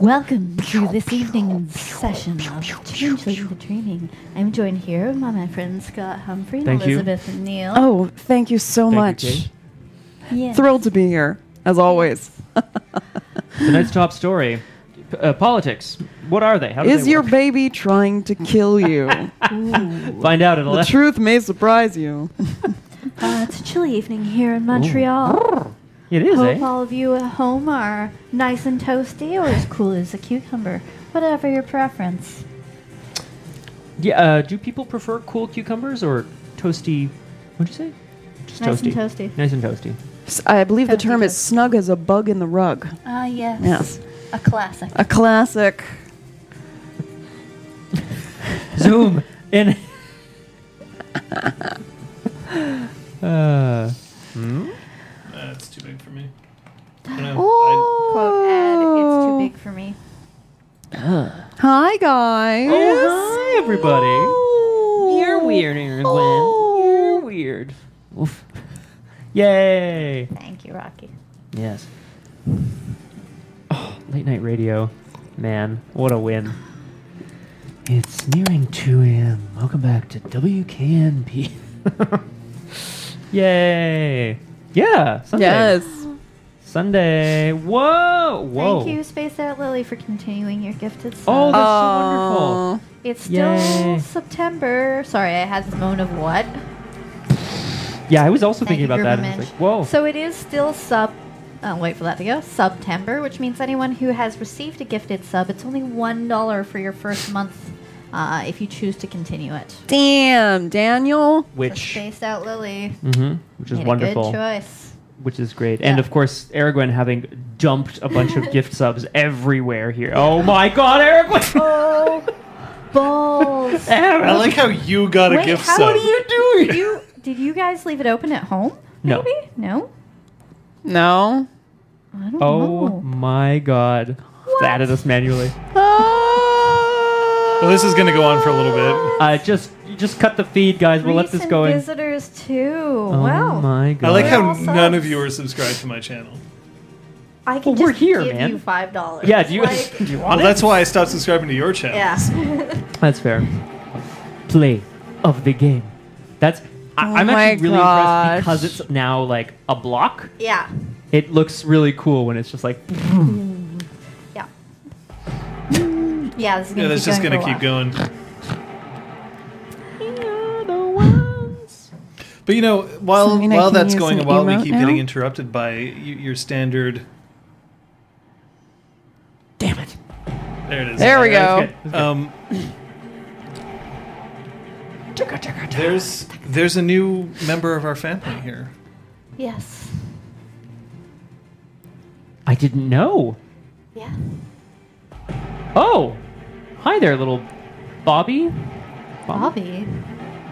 Welcome to this evening's session of Changeling the Dreaming. I'm joined here by my friends Scott Humphrey and Thank you. Elizabeth and Neil. Oh, thank you so Thank you, much. Kate. yes. Thrilled to be here, as always. Tonight's top story: P- uh, politics. What are they? How do Is they your work? baby trying to kill you? Find out at the eleven. truth may surprise you. Uh, it's a chilly evening here in Montreal. It is, Hope eh? all of you at home are nice and toasty or as cool as a cucumber, whatever your preference. Yeah. Uh, do people prefer cool cucumbers or toasty? What'd you say? Just Nice toasty. and toasty. Nice and toasty. S- I believe the Toasty term is toast. snug as a bug in the rug. Ah, yes. Yes. A classic. A classic. Zoom in. uh, hmm? That's too big for me. I don't know. Oh. Quote ad, it's too big for me. Hi, guys. Oh, hi, everybody. Oh. You're weird, Aaron Gwen. You're weird. Oof. Yay. Thank you, Rocky. Yes. Oh, late night radio. Man, what a win. It's nearing 2 a.m. Welcome back to WKNP. Yay. Yeah, Sunday. Yes. Sunday. Whoa. Whoa. Thank you, Space Out Lily, for continuing your gifted sub. Oh, that's Aw. so wonderful. It's still Yay. September. Sorry, I had this moment of what? Yeah, I was also Thank thinking about that. And like, whoa. So it is still sub. Uh, wait for that to go. September, which means anyone who has received a gifted sub, it's only one dollar for your first month uh, if you choose to continue it. Damn, Daniel. So which, Spaced Out Lily. Mm-hmm. which is made wonderful. A good choice. Which is great. And Yeah. of course, Aragwen having dumped a bunch of gift subs everywhere here. Oh my god, Aragwen! Oh, balls! I like how you got a Wait, gift how sub. do you do? You did you guys leave it open at home? No. Maybe? No. No. I don't Oh know. my god. Added us manually. Well, this is going to go on for a little bit. Uh, just just cut the feed, guys. We'll let this Recent go in. visitors too. Oh wow. my god. I like how all none of you are subscribed to my channel. I can Well, we're just here, give man. you five dollars. Yeah, do you, Like, do you Well, want it? that's why I stopped subscribing to your channel. yeah. That's fair. Play of the game. That's. I, Oh I'm my actually really gosh. impressed because it's now like a block. yeah. It looks really cool when it's just like. Yeah. Yeah. This is gonna Yeah, that's keep just going going to for a keep while. going. But you know, while Something I while can that's use going an while we emote keep now? getting interrupted by y- your standard. Damn it. There it is. There we go. that's Um, there's there's a new member of our family here. Yes. I didn't know. Yeah. Oh, hi there, little Bobby. Bobby.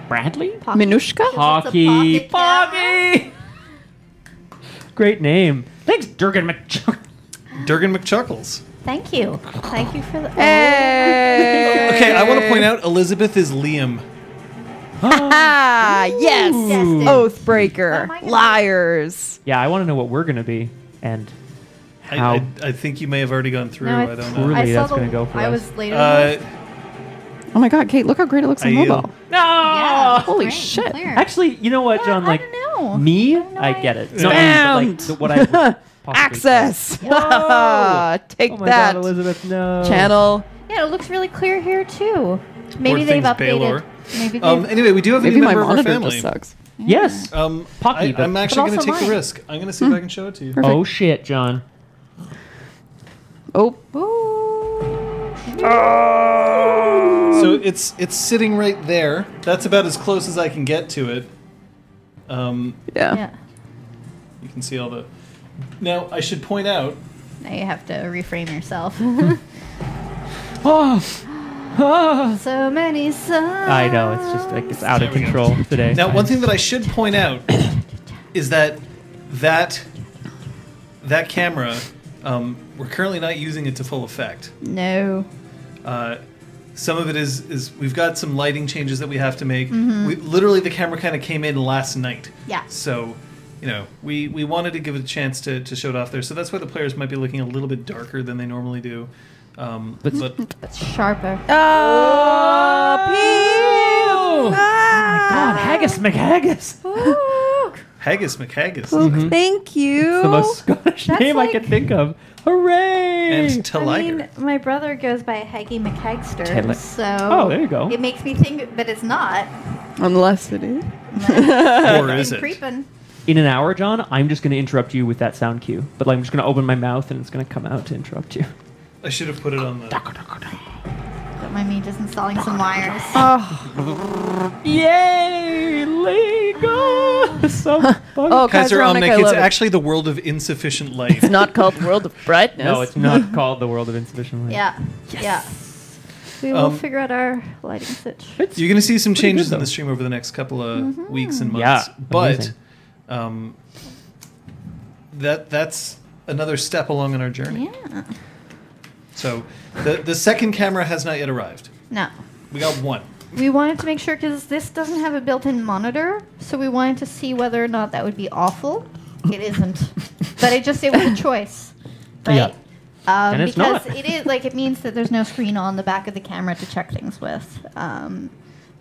Bradley. Pocky. Minushka? It's a Hockey pocket camera. Bobby. Great name. Thanks, Durgan McChuck. Durgan McChuckles. Thank you. Thank you for the. Hey. Okay, I want to point out Elizabeth is Liam. Ah, yes. Oathbreaker. Oh. Liars. Yeah, I want to know what we're gonna be and I, how. I, I think you may have already gone through. No, I, I- don't Truly. know. I saw that's the, gonna go for I us. was later. Uh, Oh my god, Kate, look how great it looks on I yield. mobile. no. yeah. holy great, shit. clear. Actually, you know what, Yeah, John? I Like don't know. me, I have no I get it. Yeah. Not me, but, like, the- what I would possibly Access. Whoa! Take oh my that. God, Elizabeth, no. Channel. Yeah, it looks really clear here too. Maybe Or they've things updated. Baylor. Maybe they've. um, anyway, we do have a Maybe new my member of our monitor family. just sucks. Yes. Um, Pocky, I, but- I'm actually going also to take the risk. I'm going to see if I can show it to you. Oh shit, John. Oh. So it's it's sitting right there. That's about as close as I can get to it. Um, Yeah. yeah. you can see all the. Now I should point out. Now you have to reframe yourself. Oh. Ah. so many songs. I know it's just like it's out of There we go. control today. Now, one thing that I should point out is that that that camera, um, we're currently not using it to full effect. No. Uh, some of it is is we've got some lighting changes that we have to make. Mm-hmm. We, literally, the camera kind of came in last night. Yeah. So, you know, we we wanted to give it a chance to, to show it off there. So that's why the players might be looking a little bit darker than they normally do. Um, But- but sharper. Oh, Oh my God, Haggis McHaggis. Haggis McHaggis Luke, thank you. It's the most Scottish That's name I can think of. Hooray! and I Teliger. mean, my brother goes by Haggy McHagster, Tele- so Oh, there you go. It makes me think, but it's not. Unless it is. or is it? creeping. In an hour, John, I'm just going to interrupt you with that sound cue. But like, I'm just going to open my mouth and it's going to come out to interrupt you. I should have put it on the. Don't mind me just installing some wires. Oh, Yay! Lego! so fun. oh Kaiser Kaiser Omnic, I it's love it. actually the world of insufficient light. It's not called the World of Brightness. No, it's not called the world of insufficient light. Yeah, yeah. We will Um, figure out our lighting switch. You're going to see some changes in the stream over the next couple of Mm-hmm. weeks and months. Yeah, months. but um, that that's another step along in our journey. Yeah. So the the second camera has not yet arrived. No. We got one. We wanted to make sure because this doesn't have a built-in monitor, so we wanted to see whether or not that would be awful. It isn't, but it just it was a choice, right? Yeah. Um, And it's because not. it is like it means that there's no screen on the back of the camera to check things with. Um,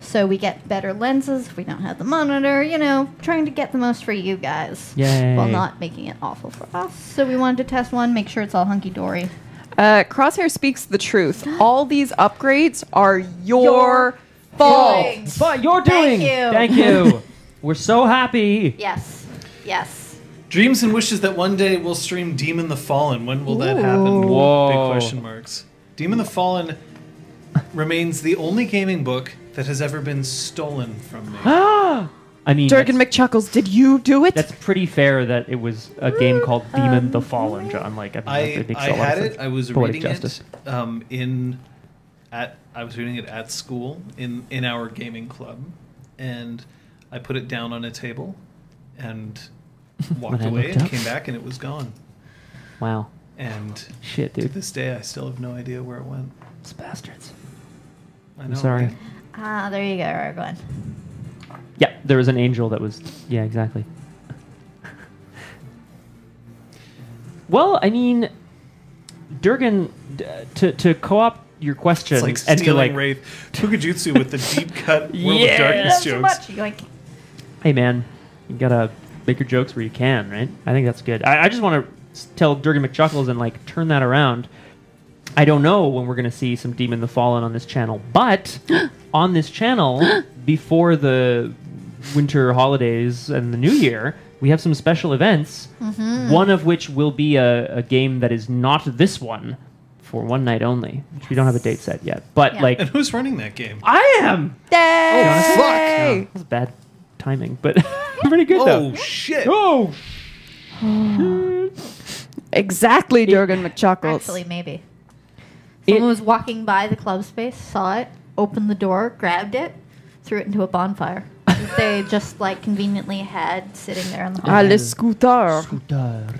so we get better lenses if we don't have the monitor. You know, trying to get the most for you guys, Yay. while not making it awful for us. So we wanted to test one, make sure it's all hunky dory. Uh, Crosshair speaks the truth. All these upgrades are your, Your fault. doing. But you're Thank doing. you. Thank you. We're so happy. Yes, yes. Dreams and wishes that one day we'll stream Demon the Fallen. When will that happen? Whoa. Big question marks. Demon the Fallen remains the only gaming book that has ever been stolen from me. Ah! I mean, Durgan that's, McChuckles, did you do it? that's pretty fair that it was a game called Demon the Fallen, John. Like, I, mean, I, that makes I a lot of had sense. it. I was Poetic reading justice. it um, in at I was reading it at school in in our gaming club, and I put it down on a table, and walked I away looked and up. came back and it was gone. Wow. And Shit, to dude. this day, I still have no idea where it went. These bastards. I I'm know. sorry. right? Ah, there you go, Aragorn. Yeah, there was an angel that was. Yeah, exactly. well, I mean, Durgan, d- to to co-op your question It's like and to stealing like, Wraith Pukajutsu with the deep cut World Yeah. of Darkness That's too jokes. much. You're like, hey man, you gotta make your jokes where you can, right? I think that's good. I, I just want to tell Durgan McChuckles and like turn that around. I don't know when we're gonna see some Demon the Fallen on this channel, but on this channel before the winter holidays and the new year, we have some special events. Mm-hmm. One of which will be a, a game that is not this one for one night only, which we don't have a date set yet. But Yeah. like, And who's running that game? I am. Yay! fuck. Yeah, that was bad timing, but pretty good Oh though. shit! Oh, Exactly, Durgan McChuckles. actually, maybe. It- was walking by the club space, saw it, opened the door, grabbed it, threw it into a bonfire. They just like conveniently had sitting there in the hall. Ah, le scooter.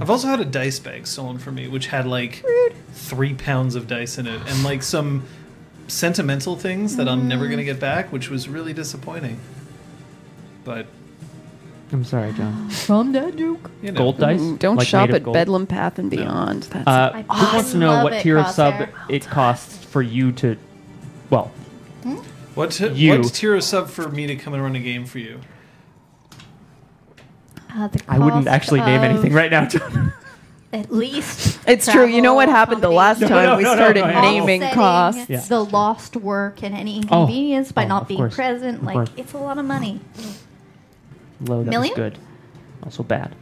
I've also had a dice bag stolen from me, which had like three pounds of dice in it, and like some sentimental things that I'm never gonna get back, which was really disappointing. But I'm sorry, John. From that Duke. you know, Gold dice. Ooh, don't Like shop made of at gold? Bedlam Path and Beyond. That's Uh, I who wants to know love what it, tier of sub Crosshair. it costs for you to? Well, what t- you. what tier of sub for me to come and run a game for you? Uh, I wouldn't actually name anything right now. At least. It's true. You know what travel, happened the last accommodation, time No, we no, no, started no, naming costs? Yeah. The lost work and any inconvenience by Oh, not being course. present. Of Like course. it's a lot of money. Low, that Million? was good. Also bad.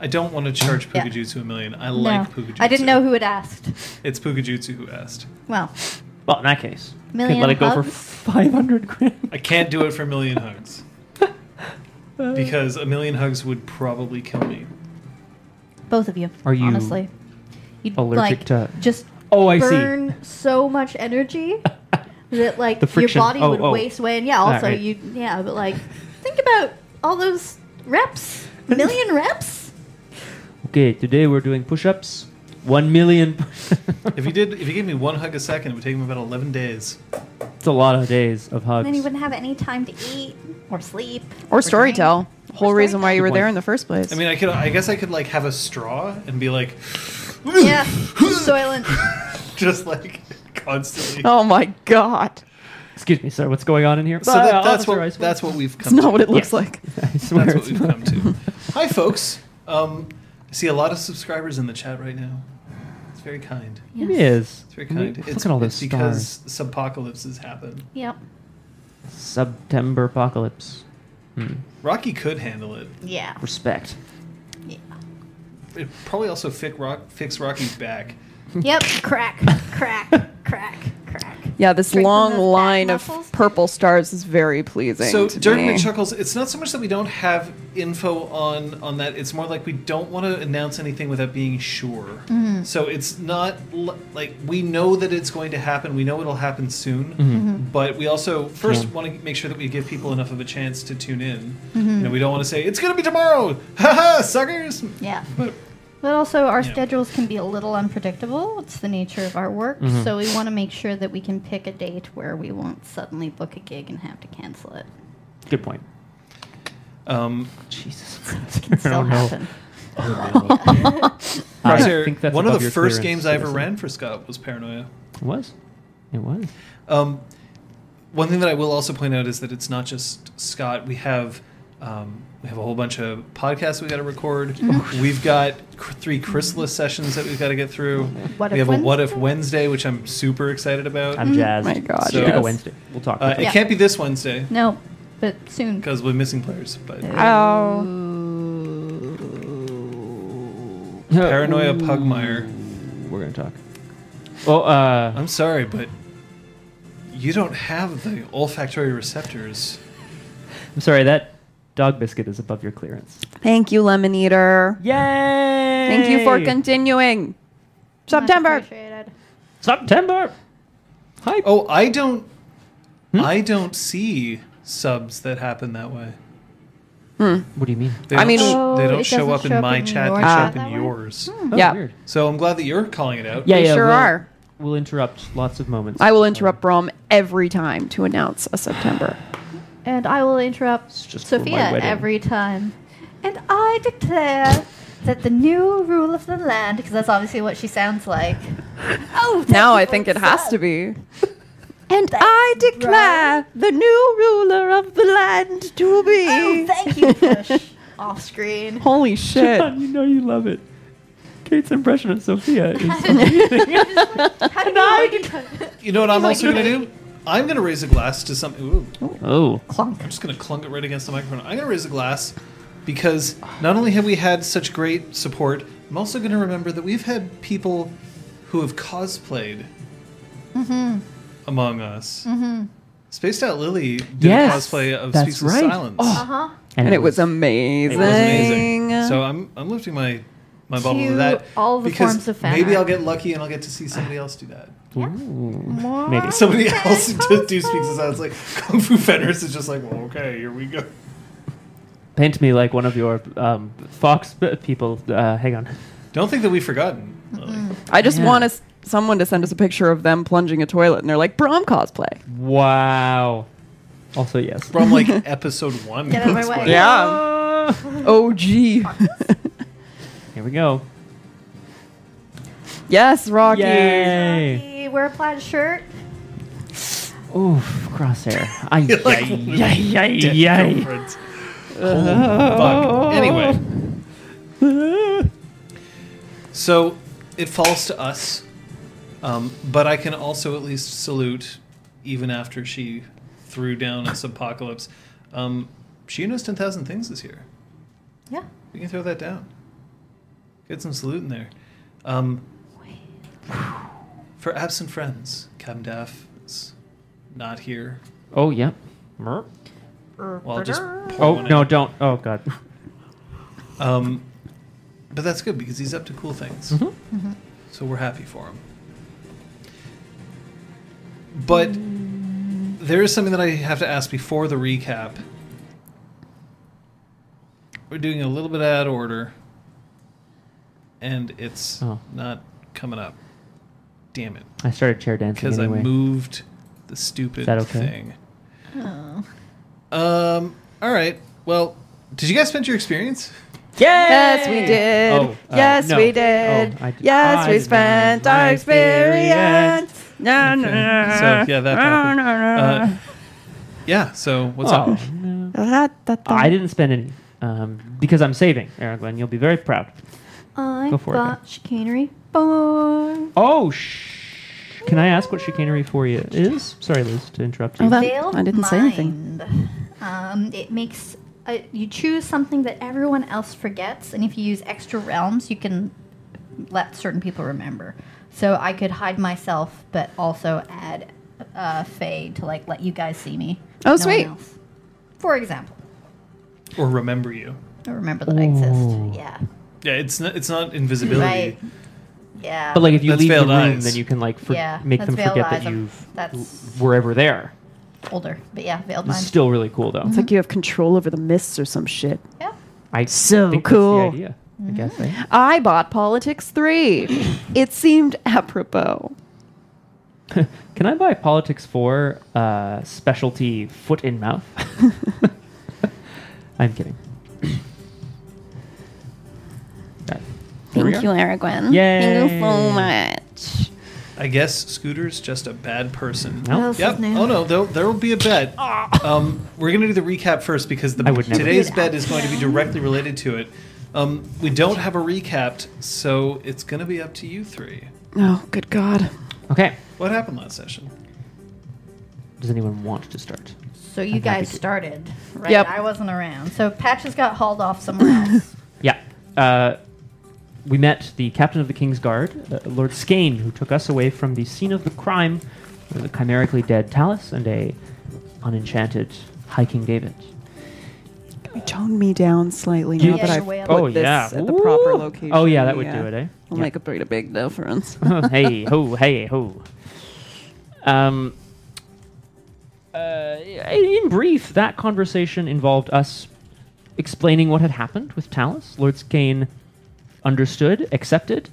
I don't want to charge Yeah. Pukajutsu a million. I no, like Pukajutsu. I didn't know who had asked. It's Pukajutsu who asked. Well, Well, in that case, Million could let it go for hugs? five hundred grand. I can't do it for a million hugs. because a million hugs would probably kill me. both of you. Are you honestly? You'd allergic like to- just Oh, I see. burn so much energy that like The your friction. body Oh, would oh. waste away. And yeah, also Alright. you yeah, but like think about all those reps, a million reps. Okay, today we're doing push-ups. One million. If you did, if you gave me one hug a second, it would take me about eleven days. it's a lot of days of hugs. And then you wouldn't have any time to eat or sleep Or story drink. storytell. Whole Or reason why you were there in the first place. I mean, I could, I guess, I could like have a straw and be like, Yeah, soylent. just like constantly. Oh my god. Excuse me, sir. What's going on in here? So that, that's Officer what Icewood. that's what we've It's come. not to. what it looks Yes. like. I swear That's what it's we've not. come to. Hi, folks. Um, I see a lot of subscribers in the chat right now. It's very kind. It is. It's very I mean, kind. Look it's, at all it's those stars. because subpocalypses happen. Yep. September apocalypse. Hmm. Rocky could handle it. Yeah. Respect. Yeah. It probably also fix, Rock, fix Rocky's back. Yep. Crack. Crack. Crack. Crack. Yeah, this Strengthen long those back line of muscles. purple stars is very pleasing. So to during me. McChuckles, it's not so much that we don't have info on on that. It's more like we don't want to announce anything without being sure. Mm-hmm. So it's not l- like we know that it's going to happen. We know it'll happen soon. Mm-hmm. But we also first Yeah. want to make sure that we give people enough of a chance to tune in. Mm-hmm. You know, we don't want to say it's going to be tomorrow. Haha, suckers. Yeah. But But also, our Yeah. schedules can be a little unpredictable. It's the nature of our work. Mhm. So we want to make sure that we can pick a date where we won't suddenly book a gig and have to cancel it. Good point. um, Jesus. Can still happen. I think that's one of the first games I ever ran for Scott was Paranoia. It was. It was. Um, one thing that I will also point out is that it's not just Scott. We have um, we have a whole bunch of podcasts we got to record. We've got cr- three Chrysalis sessions that we've got to get through. What we If have a What If Wednesday? Wednesday, which I'm super excited about. I'm jazzed. My God, So- Pick a yes. Wednesday. We'll talk. Uh, about it Yeah. can't be this Wednesday No, but soon. because we're missing players. But Oh. Paranoia Pugmire. We're gonna talk. Oh, uh, I'm sorry, but you don't have the olfactory receptors. I'm sorry. That dog biscuit is above your clearance. Thank you, Lemon Eater. Yay! Thank you for continuing. September. September. Hi. Oh, I don't. Hmm? I don't see subs that happen that way. Hmm. What do you mean? They I don't mean- sh- Oh, they don't show up show in my in chat. They show up in way? yours. Oh, Yeah. Weird. So I'm glad that you're calling it out. Yeah, We yeah. sure we'll, are. We'll interrupt lots of moments. I will interrupt Brom every time to announce a September. And I will interrupt just Sophia every time. And I declare that the new rule of the land, because that's obviously what she sounds like. Oh, now I think the it has to be. And I declare the new ruler of the land to oh, be. Oh, thank you, Push. Off screen. Holy shit. John, you know you love it. Kate's impression of Sophia is How do you You know what I'm also going to do? I'm going to raise a glass to something. Ooh, oh. Clunk. I'm just going to clunk it right against the microphone. I'm going to raise a glass because not only have we had such great support, I'm also going to remember that we've had people who have cosplayed among us. Mm-hmm. Spaced Out Lily did Yes, a cosplay of that's Speaks of right. Silence. Oh. Uh huh. And, it was amazing. It was amazing. So I'm I'm lifting my my bubble To to that all the because forms of fan maybe art. I'll get lucky and I'll get to see somebody else do that. Yeah. Ooh, maybe. Somebody else do, do speaks of silence like Kung Fu Fenris is just like, well, okay, here we go. Paint me like one of your um, Fox people. Uh, hang on. Don't think that we've forgotten. Lily. I just Yeah. want us, someone to send us a picture of them plunging a toilet and they're like, Brom cosplay. Wow. Also, yes. From like episode one. Get out of my way. Yeah. Ah. OG. Here we go. Yes, Rocky. Yay. Rocky, Wear a plaid shirt. Oof, crosshair. I You're like ay, one of ay, ay, Dead ay. girlfriends. Holy fuck. Anyway, so it falls to us, um, but I can also at least salute, even after she threw down a apocalypse. Um, she knows ten thousand things this year. Yeah. We can throw that down. Get some salute in there. Um, for absent friends, Captain Daff is not here. Oh, yeah. Merp. Well, I'll just pour Oh, one no, in. don't. Oh, God. Um, but that's good because he's up to cool things. Mm-hmm. So we're happy for him. But there is something that I have to ask before the recap. We're doing a little bit out of order, and it's Oh. not coming up. Damn it. I started chair dancing Because anyway. I moved the stupid that okay? thing. Oh. Um, all right. Well, did you guys spend your experience? Yes, we did. Oh, uh, yes, no. we did. Oh, I did- yes, I we spent our experience. No, no, Okay. no. So, yeah, that happened. no, no. Uh, yeah. So what's Oh, up? no. Da, da, da. I didn't spend any um, because I'm saving, Aragorn. You'll be very proud. I Go for it, chicanery four. Oh, shh. Can I ask what chicanery for you is? Sorry, Liz, to interrupt you. Oh, that- I didn't say anything. Um, it makes uh, you choose something that everyone else forgets, and if you use extra realms, you can let certain people remember. So I could hide myself, but also add uh, fade to like let you guys see me. Oh, No one sweet. else. For example, Or remember you? or remember that I exist. Yeah. Yeah. It's not. It's not invisibility. Right. Yeah. but like, if you That's leave the veiled room, eyes. then you can like for- Yeah, make that's them veiled forget eyes. that I'm- you've that's were ever there. older, but yeah, veiled This mind. still really cool, though. It's like you have control over the mists or some shit. yeah. I So think cool. That's the idea. I guess. eh? I bought Politics 3. it seemed apropos. Can I buy Politics 4 uh, specialty foot in mouth? I'm kidding. Thank you, are. Aragorn. Yay. Thank you so much. I guess Scooter's just a bad person. No. What Yep. Oh no, there, there will be a bet. Um, we're gonna do the recap first because the I would never. today's Do bet is going to be directly related to it. Um, we don't have a recap, so it's gonna be up to you three. Oh, good God. Okay. What happened last session? Does anyone want to start? So you I'm happy guys to. started, right? Yep. I wasn't around. So Patches got hauled off somewhere else. Yeah. Uh, we met the captain of the King's Guard, uh, Lord Skane, who took us away from the scene of the crime with the chimerically dead Talus and a unenchanted High King David. You toned me down slightly now Yeah, that I've put oh this yeah, at the proper Ooh. location. Oh yeah, that would Yeah. do it, eh? Will Yeah. make a pretty big difference. hey ho, hey ho. Um, uh, in brief, that conversation involved us explaining what had happened with Talus. Lord Skane understood, accepted,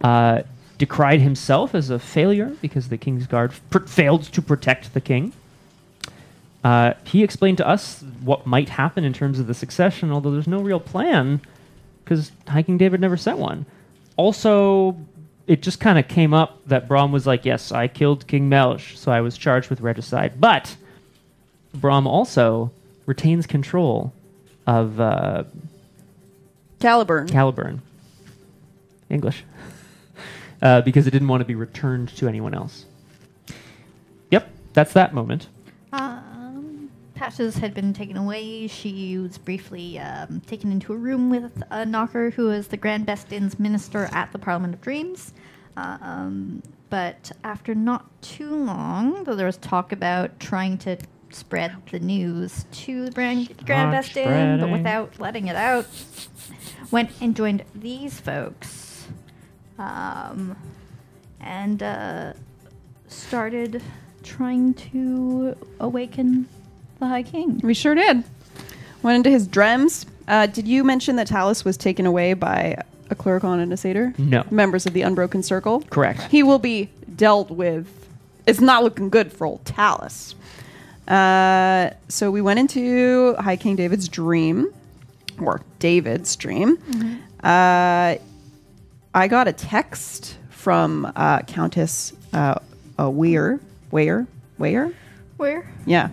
uh, decried himself as a failure because the King's Guard failed to protect the king. Uh, he explained to us what might happen in terms of the succession, although there's no real plan because High King David never sent one. Also, it just kind of came up that Brom was like, "Yes, I killed King Melch, so I was charged with regicide." But Brom also retains control of uh, Caliburn. Caliburn, English, uh, because it didn't want to be returned to anyone else. Yep, that's that moment. Um, Patches had been taken away. She was briefly um, taken into a room with a knocker who is the Grand Bestin's minister at the Parliament of Dreams. Um, but after not too long, though there was talk about trying to spread the news to the Grand, Grand Bestin, but without letting it out, went and joined these folks. Um, and uh, started trying to awaken the High King. We sure did. Went into his dreams. Uh, did you mention that Talus was taken away by a Clurichaun and a Satyr? No. Members of the Unbroken Circle? Correct. He will be dealt with. It's not looking good for old Talus. Uh, so we went into High King David's dream, or David's dream. Uh, I got a text from uh, Countess uh, uh, Weir, Weir, Weir, Where? yeah.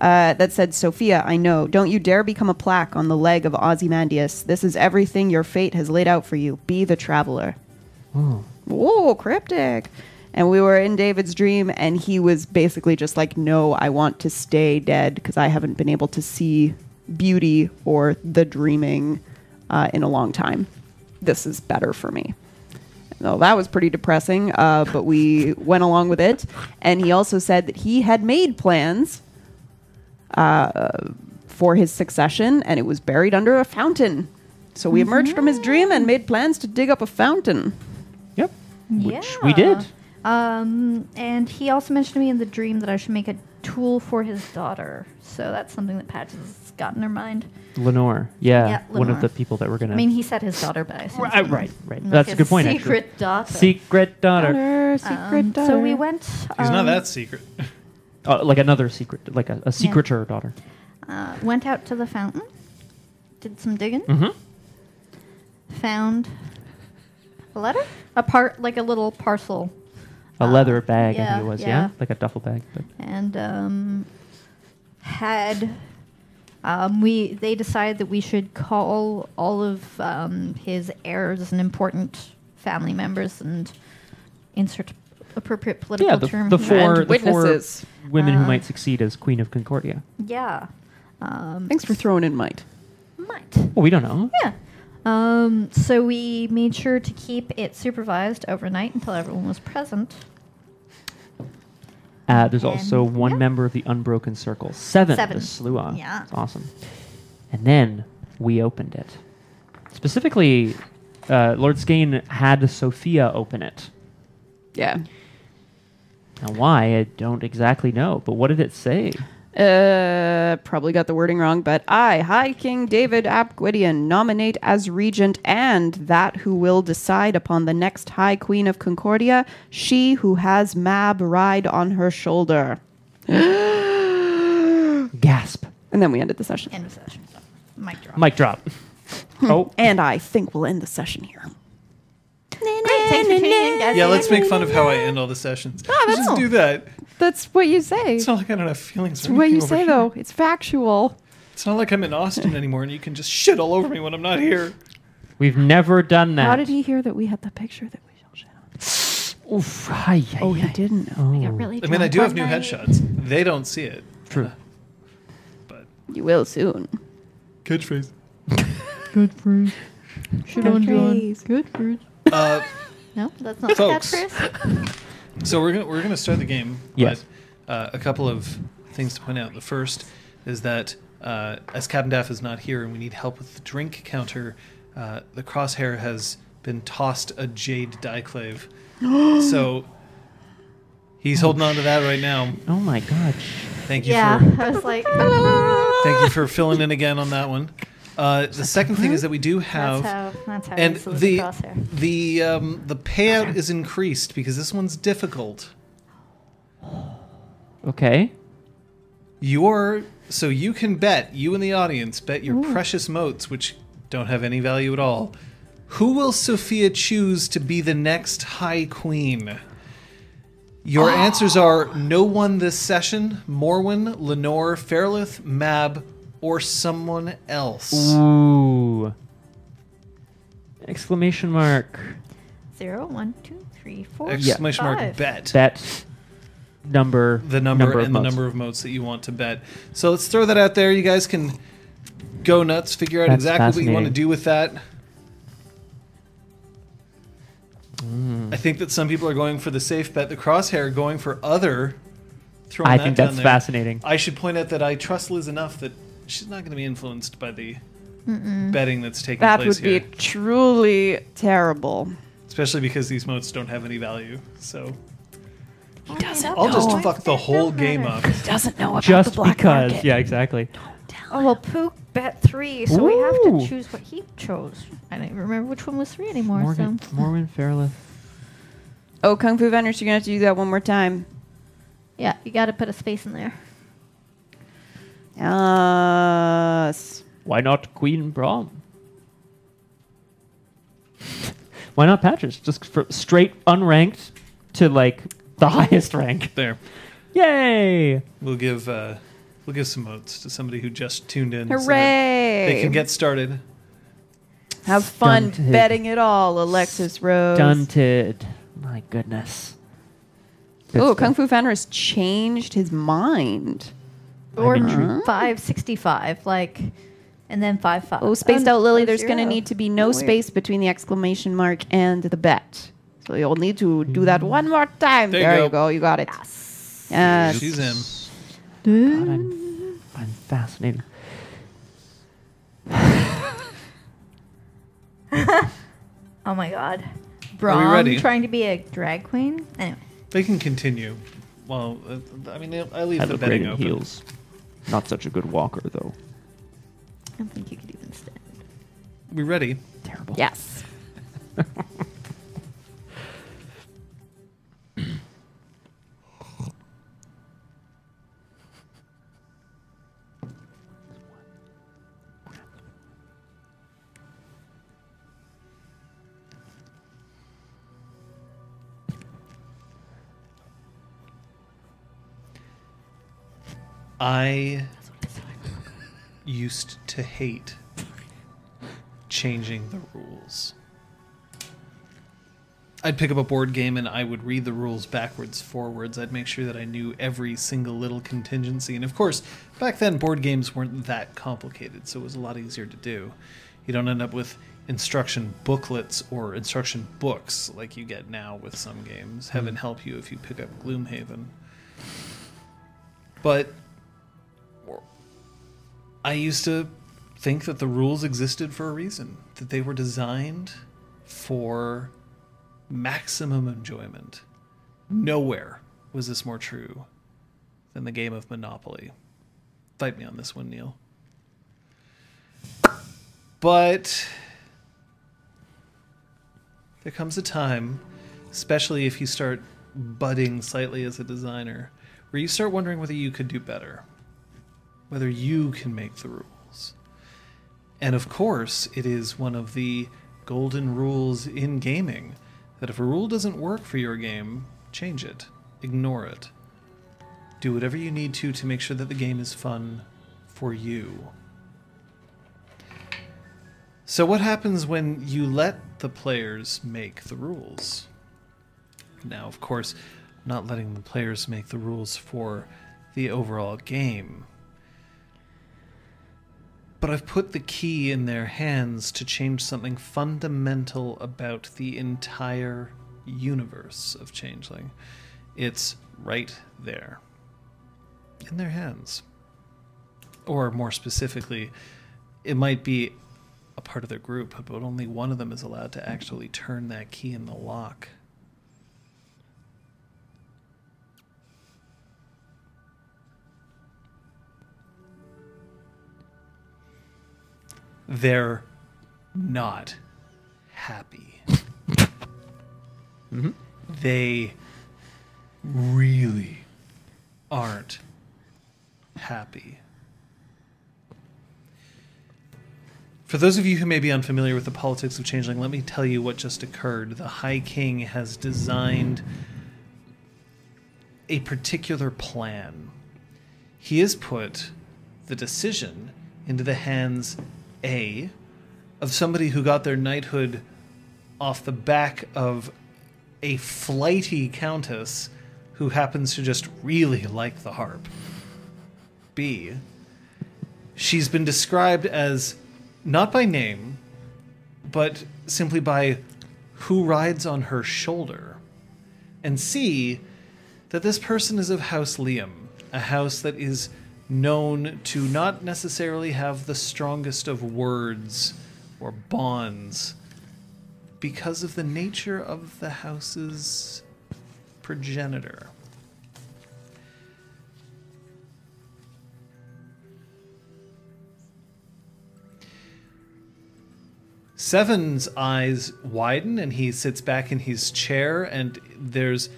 Uh, that said, Sophia, I know. Don't you dare become a plaque on the leg of Ozymandias. This is everything your fate has laid out for you. Be the traveler. Oh. Whoa, cryptic. And we were in David's dream, and he was basically just like, No, I want to stay dead because I haven't been able to see beauty or the dreaming uh, in a long time. This is better for me. No, that was pretty depressing, uh, but we went along with it. And he also said that he had made plans uh, for his succession, and it was buried under a fountain. So we emerged from his dream and made plans to dig up a fountain. Yep. Which we did. Um, and he also mentioned to me in the dream that I should make a tool for his daughter. So that's something that Patches has got in her mind. Lenore. Yeah. Yeah, One of the people that we're gonna. I mean, he said his daughter, but I assume right, it's right, right. like That's a good point. Secret actually. daughter. Secret daughter. Daughter, secret Um, daughter. So we went. He's not um, that secret. Uh, like another secret, like a, a secreter daughter. Uh, went out to the fountain, did some digging, Mm-hmm. found a letter, a part like a little parcel, A Uh, leather bag, I think it was. Yeah, yeah. like a duffel bag. But and um, had um, we they decided that we should call all of um, his heirs and important family members and insert appropriate political yeah, the, term the here. four the four witnesses. women who Uh, might succeed as Queen of Concordia. Yeah. Um, Thanks for throwing in might. might. Well, we don't know. Yeah. Um, so we made sure to keep it supervised overnight until everyone was present. Uh, there's And- also one yeah. member of the Unbroken Circle. Seven. Seven. The Sluagh. Yeah. It's awesome. And then we opened it. Specifically, uh, Lord Skane had Sophia open it. Yeah. Now, why? I don't exactly know. But what did it say? Uh, probably got the wording wrong, but I, High King David Ap Gwydion, nominate as regent and that who will decide upon the next High Queen of Concordia, she who has Mab ride on her shoulder. Gasp. And then we ended the session. End of session. Mic drop. Mic drop. oh, And I think we'll end the session here. Great. Thanks for tuning in, guys. Yeah, let's make fun of how I end all the sessions. Oh, Let's that's- just do that. That's what you say. It's not like I don't have feelings. It's what you say, though. It's factual. It's not like I'm in Austin anymore and you can just shit all over me when I'm not here. we've never done that. How did he hear that we had the picture that we shall share? Oof. Hi, hi, Oh, he hi. didn't know. Oh. We got really I mean, I drunk do have one new night. headshots. They don't see it. True. Uh, but You will soon. catchphrase. Good fruit. Shit on Good fruit. Uh, No, that's not Folks. the catchphrase. so we're gonna we're gonna start the game. Yes. But, uh, a couple of things to point out. The first is that uh, as Captain Daff is not here and we need help with the drink counter, uh, the crosshair has been tossed a jade diclave. so he's holding on to that right now. Oh my god. Thank you Yeah, for I was like, thank you for filling in again on that one. Uh, the second thing is that we do have that's how that's how and the the the um, the payout is increased because this one's difficult. Okay. Your so you can bet you and the audience bet your precious motes, which don't have any value at all. Who will Sophia choose to be the next High Queen? Your answers are no one this session, Morwen, Lenore, Fairlith, Mab, or someone else. Ooh. Exclamation mark. Zero, one, two, three, four, Exclamation mark five. bet. Bet. Number. the number, of and the motes. number of motes that you want to bet. So let's throw that out there. You guys can go nuts, figure out That's exactly what you want to do with that. Mm. I think that some people are going for the safe bet. The crosshair going for other. I that think that's there. fascinating. I should point out that I trust Liz enough that she's not going to be influenced by the betting that's taking That place would be here. truly terrible. Especially because these motes don't have any value. So He doesn't I'll just fuck the whole game up. Doesn't know about Just the black because. market. Yeah, exactly. Oh well, Pook bet three, so we have Ooh. to choose what he chose. I don't even remember which one was three anymore. Morgan, So Morgan Fairlith. Oh, Kung Fu Vendors, you're gonna have to do that one more time. yeah, you got to put a space in there. Yes. Why not Queen Brom? Why not Patches? Just for straight unranked to like the highest rank. There. Yay! We'll give uh, we'll give some votes to somebody who just tuned in. so Hooray! they can get started. Have fun Stunted. betting it all, Alexis Rose. Stunted. My goodness. Oh. Kung Fu Founder has changed his mind. Or I'm intrigued. five sixty-five, like, and then five five. Oh, spaced no, out Lily, oh, there's going to need to be no Oh, weird. space between the exclamation mark and the bet. So you'll need to do that one more time. There you go. you go. You got it. Yes. Yes. She's in. God, I'm, I'm fascinated. Oh my god. Are we Brom ready? trying to be a drag queen. Anyway, They can continue. Well, uh, I mean, I leave I the look betting open. heels. Not such a good walker, though. I don't think you could even stand. We ready? Terrible. Yes. I used to hate changing the rules. I'd pick up a board game and I would read the rules backwards, forwards. I'd make sure that I knew every single little contingency. And of course, back then, board games weren't that complicated, so it was a lot easier to do. You don't end up with instruction booklets or instruction books like you get now with some games. Hmm. Heaven help you if you pick up Gloomhaven. But I used to think that the rules existed for a reason, that they were designed for maximum enjoyment. Nowhere was this more true than the game of Monopoly. Fight me on this one, Neil. But there comes a time, especially if you start budding slightly as a designer, where you start wondering whether you could do better, whether you can make the rules. And of course, it is one of the golden rules in gaming that if a rule doesn't work for your game, change it, ignore it. Do whatever you need to to make sure that the game is fun for you. So, what happens when you let the players make the rules? Now, of course, not letting the players make the rules for the overall game. But I've put the key in their hands to change something fundamental about the entire universe of Changeling. It's right there. In their hands. Or more specifically, it might be a part of their group, but only one of them is allowed to actually turn that key in the lock. They're not happy. Mm-hmm. They really aren't happy. For those of you who may be unfamiliar with the politics of Changeling, let me tell you what just occurred. The High King has designed a particular plan. He has put the decision into the hands A of somebody who got their knighthood off the back of a flighty countess who happens to just really like the harp. B. She's been described as not by name, but simply by who rides on her shoulder. And C, that this person is of House Liam, a house that is known to not necessarily have the strongest of words or bonds because of the nature of the house's progenitor. Seven's eyes widen and he sits back in his chair, and there's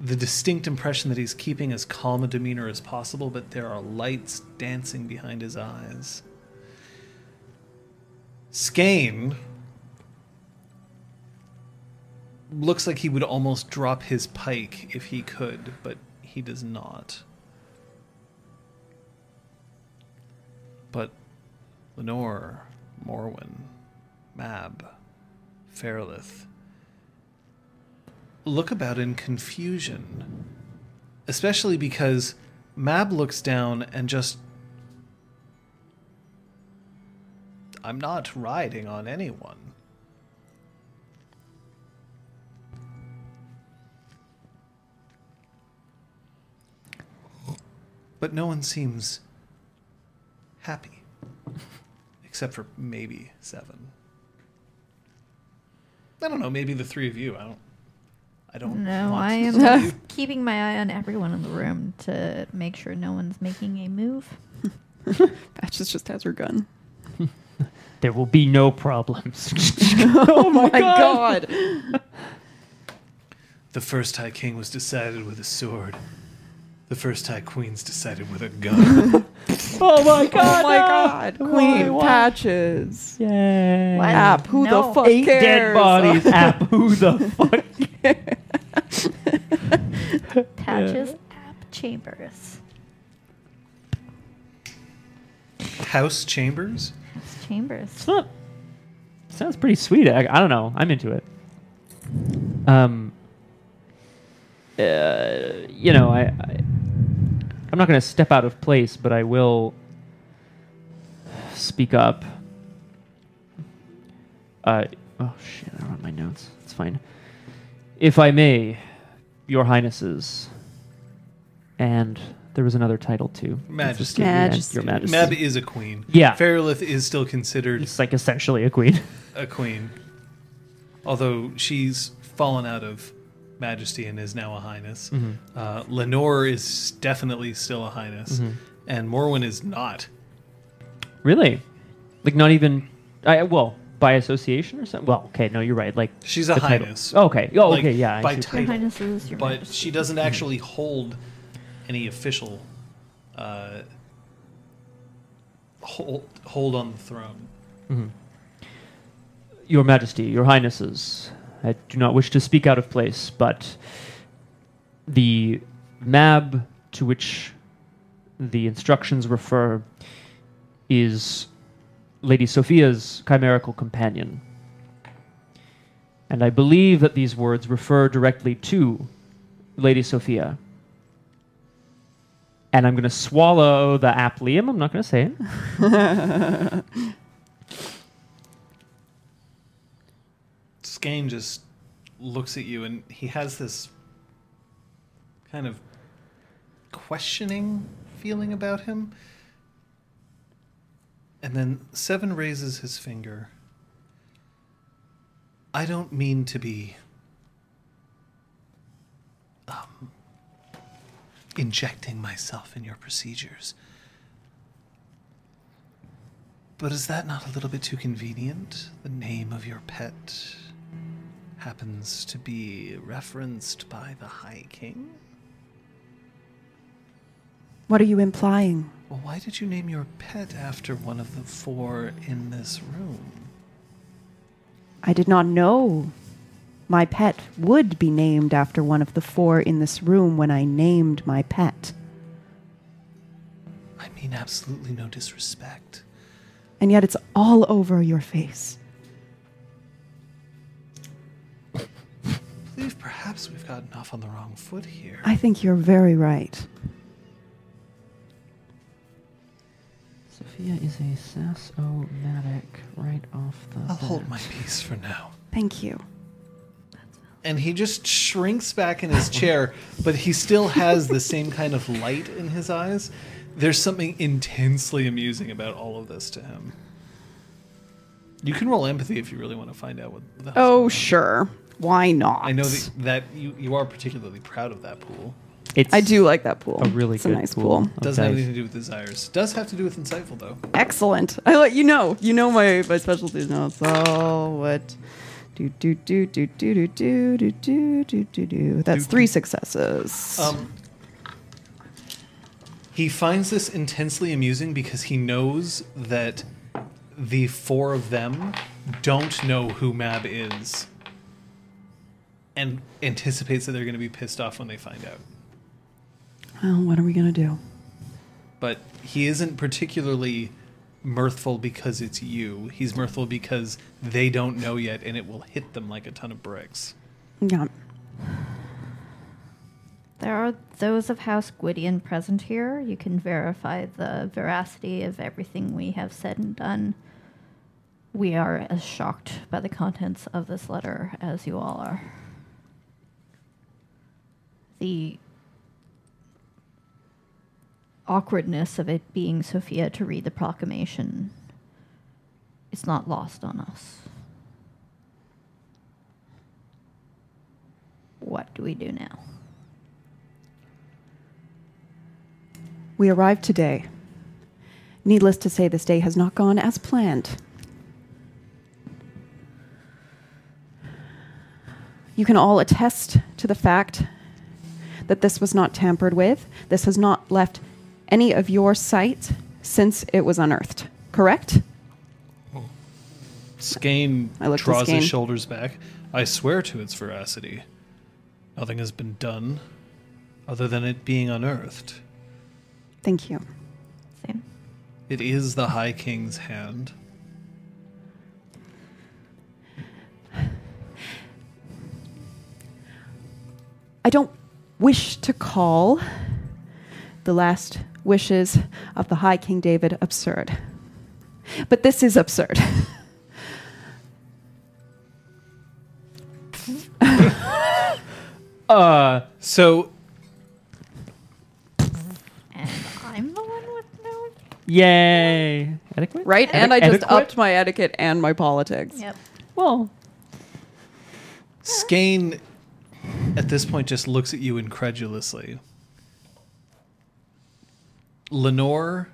the distinct impression that he's keeping as calm a demeanor as possible, but there are lights dancing behind his eyes. Skane looks like he would almost drop his pike if he could, but he does not. But Lenore, Morwen, Mab, Fairlith look about in confusion, especially because Mab looks down and just. I'm not riding on anyone. But no one seems happy. Except for maybe Seven. I don't know, maybe the three of you. I don't I don't No, I am keeping my eye on everyone in the room to make sure no one's making a move. Patches just has her gun. There will be no problems. Oh, oh my god. The first High King was decided with a sword. The first High Queen's decided with a gun. Oh, oh my god! oh my god. Queen Why? Patches. Yay! What? App, who No. the fuck Eight cares? dead bodies. App. Who the fuck? Patches ap Chambers. House Chambers. It's Chambers. It's not. Sounds pretty sweet. I, I don't know. I'm into it. Um. Uh, you know, I, I I'm not going to step out of place, but I will speak up. Uh, oh shit! I don't have my notes. It's fine. If I may, Your Highnesses, and there was another title too. It's Majesty. Majesty. Your Majesty. Mab is a queen. Yeah. Fairlith is still considered It's like essentially a queen. a queen, although she's fallen out of majesty and is now a highness. Uh, Lenore is definitely still a highness, and Morwen is not. Really? Like not even I well, by association or something? Well, okay, no, you're right. Like She's a the title. highness. Oh, okay. Oh, Like, okay, yeah. I by see. title. Your Highnesses, Your but Majesty. she doesn't actually hold any official uh, hold hold on the throne. Your Majesty, Your Highnesses, I do not wish to speak out of place, but the mab to which the instructions refer is Lady Sophia's chimerical companion. And I believe that these words refer directly to Lady Sophia. And I'm going to swallow the applium. I'm not going to say it. Skane just looks at you and he has this kind of questioning feeling about him. And then Seven raises his finger. I don't mean to be um, injecting myself in your procedures. But is that not a little bit too convenient? The name of your pet happens to be referenced by the High King? What are you implying? Well, why did you name your pet after one of the four in this room? I did not know my pet would be named after one of the four in this room when I named my pet. I mean, absolutely no disrespect. And yet it's all over your face. I believe perhaps we've gotten off on the wrong foot here. I think you're very right. Sophia is a sass-o-matic right off the I'll hold my peace for now. Thank you. And he just shrinks back in his chair, but he still has the same kind of light in his eyes. There's something intensely amusing about all of this to him. You can roll empathy if you really want to find out what the Oh, sure. Why not? I know that, that you, you are particularly proud of that pool. It's I do like that pool. a really it's good a nice pool. pool. Doesn't have anything to do with desires. Does have to do with insightful though. Excellent. I let you know. You know my my specialties now. It's all what do do do do do do do do do do do do. That's Do, three successes. Um, he finds this intensely amusing because he knows that the four of them don't know who Mab is and anticipates that they're going to be pissed off when they find out. Well, what are we gonna do? But he isn't particularly mirthful because it's you. He's mirthful because they don't know yet and it will hit them like a ton of bricks. Yeah. There are those of House Gwydion present here. You can verify the veracity of everything we have said and done. We are as shocked by the contents of this letter as you all are. The awkwardness of it being Sophia to read the proclamation is not lost on us. What do we do now? We arrived today. Needless to say, this day has not gone as planned. You can all attest to the fact that this was not tampered with. This has not left any of your sight since it was unearthed. Correct? Oh, Skane I looked at draws Skane. his shoulders back. I swear to its veracity. Nothing has been done other than it being unearthed. Thank you. Same. It is the High King's hand. I don't wish to call the last wishes of the High King David absurd. But this is absurd. Uh, So And I'm the one with no. yay. Adequate? right? Edi- and I just adequate? upped my etiquette and my politics. Yep. Well, Skane at this point just looks at you incredulously. Lenore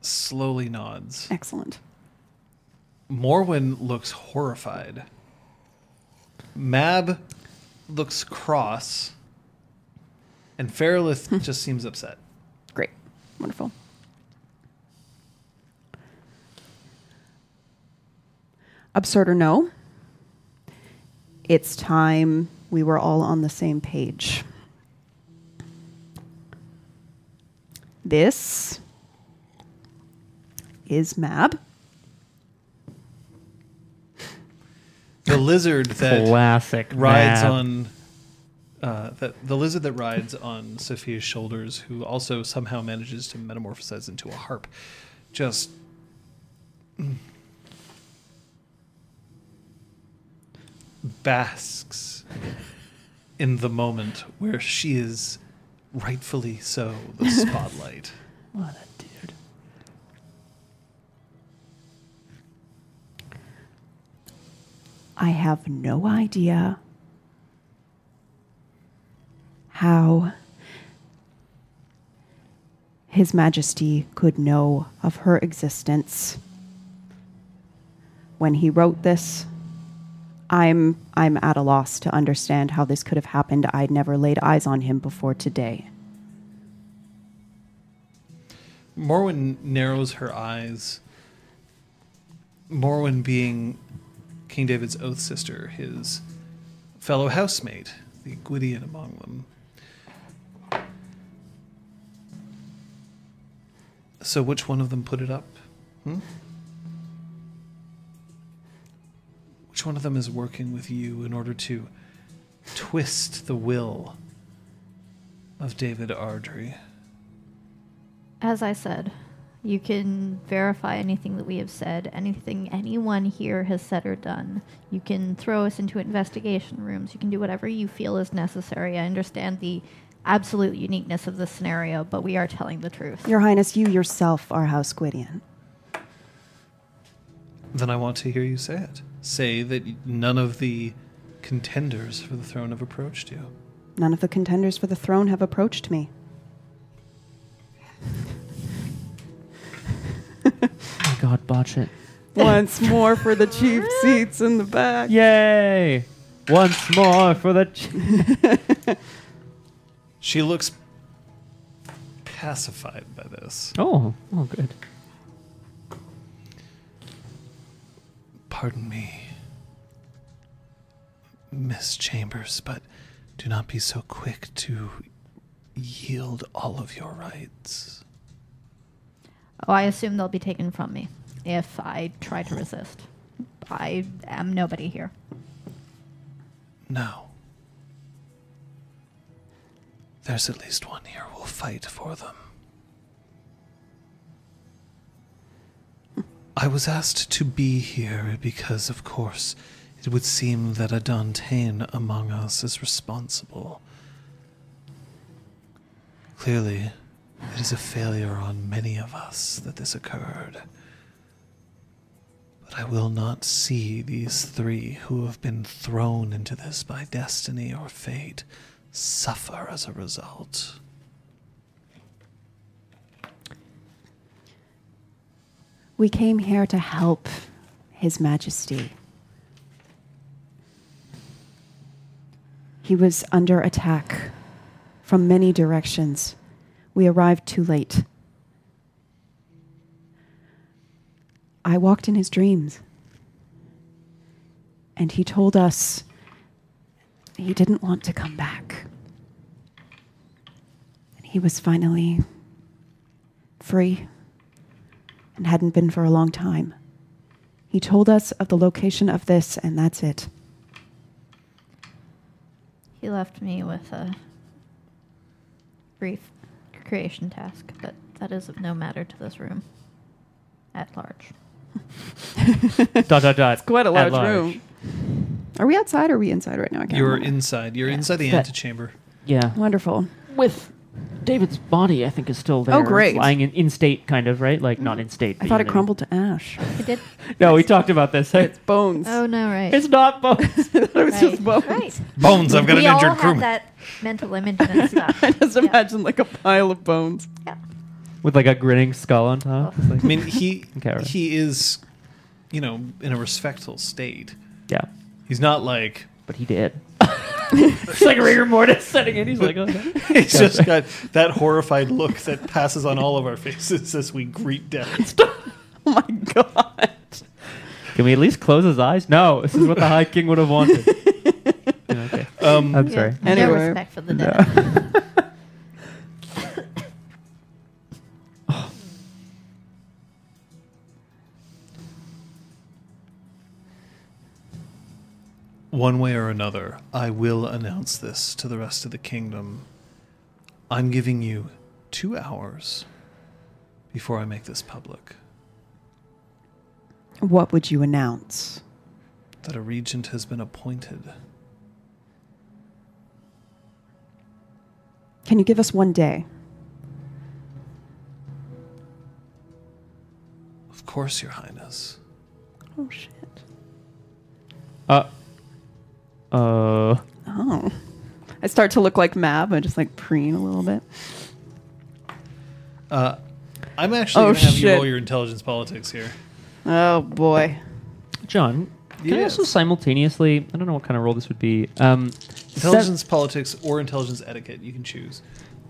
slowly nods. Excellent. Morwen looks horrified. Mab looks cross. And Fairlith hmm. just seems upset. Great. Wonderful. Absurd or no, it's time we were all on the same page. This is Mab. The lizard that classic. rides Mab. on uh, that the lizard that rides on Sophia's shoulders, who also somehow manages to metamorphosize into a harp, just basks in the moment where she is rightfully so the spotlight. What a dude. I have no idea how His Majesty could know of her existence. When he wrote this, I'm I'm at a loss to understand how this could have happened. I'd never laid eyes on him before today. Morwen narrows her eyes. Morwen being King David's oath sister, his fellow housemate, the Gwydion among them. So, which one of them put it up? Hmm? Which one of them is working with you in order to twist the will of David Ardrey. As I said, you can verify anything that we have said, anything anyone here has said or done. You can throw us into investigation rooms. You can do whatever you feel is necessary. I understand the absolute uniqueness of this scenario, but we are telling the truth. Your Highness, you yourself are House Gwydion. Then I want to hear you say it. Say that none of the contenders for the throne have approached you. None of the contenders for the throne have approached me. Oh God, botch it. Once more for the chief seats in the back. Yay! Once more for the. Ch- She looks pacified by this. oh, oh, good. Pardon me, Miss Chambers, but do not be so quick to yield all of your rights. Oh, I assume they'll be taken from me if I try to resist. I am nobody here. No. There's at least one here who'll fight for them. I was asked to be here because, of course, it would seem that a Dauntain among us is responsible. Clearly, it is a failure on many of us that this occurred. But I will not see these three who have been thrown into this by destiny or fate suffer as a result. We came here to help His Majesty. He was under attack from many directions. We arrived too late. I walked in his dreams. And he told us he didn't want to come back. And he was finally free and hadn't been for a long time. He told us of the location of this, and that's it. He left me with a brief creation task, but that is of no matter to this room at large. dot dot dot. It's quite a at large, large. room. Are we outside or are we inside right now? I can't You're remember. inside. You're Yeah. inside the That- antechamber. Yeah. Wonderful. With David's body, I think is still there. Oh, great. Lying in, in state, kind of right, like not mm. in state. I but thought you it know. crumbled to ash. He did. No, we talked about this. It's bones. Oh no! Right. It's not bones. it was just bones. Right. Bones. I've got we an all injured have crewman. that mental image and stuff. I just Yeah. imagine like a pile of bones. Yeah. With like a grinning skull on top. It's like- I mean, he Okay, right. he is, you know, in a respectful state. yeah, He's not like but he did. It's like rigor mortis setting in. He's like, oh, okay. he's just got that horrified look that passes on all of our faces as we greet death. Oh my god. Can we at least close his eyes? No, this is what the High King would have wanted. Yeah, okay. Um, I'm Yeah, sorry. No respect for the dead. One way or another, I will announce this to the rest of the kingdom. I'm giving you two hours before I make this public What would you announce? that a regent has been appointed. Can you give us one day? Of course, Your Highness. Oh shit. Uh, uh, Oh. I start to look like Mab. I just like preen a little bit. Uh, I'm actually Oh, going to have you shit. roll your intelligence politics here. Oh boy. John, can I Yes. also simultaneously? I don't know what kind of role this would be. Um, Intelligence politics or intelligence etiquette, you can choose.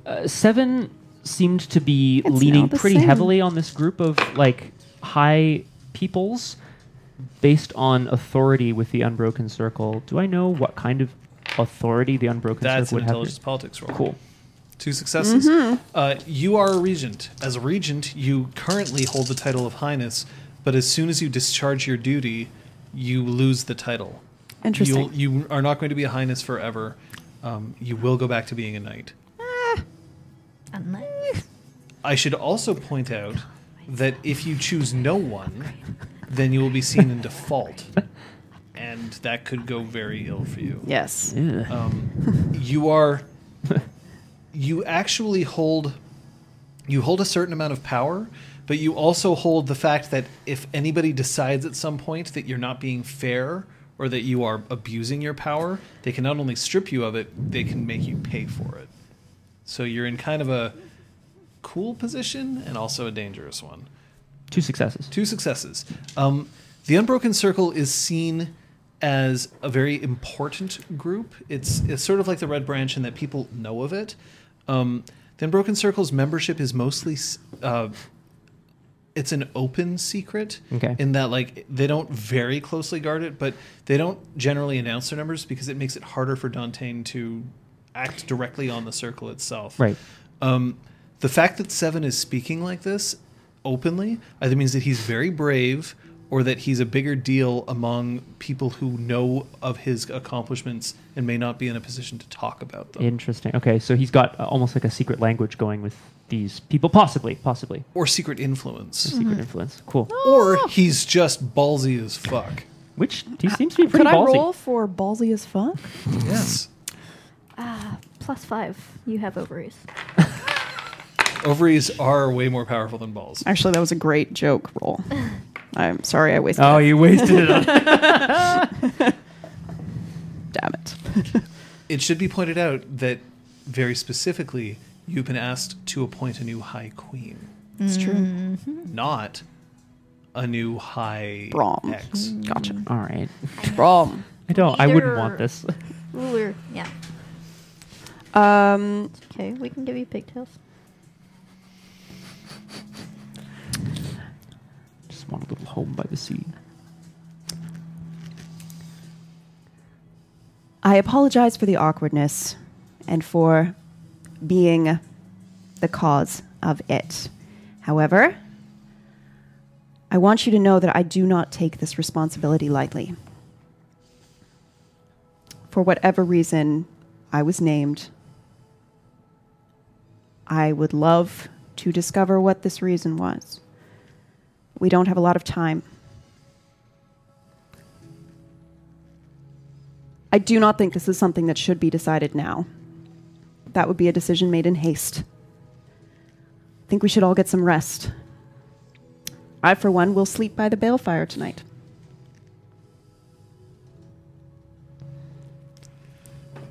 Uh, Seven seemed to be It's leaning the pretty same. heavily on this group of like high peoples based on authority with the Unbroken Circle. Do I know what kind of authority the Unbroken That's Circle an would have? intelligence politics roll. Cool. Two successes. Mm-hmm. Uh, you are a regent. As a regent, you currently hold the title of highness, but as soon as you discharge your duty, you lose the title. Interesting. You'll, you are not going to be a highness forever. Um, you will go back to being a knight. Unless I should also point out that if you choose no one, then you will be seen in default, and that could go very ill for you. Yes. Ugh. um, you are you actually hold you hold a certain amount of power but you also hold the fact that if anybody decides at some point that you're not being fair or that you are abusing your power they can not only strip you of it they can make you pay for it so you're in kind of a cool position and also a dangerous one Two successes. Two successes. Um, the Unbroken Circle is seen as a very important group. It's it's sort of like the Red Branch in that people know of it. Um, the Unbroken Circle's membership is mostly uh, it's an open secret Okay. in that like they don't very closely guard it, but they don't generally announce their numbers because it makes it harder for Dauntain to act directly on the circle itself. Right. Um, the fact that Seven is speaking like this openly either means that he's very brave or that he's a bigger deal among people who know of his accomplishments and may not be in a position to talk about them. Interesting. Okay, so he's got uh, almost like a secret language going with these people, possibly, possibly or secret influence. secret influence. Cool. Or he's just ballsy as fuck. Which he seems to be pretty Could I roll for ballsy as fuck? Yes. ah, plus five. You have ovaries. Ovaries are way more powerful than balls. Actually, that was a great joke roll. I'm sorry I wasted Oh, it. you wasted it on. Damn it. It should be pointed out that very specifically, you've been asked to appoint a new High Queen, it's true. Mm-hmm. not a new High Brom. X. Mm. Gotcha. Mm. All right. Wrong. I don't. I wouldn't Leader. want this. Ruler. Yeah. Um, Okay, we can give you pigtails. Just want a little home by the sea. I apologize for the awkwardness and for being the cause of it. However, I want you to know that I do not take this responsibility lightly. For whatever reason I was named, I would love to discover what this reason was. We don't have a lot of time. I do not think this is something that should be decided now. That would be a decision made in haste. I think we should all get some rest. I, for one, will sleep by the balefire tonight.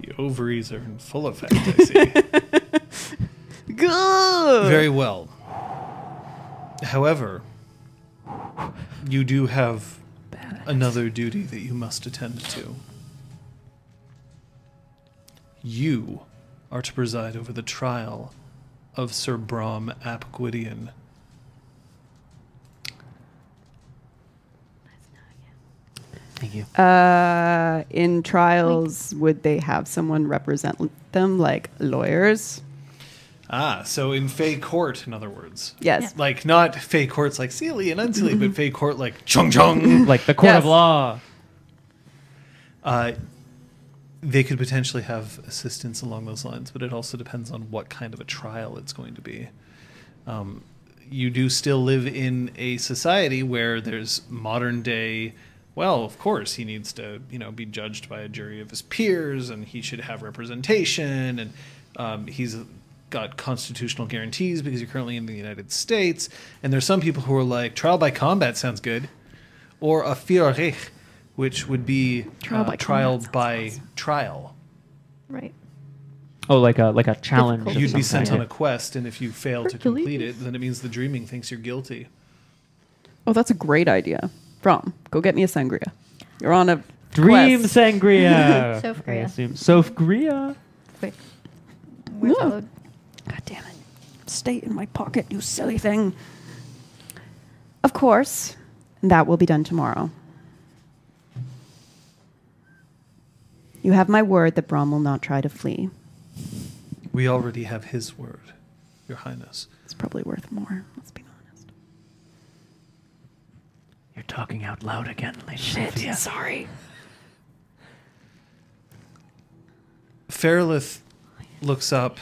The ovaries are in full effect, I see. Good. Very well. However, you do have another duty that you must attend to. You are to preside over the trial of Sir Brom ap Gwydion. Thank you. Uh, in trials, would they have someone represent them, like lawyers? Ah, so in Fey Court, in other words. Yes. Like, not Fey Courts like Seelie and Unseelie, but Fey Court like Chung Chung. Like the court of law. Uh, they could potentially have assistance along those lines, but it also depends on what kind of a trial it's going to be. Um, you do still live in a society where there's modern day. Well, of course, he needs to, you know, be judged by a jury of his peers, and he should have representation, and um, he's got constitutional guarantees because you're currently in the United States. And there's some people who are like, trial by combat sounds good, or a Führerrecht, which would be Trial uh, by trial by awesome. trial. Right. Oh, like a like a challenge. Difficult. of You'd be sent kind. on a quest, and if you fail to complete it, then it means the dreaming thinks you're guilty. Oh, that's a great idea. From go get me a sangria. You're on a Dream quest. sangria. Sofgria. I assume. Sofgria. Quick. Where's No. all the- God damn it! Stay in my pocket, you silly thing. Of course, that will be done tomorrow. You have my word that Brom will not try to flee. We already have his word, Your Highness. It's probably worth more. Let's be honest. You're talking out loud again, Lady Sophia. sorry. Fairlith looks up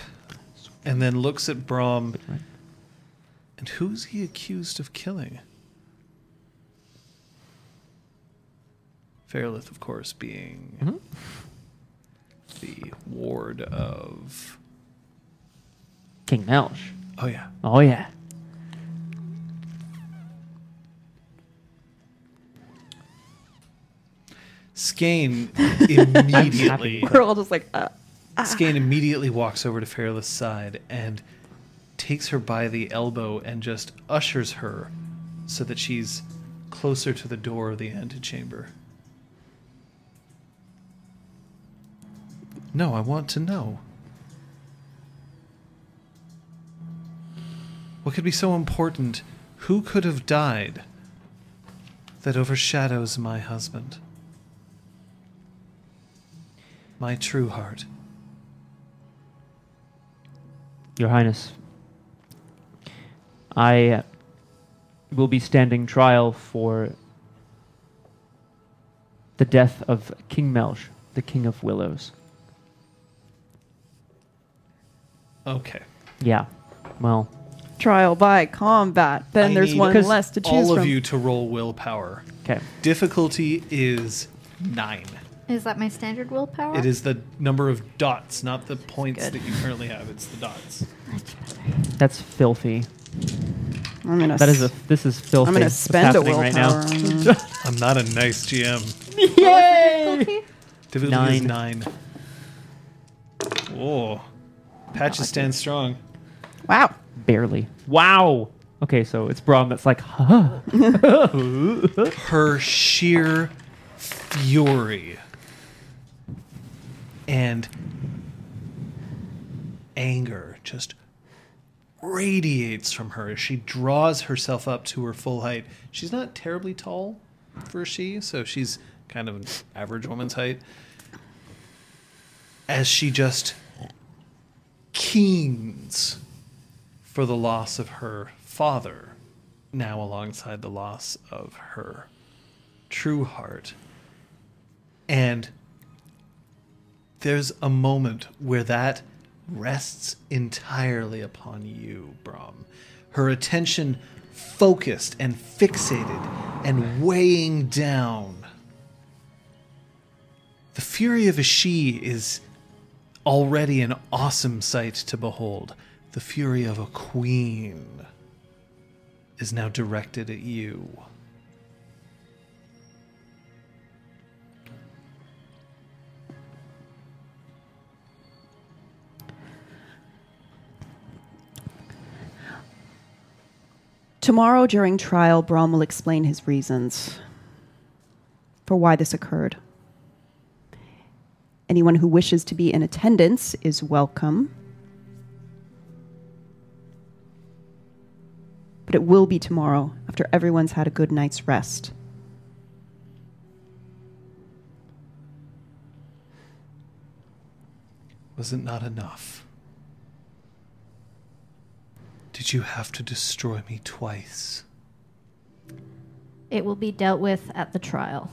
and then looks at Brom. And who's he accused of killing? Fairlith, of course, being Mhm. the ward of. King Melch. Oh, yeah. Oh yeah. Skane immediately. We're all just like, uh, Uh-uh. Skane immediately walks over to Fairlith's side and takes her by the elbow and just ushers her so that she's closer to the door of the antechamber. No, I want to know. What could be so important? Who could have died that overshadows my husband? My true heart. Your Highness, I will be standing trial for the death of King Melch, the King of Willows. Okay. Yeah. Well, trial by combat. Then I there's need one less to choose all from. of you to roll willpower. okay. Difficulty is nine. Is that my standard willpower? It is the number of dots, not the points good. that you currently have. It's the dots. That's filthy. I'm gonna. That is a. s- This is filthy. I'm gonna what's spend a happening willpower. right now. on that. I'm not a nice GM. Yay! Oh, Difficulty is Nine. nine. Oh. Patches stand strong. wow. Barely. Wow. Okay, so it's Brom that's like, huh. Her sheer fury and anger just radiates from her as she draws herself up to her full height. She's not terribly tall for she, so she's kind of an average woman's height. As she just keens for the loss of her father now alongside the loss of her true heart. And there's a moment where that rests entirely upon you, Brom. Her attention focused and fixated and weighing down. The fury of a she is already an awesome sight to behold. The fury of a queen is now directed at you. Tomorrow during trial, Brom will explain his reasons for why this occurred. Anyone who wishes to be in attendance is welcome. But it will be tomorrow after everyone's had a good night's rest. Was it not enough? Did you have to destroy me twice? It will be dealt with at the trial.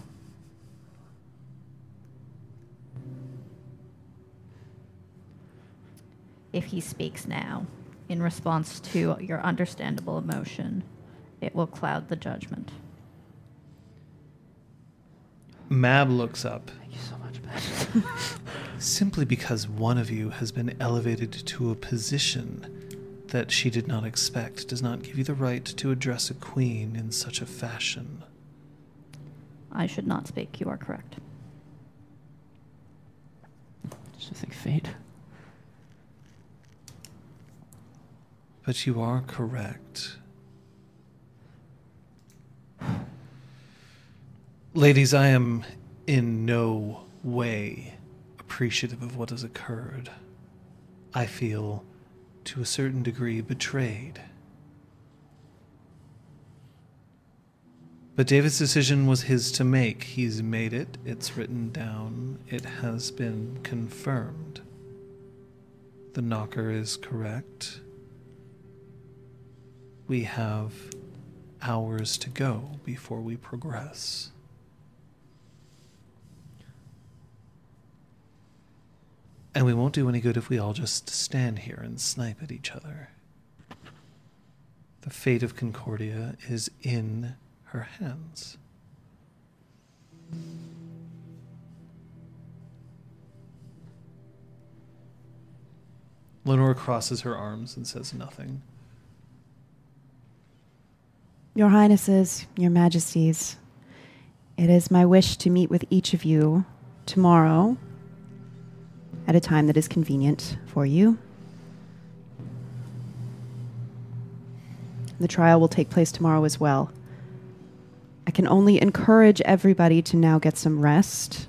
If he speaks now, in response to your understandable emotion, it will cloud the judgment. Mab looks up. Thank you so much, Patches. Simply because one of you has been elevated to a position that she did not expect does not give you the right to address a queen in such a fashion. I should not speak. You are correct. Just think fate. But you are correct. Ladies, I am in no way appreciative of what has occurred. I feel, to a certain degree, betrayed. But David's decision was his to make. He's made it, it's written down, it has been confirmed. The knocker is correct. We have hours to go before we progress. And we won't do any good if we all just stand here and snipe at each other. The fate of Concordia is in her hands. Lenore crosses her arms and says nothing. Your Highnesses, Your Majesties, it is my wish to meet with each of you tomorrow at a time that is convenient for you. The trial will take place tomorrow as well. I can only encourage everybody to now get some rest.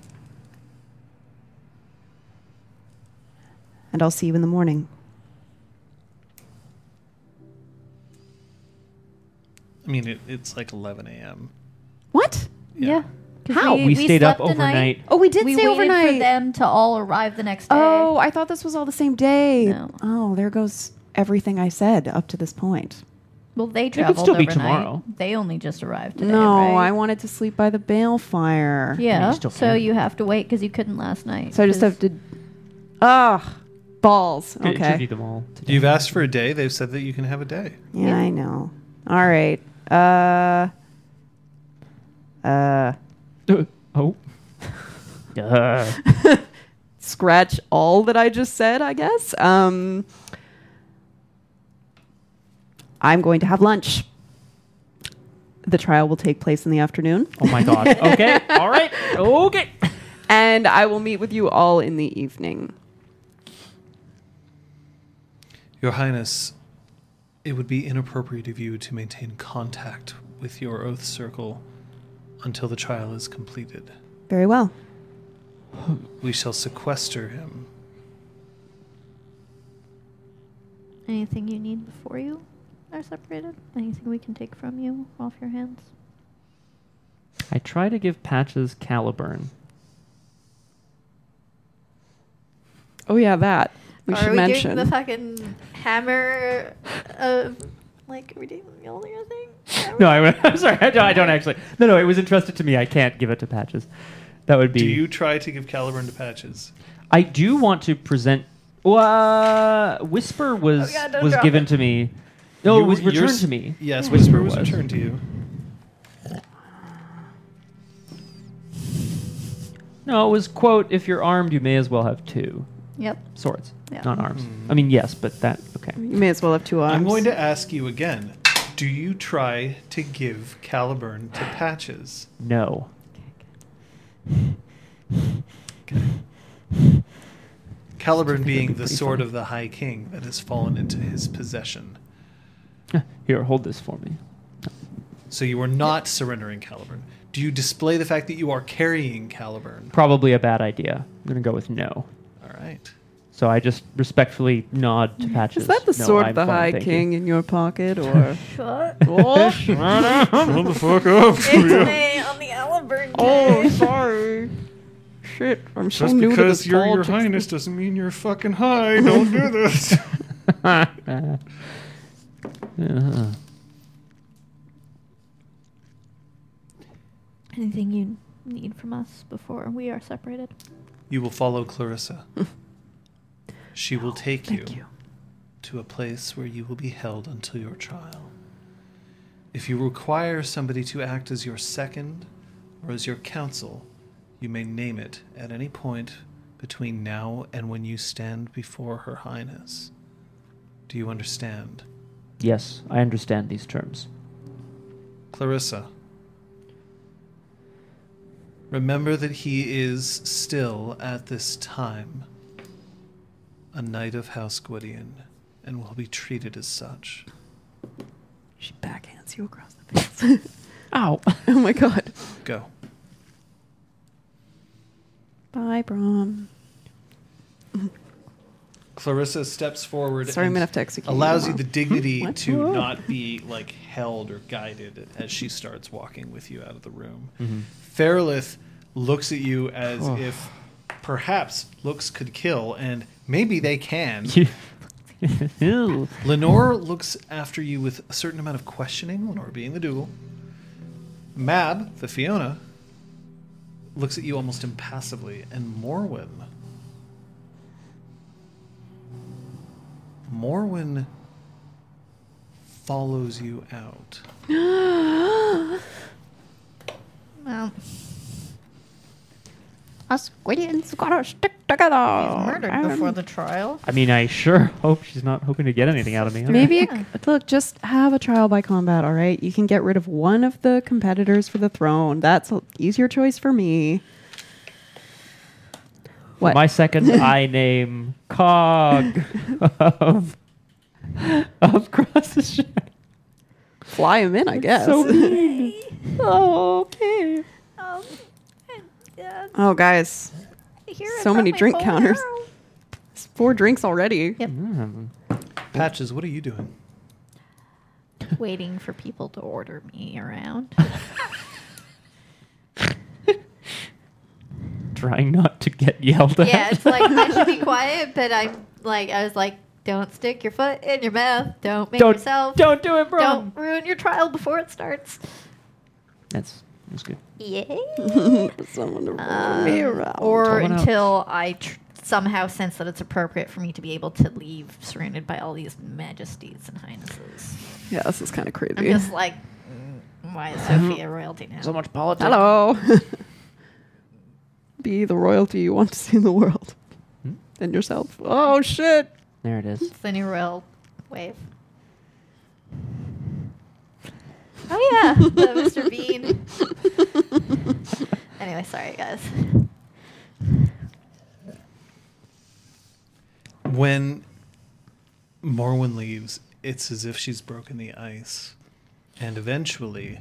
And I'll see you in the morning. I mean, it, it's like 11 a.m. What? Yeah. 'Cause How? We stayed up slept night. overnight. Oh, we did we stay waited overnight. for them to all arrive the next day. Oh, I thought this was all the same day. No. Oh, there goes everything I said up to this point. well, they traveled it could traveled still be tomorrow. They only just arrived today. no, right? I wanted to sleep by the balefire. Yeah. You So can. you have to wait because you couldn't last night. So I just have to. Ah, balls. Okay. interview them all. Today. You've asked for a day. They've said that you can have a day. Yeah, Yeah. I know. All right. Uh. Uh. Oh. Duh. Scratch all that I just said. I guess. Um. I'm going to have lunch. The trial will take place in the afternoon. Oh my god. Okay. All right. Okay. and I will meet with you all in the evening. Your Highness, it would be inappropriate of you to maintain contact with your Oath Circle until the trial is completed. Very well. We shall sequester him. Anything you need before you are separated? Anything we can take from you off your hands? I try to give Patches Caliburn. Oh yeah, that we are should we mention. doing the fucking hammer of like are we doing the Mjolnir thing? No, I, I'm sorry. I don't, I don't actually. No, no, it was entrusted to me. I can't give it to Patches. That would be. Do you try to give Caliburn to Patches? I do want to present. Well, uh, Whisper was Oh, God, don't was given it. to me. No, You- it was returned to me. Yes, Whisper was was. returned to you. No, it was quote: "If you're armed, you may as well have two Yep. swords, Yeah. not arms." Hmm. I mean, yes, but that okay. You may as well have two arms. I'm going to ask you again. Do you try to give Caliburn to Patches? No. Caliburn think that'd being be the sword of the High King that has fallen into his possession. Here, hold this for me. So you are not surrendering Caliburn. Do you display the fact that you are carrying Caliburn? Probably a bad idea. I'm gonna go with no. All right. So I just respectfully nod to Patches. Is that the No, sword I'm of the fine, High thank you. King in your pocket, or? Shut. oh, Shut the fuck up. It's me on the Aliburn oh, sorry. Shit, I'm so Just new to because this you're your politics. highness doesn't mean you're fucking high. Don't do this. Uh-huh. Anything you need from us before we are separated? You will follow Clarissa. She will take you, you. to a place where you will be held until your trial. If you require somebody to act as your second or as your counsel, you may name it at any point between now and when you stand before Her Highness. Do you understand? Yes, I understand these terms. Clarissa. Remember that he is still, at this time, a knight of House Gwydion and will be treated as such. She backhands you across the face. Ow. oh my god. Go. Bye, Brom. Clarissa steps forward Sorry, I'm and gonna have to execute. allows you you the dignity What? to Whoa. not be like held or guided as she starts walking with you out of the room. Mhm. Fairlith looks at you as Oh. if perhaps looks could kill, and maybe they can. Lenore looks after you with a certain amount of questioning, Lenore being the Dougal. Mab, the Fiona, looks at you almost impassively, and Morwen. Morwen follows you out. Well, Us Gwydions gotta stick together. he's murdered Um, before the trial. I mean, I sure hope she's not hoping to get anything out of me. Maybe Yeah. it- look, just have a trial by combat. All right, you can get rid of one of the competitors for the throne. That's an easier choice for me. For What? my second, I name Cog of, of Cross the Shadow. Fly him in, I guess. So mean. oh, okay. Um, uh, oh, guys, here So many drink bow counters. it's four drinks already. Yep. Mm. Patches, what are you doing? Waiting for people to order me around. Trying not to get yelled at. yeah, it's like I should be quiet, but I'm like I was like, don't stick your foot in your mouth. Don't make don't, yourself. don't do it, bro. don't ruin your trial before it starts. That's that's good. Yay. Someone to roll Um, me around. or Someone else. until I tr- somehow sense that it's appropriate for me to be able to leave surrounded by all these majesties and highnesses. yeah, this is kind of crazy. I'm just like, mm, why is Sophia royalty now? So much politics. Hello. Be the royalty you want to see in the world. Hmm? And yourself. Oh shit. There it is. It's the new royal wave. Oh yeah, the Mr. Bean. anyway, sorry guys. When Morwen leaves, it's as if she's broken the ice. And eventually,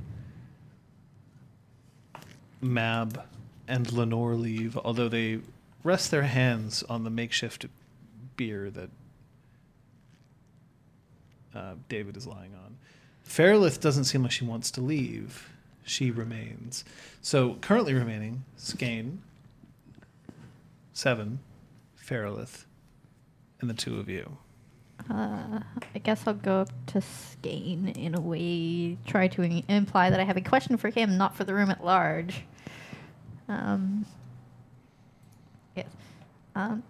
Mab and Lenore leave, although they rest their hands on the makeshift bier that uh, David is lying on. Fairlith doesn't seem like she wants to leave. She remains. So currently remaining, Skane, Seven, Fairlith, and the two of you. Uh, I guess I'll go up to Skane in a way, try to i- imply that I have a question for him, not for the room at large. Um, yes. Um,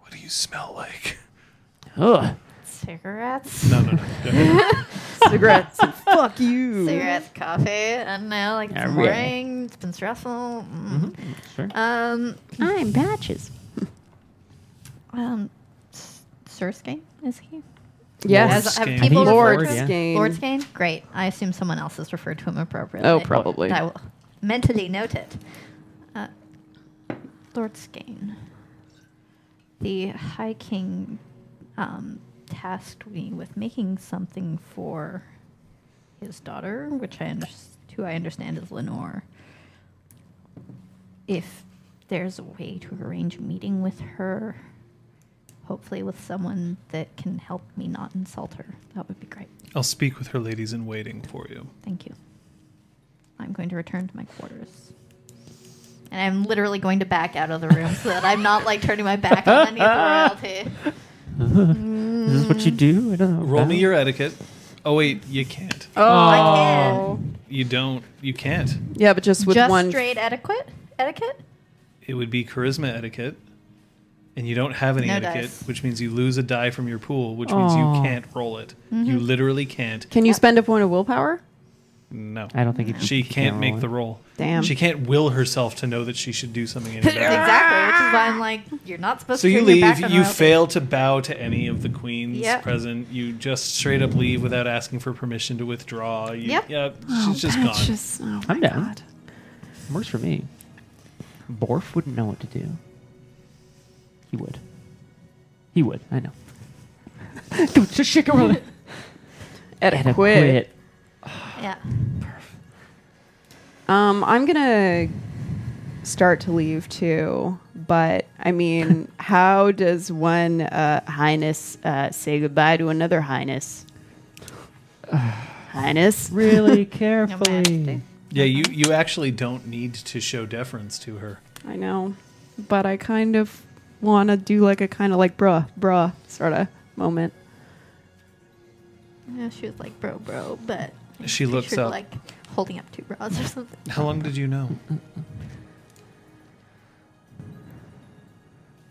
What do you smell like? Ugh. Cigarettes? No, no, no. Go ahead. Cigarettes. and fuck you. Cigarettes, coffee, and now like it's Yeah, right. boring. It's been stressful. Mm. Sure. Um, I'm patches. um, S- Sir Skane is he? Yes. Has- have Skane. people I Lord referred to him? yeah. Skane. Lord Skane? Great. I assume someone else has referred to him appropriately. Oh, probably. I will mentally note it. Uh, Lord Skane. The High King um, tasked me with making something for his daughter, which I under- who I understand is Lenore. If there's a way to arrange a meeting with her, hopefully with someone that can help me not insult her, that would be great. I'll speak with her ladies in waiting for you. Thank you. I'm going to return to my quarters. And I'm literally going to back out of the room so that I'm not like turning my back on any of the royalty. Is this what you do? I don't know. Roll me your etiquette. Oh wait, you can't. Oh. I You don't. You can't. Yeah, but just with Just one. straight etiquette? Etiquette? It would be charisma etiquette, and you don't have any No etiquette, dice. which means you lose a die from your pool, which means you can't roll it. Mm-hmm. You literally can't. Can you Yep. spend a point of willpower? No. I don't think you can- she you can't make it. the roll. Damn. She can't will herself to know that she should do something any better. exactly, which is why I'm like, you're not supposed So to you turn your back leave. You fail to bow to any of the queens Yep. present. You just straight up leave without asking for permission to withdraw. You, Yep. Yeah, Oh, she's just gone. patches. Oh, I'm my down. God. Works for me. Borf wouldn't know what to do. He would. He would. I know. Don't just shake around. Etiquette. Yeah. Um, I'm gonna start to leave too, but I mean, how does one uh, highness uh, say goodbye to another highness? highness. Really No carefully. Yeah, you you actually don't need to show deference to her. I know, but I kind of want to do like a kind of like bruh, bruh sort of moment. Yeah, she was like, bro, bro, but She looks up. like holding up two bras or something. How long did you know?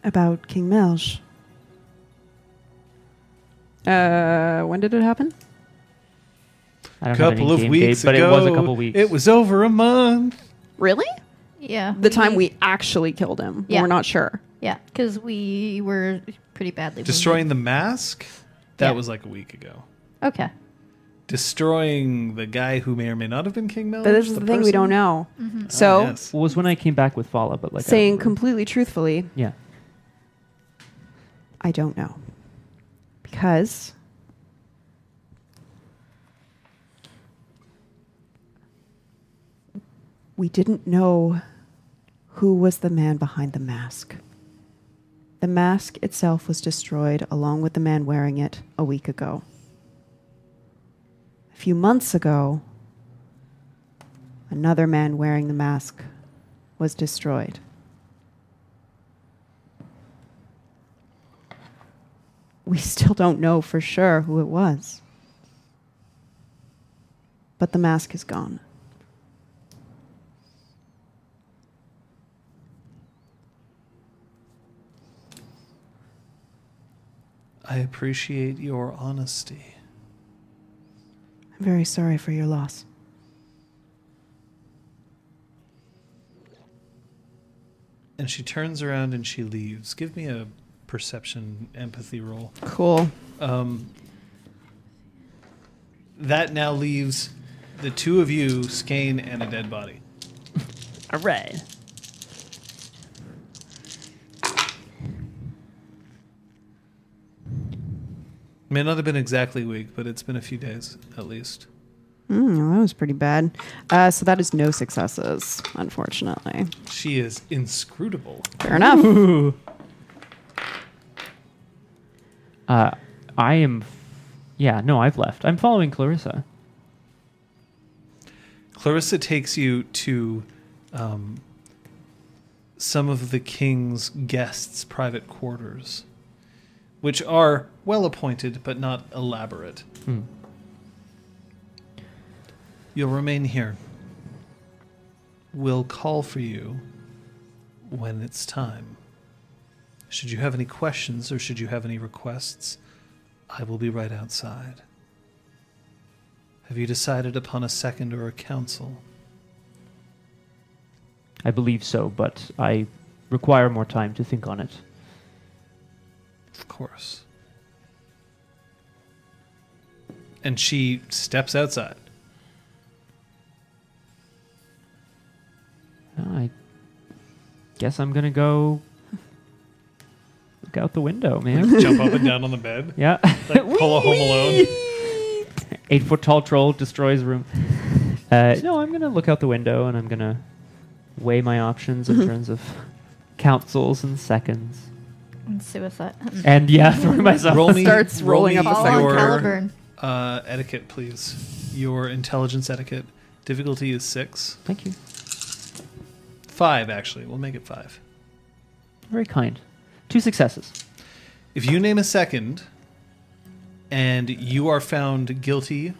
About King Melch. Uh, when did it happen? I don't have couple any of game weeks date, but ago. it was a couple weeks. It was over a month. Really? Yeah. The time we actually killed him. Yeah. We're not sure. Yeah, because we were pretty badly Destroying wounded. the mask. That Yeah. was like a week ago. Okay. Destroying the guy who may or may not have been King Melch. But this is the, thing we don't know. Mm-hmm. So, Oh, yes. was when I came back with Fala, but like saying I- completely truthfully, yeah. I don't know. Because we didn't know who was the man behind the mask. The mask itself was destroyed along with the man wearing it a week ago. A few months ago, another man wearing the mask was destroyed. We still don't know for sure who it was. But the mask is gone. I appreciate your honesty. I'm very sorry for your loss. And she turns around and she leaves. Give me a perception empathy roll. Cool. Um, that now leaves the two of you, Skane, and a dead body. All right. May not have been exactly a week, but it's been a few days at least. Mm, well, that was pretty bad. Uh, so that is no successes, unfortunately. She is inscrutable. Fair enough. Ooh. Uh, I am. Yeah, no, I've left. I'm following Clarissa. Clarissa takes you to um, some of the king's guests' private quarters, which are well appointed but not elaborate. Hmm. You'll remain here. We'll call for you when it's time. Should you have any questions or should you have any requests, I will be right outside. Have you decided upon a second or a council? I believe so, but I require more time to think on it. Of course. And she steps outside. I guess I'm gonna go look out the window, man. Jump up and down on the bed. yeah. Like pull a home alone. Eight foot tall troll destroys room. Uh, no, I'm gonna look out the window and I'm gonna weigh my options in terms of councils and seconds. And suicide. And yeah, throw myself. Roll me, Starts roll rolling me up a Fall on your Caliburn. uh, etiquette, please. Your intelligence etiquette. Difficulty is six. Thank you. Five, actually. We'll make it five. Very kind. Two successes. If you name a second and you are found guilty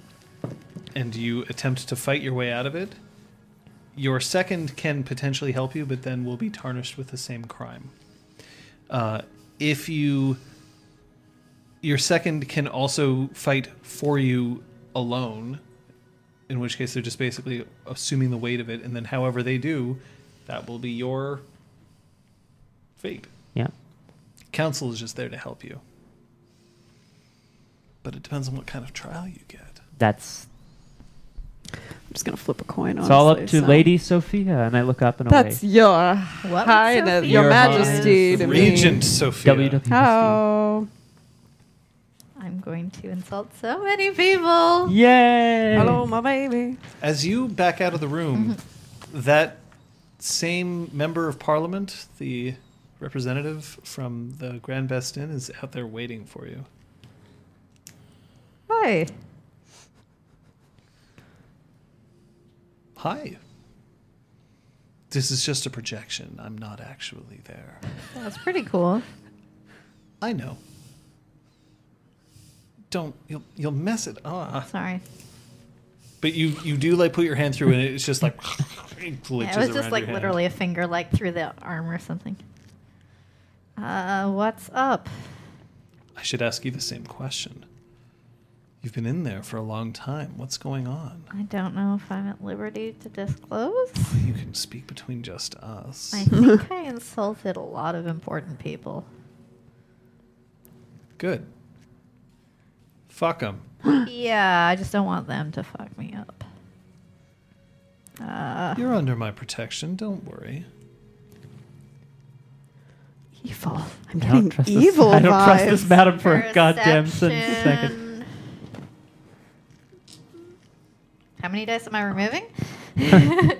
and you attempt to fight your way out of it, your second can potentially help you, but then will be tarnished with the same crime. Uh, if you. Your second can also fight for you alone, in which case they're just basically assuming the weight of it, and then however they do, that will be your fate. Yeah. Council is just there to help you. But it depends on what kind of trial you get. That's I'm just gonna flip a coin. it's all up to so- Lady Sophia, and I look up and That's away. your What, highness, Sophia? your Your majesty to me. Regent Sophia. WWSD. How? Oh. I'm going to insult so many people. Yay! Hello, my baby. As you back out of the room, mm-hmm. that same member of parliament, the representative from the Grand Best Inn, is out there waiting for you. Hi. Hi. This is just a projection. I'm not actually there. That's pretty cool. I know. Don't you'll you'll mess it up. Sorry. But you you do like put your hand through and it's just like it Yeah, it was just like literally a finger like through the arm or something. Uh, what's up? I should ask you the same question. You've been in there for a long time. What's going on? I don't know if I'm at liberty to disclose. You can speak between just us. I think I insulted a lot of important people. Good. Fuck them. yeah, I just don't want them to fuck me up. Uh, You're under my protection. Don't worry. Evil. I'm I don't getting trust evil this. I don't trust this madam for a goddamn sen- second. perception. How many dice am I removing?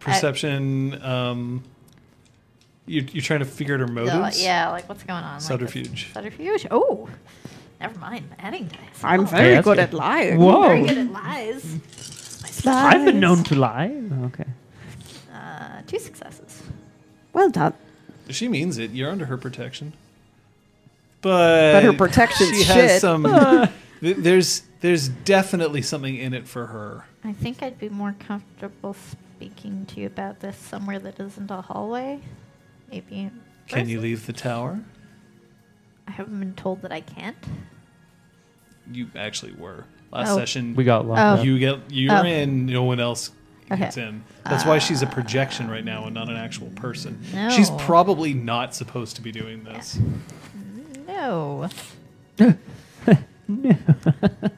Perception. Um, you, you're trying to figure out her No, motives. yeah, like what's going on? Like, Subterfuge. subterfuge. Oh, never mind. Adding dice. I'm Oh, very that's good good. at lying. Whoa. very good at lies. My I've been known to lie. Okay. Uh, two successes. Well done. She means it. You're under her protection. But, But her protection's she shit. has some. th- there's there's definitely something in it for her. I think I'd be more comfortable speaking to you about this somewhere that isn't a hallway. Maybe. in Can you leave the tower? I haven't been told that I can't. You actually were last Oh. session. We got locked Oh. up. You get you're Oh. in. No one else Okay. gets in. That's why she's a ah. projection right now and not an actual person. No. She's probably not supposed to be doing this. No.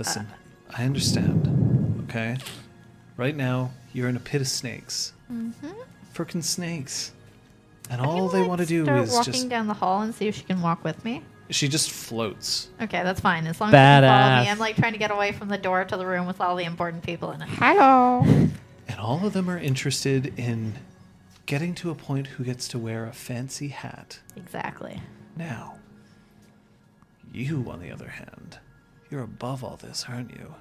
Listen, I understand. Okay, right now you're in a pit of snakes. Mm-hmm. Frickin' snakes. And I all they like, want to do start is walking just. Walking down the hall and see if she can walk with me. She just floats. Okay, that's fine. As long as she can follow me. I'm like trying to get away from the door to the room with all the important people in it. Hello. And all of them are interested in getting to a point who gets to wear a fancy hat. Exactly. Now, you, on the other hand, you're above all this, aren't you?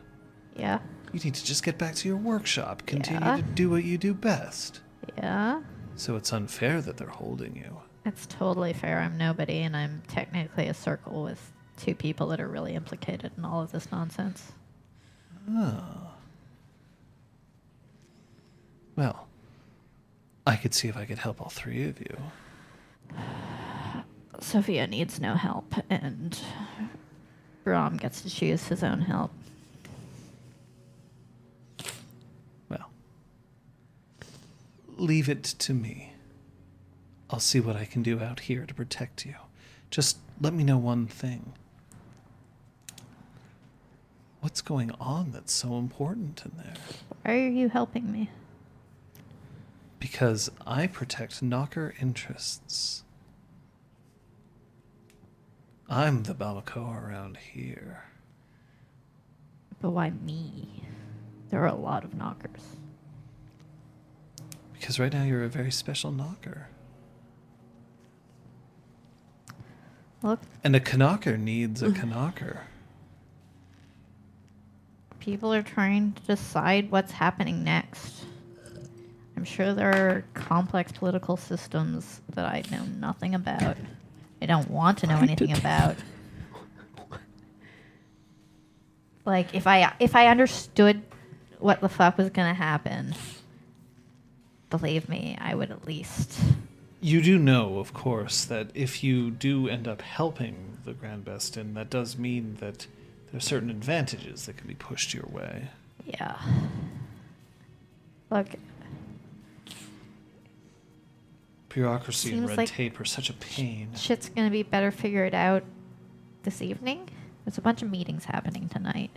Yeah. You need to just get back to your workshop, continue Yeah. to do what you do best. Yeah. So it's unfair that they're holding you. It's totally fair. I'm nobody, and I'm technically a circle with two people that are really implicated in all of this nonsense. Oh. Well, I could see if I could help all three of you. Sophia needs no help, and Brom gets to choose his own help. Well, leave it to me. I'll see what I can do out here to protect you. Just let me know one thing. What's going on that's so important in there? Why are you helping me? Because I protect knocker interests. I'm the Bamako around here. But why me? There are a lot of knockers. Because right now you're a very special knocker. Look, And a knocker needs a knocker. people are trying to decide what's happening next. I'm sure there are complex political systems that I know nothing about. I don't want to know anything about. Like if I if I understood what the fuck was gonna happen, believe me, I would at least You do know, of course, that if you do end up helping the Grand Bestin, that does mean that there are certain advantages that can be pushed your way. yeah. Look, Bureaucracy and red like- tape are such a pain. shit's gonna be better figured out this evening. There's a bunch of meetings happening tonight.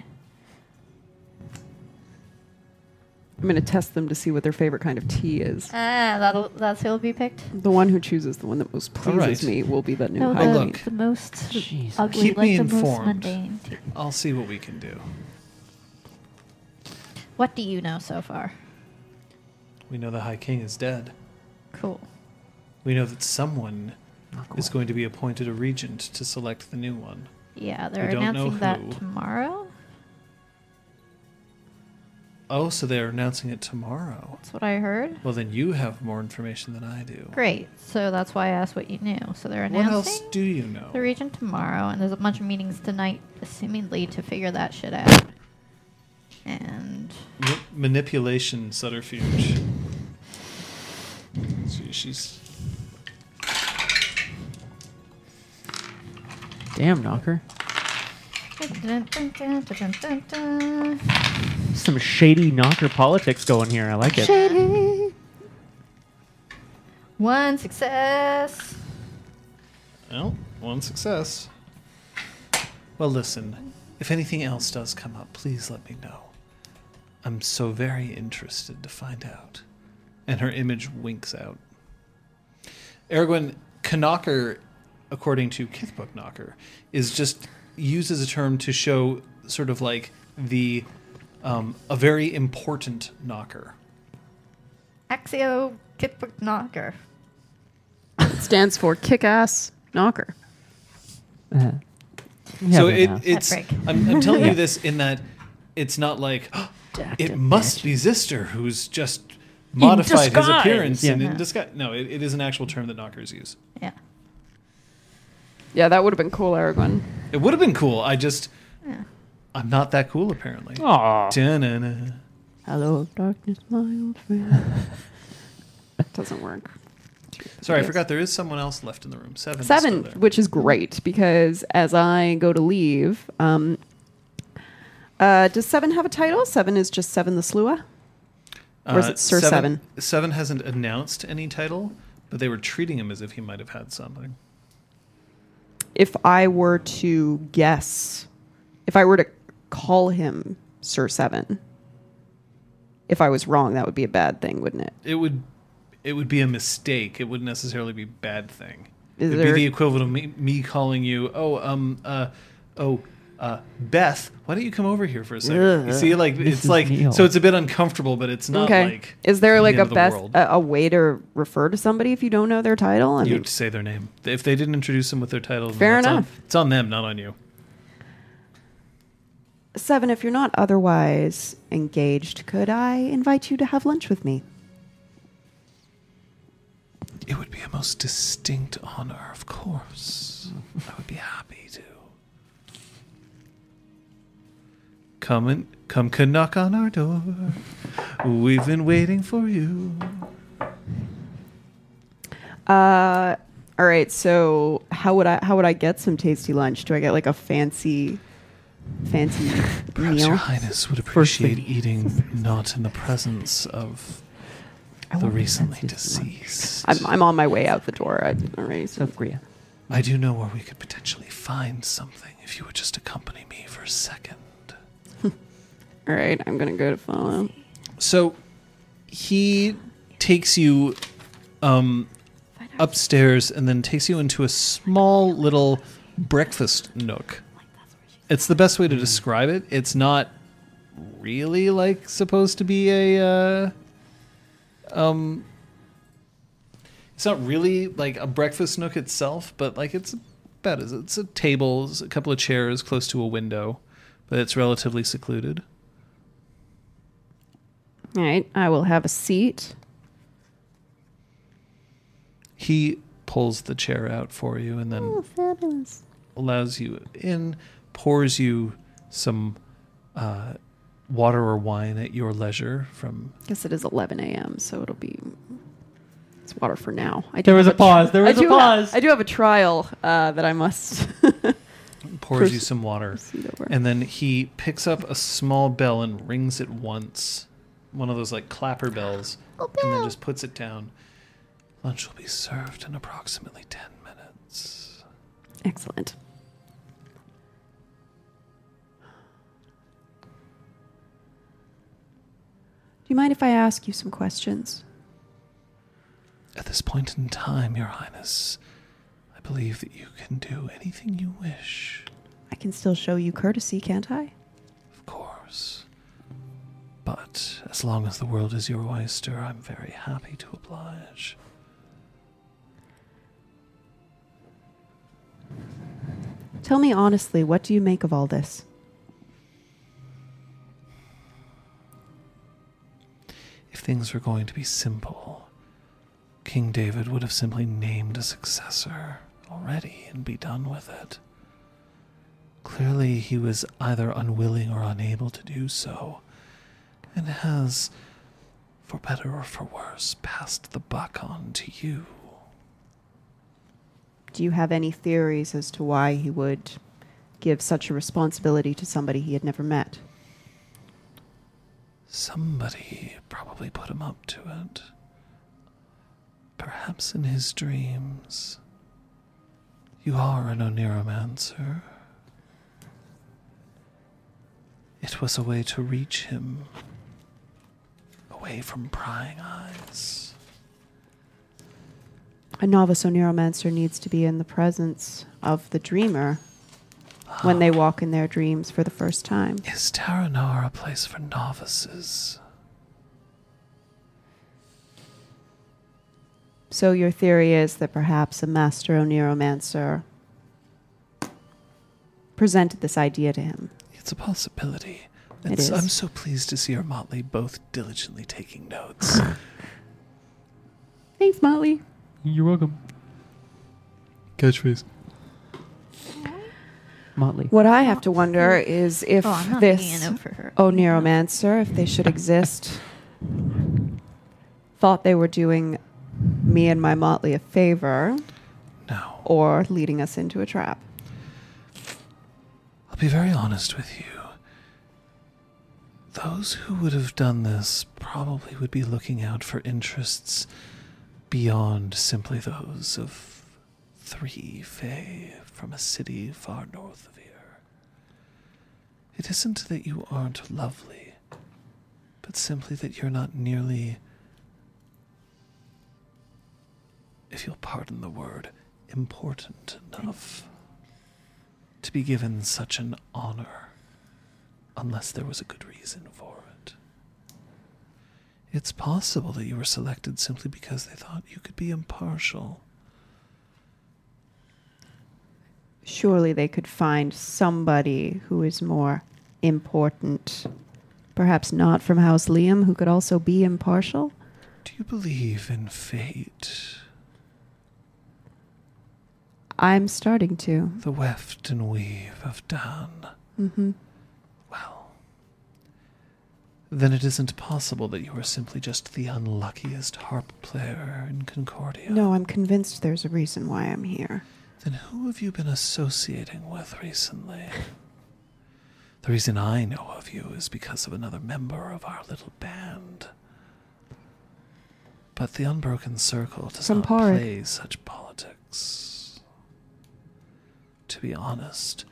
I'm going to test them to see what their favorite kind of tea is. Ah, that'll that's who'll be picked. The one who chooses the one that most pleases right. me will be the new No, high the, look. the most Jeez. ugly, Keep like me the most informed. mundane. t- I'll see what we can do. What do you know so far? We know the High King is dead. Cool. We know that someone oh, cool. is going to be appointed a regent to select the new one. Yeah, they're don't announcing that tomorrow. Oh, so they're announcing it tomorrow. That's what I heard. Well, then you have more information than I do. Great. So that's why I asked what you knew. So they're announcing. What else do you know? the region tomorrow, and there's a bunch of meetings tonight, seemingly to figure that shit out. And Ma- manipulation subterfuge. She, she's Damn, knocker. Some shady knocker politics going here. I like it. Shady. one success. well, one success. Well, listen. If anything else does come up, please let me know. I'm so very interested to find out. And her image winks out. Erwin Knocker, according to Kithbook Knocker, is just used as a term to show sort of like the um, a very important knocker. Axio Kitbook Knocker. It stands for kick ass knocker. Uh, so it, it's break. I'm, I'm telling you this in that it's not like Jacked it must bitch. be Zister who's just modified his disguise. appearance and in disguise. No, it, it is an actual term that knockers use. Yeah. Yeah, that would have been cool, Aragorn. It would have been cool. I just Yeah. I'm not that cool apparently. Aw. Da-na-na. Hello, darkness, my old friend. Doesn't work. Sorry, I Yes. forgot there is someone else left in the room. Seven. is still Seven, there. which is great because as I go to leave, um, uh, does Seven have a title? Seven is just Seven the Sluagh. or is it Sir Seven? Uh, Seven hasn't announced any title, but they were treating him as if he might have had something. If I were to guess, if I were to call him Sir Seven, if I was wrong, that would be a bad thing, wouldn't it? It would, it would be a mistake. It wouldn't necessarily be a bad thing. Is It'd there- be the equivalent of me, me calling you, oh, um, uh, oh, uh, Beth, why don't you come over here for a second? You see, like it's Mrs. like Neal. so it's a bit uncomfortable, but it's not okay. like is there like end a of the best world. a, a way to refer to somebody if you don't know their title? I you mean, say their name. If they didn't introduce them with their title, Fair that's on- enough. it's on them, not on you. Seven, if you're not otherwise engaged, could I invite you to have lunch with me? It would be be a most distinct honor, of course. I would be happy Come and come, can knock on our door. We've been waiting for you. Uh, all right. So how would I how would I get some tasty lunch? Do I get like a fancy, fancy Perhaps meal? Your Highness would appreciate eating not in the presence of I the recently deceased. I'm I'm on my way out the door. I, all right. So Sophria. I do know where we could potentially find something if you would just accompany me for a second. All right. I'm gonna go to follow. So he takes you um, upstairs and then takes you into a small little breakfast nook. It's the best way to describe it. It's not really like supposed to be a uh, um it's not really like a breakfast nook itself, but like it's about as it's a table, a couple of chairs close to a window, but it's relatively secluded. All right. I will have a seat. He pulls the chair out for you and then Oh, fabulous. allows you in, pours you some uh, water or wine at your leisure from. guess it is 11 a.m. So it'll be. It's water for now. I do There was have a pause. There I was a do have- pause. I do have a trial uh, that I must. Pours you Pers- some water. proceed over. And then he picks up a small bell and rings it once. One of those like clapper bells. Oh, and then just puts it down. Lunch will be served in approximately 10 minutes. Excellent. Do you mind if I ask you some questions? At this point in time, Your Highness, I believe that you can do anything you wish. I can still show you courtesy, can't I? Of course. But as long as the world is your oyster, I'm very happy to oblige. Tell me honestly, what do you make of all this? If things were going to be simple, King David would have simply named a successor already and be done with it. Clearly, he was either unwilling or unable to do so, and has, for better or for worse, passed the buck on to you. Do you have any theories as to why he would give such a responsibility to somebody he had never met? Somebody probably put him up to it. Perhaps in his dreams. You are an Oniromancer. It was a way to reach him, away from prying eyes. A novice Oniromancer needs to be in the presence of the dreamer when they walk in their dreams for the first time. Is Taranar a place for novices? So your theory is that perhaps a master Oniromancer presented this idea to him. It's a possibility. It It's- I'm so pleased to see our Motley both diligently taking notes. Thanks, Motley. You're welcome. Catchphrase. Motley. What I have to wonder is oh, if Oh, I'm not this making a note for her. Oh, Oniromancer, if they should exist, thought they were doing me and my Motley a favor No. or leading us into a trap. I'll be very honest with you. Those who would have done this probably would be looking out for interests beyond simply those of three Fae from a city far north of here. It isn't that you aren't lovely, but simply that you're not nearly, if you'll pardon the word, important enough to be given such an honor unless there was a good reason for it. It's possible that you were selected simply because they thought you could be impartial. Surely they could find somebody who is more important. Perhaps not from House Liam, who could also be impartial. Do you believe in fate? I'm starting to. The weft and weave of Dan. Mm-hmm. Then it isn't possible that you are simply just the unluckiest harp player in Concordia. No, I'm convinced there's a reason why I'm here. Then who have you been associating with recently? The reason I know of you is because of another member of our little band. But the Unbroken Circle does From not Porrig. play such politics. To be honest,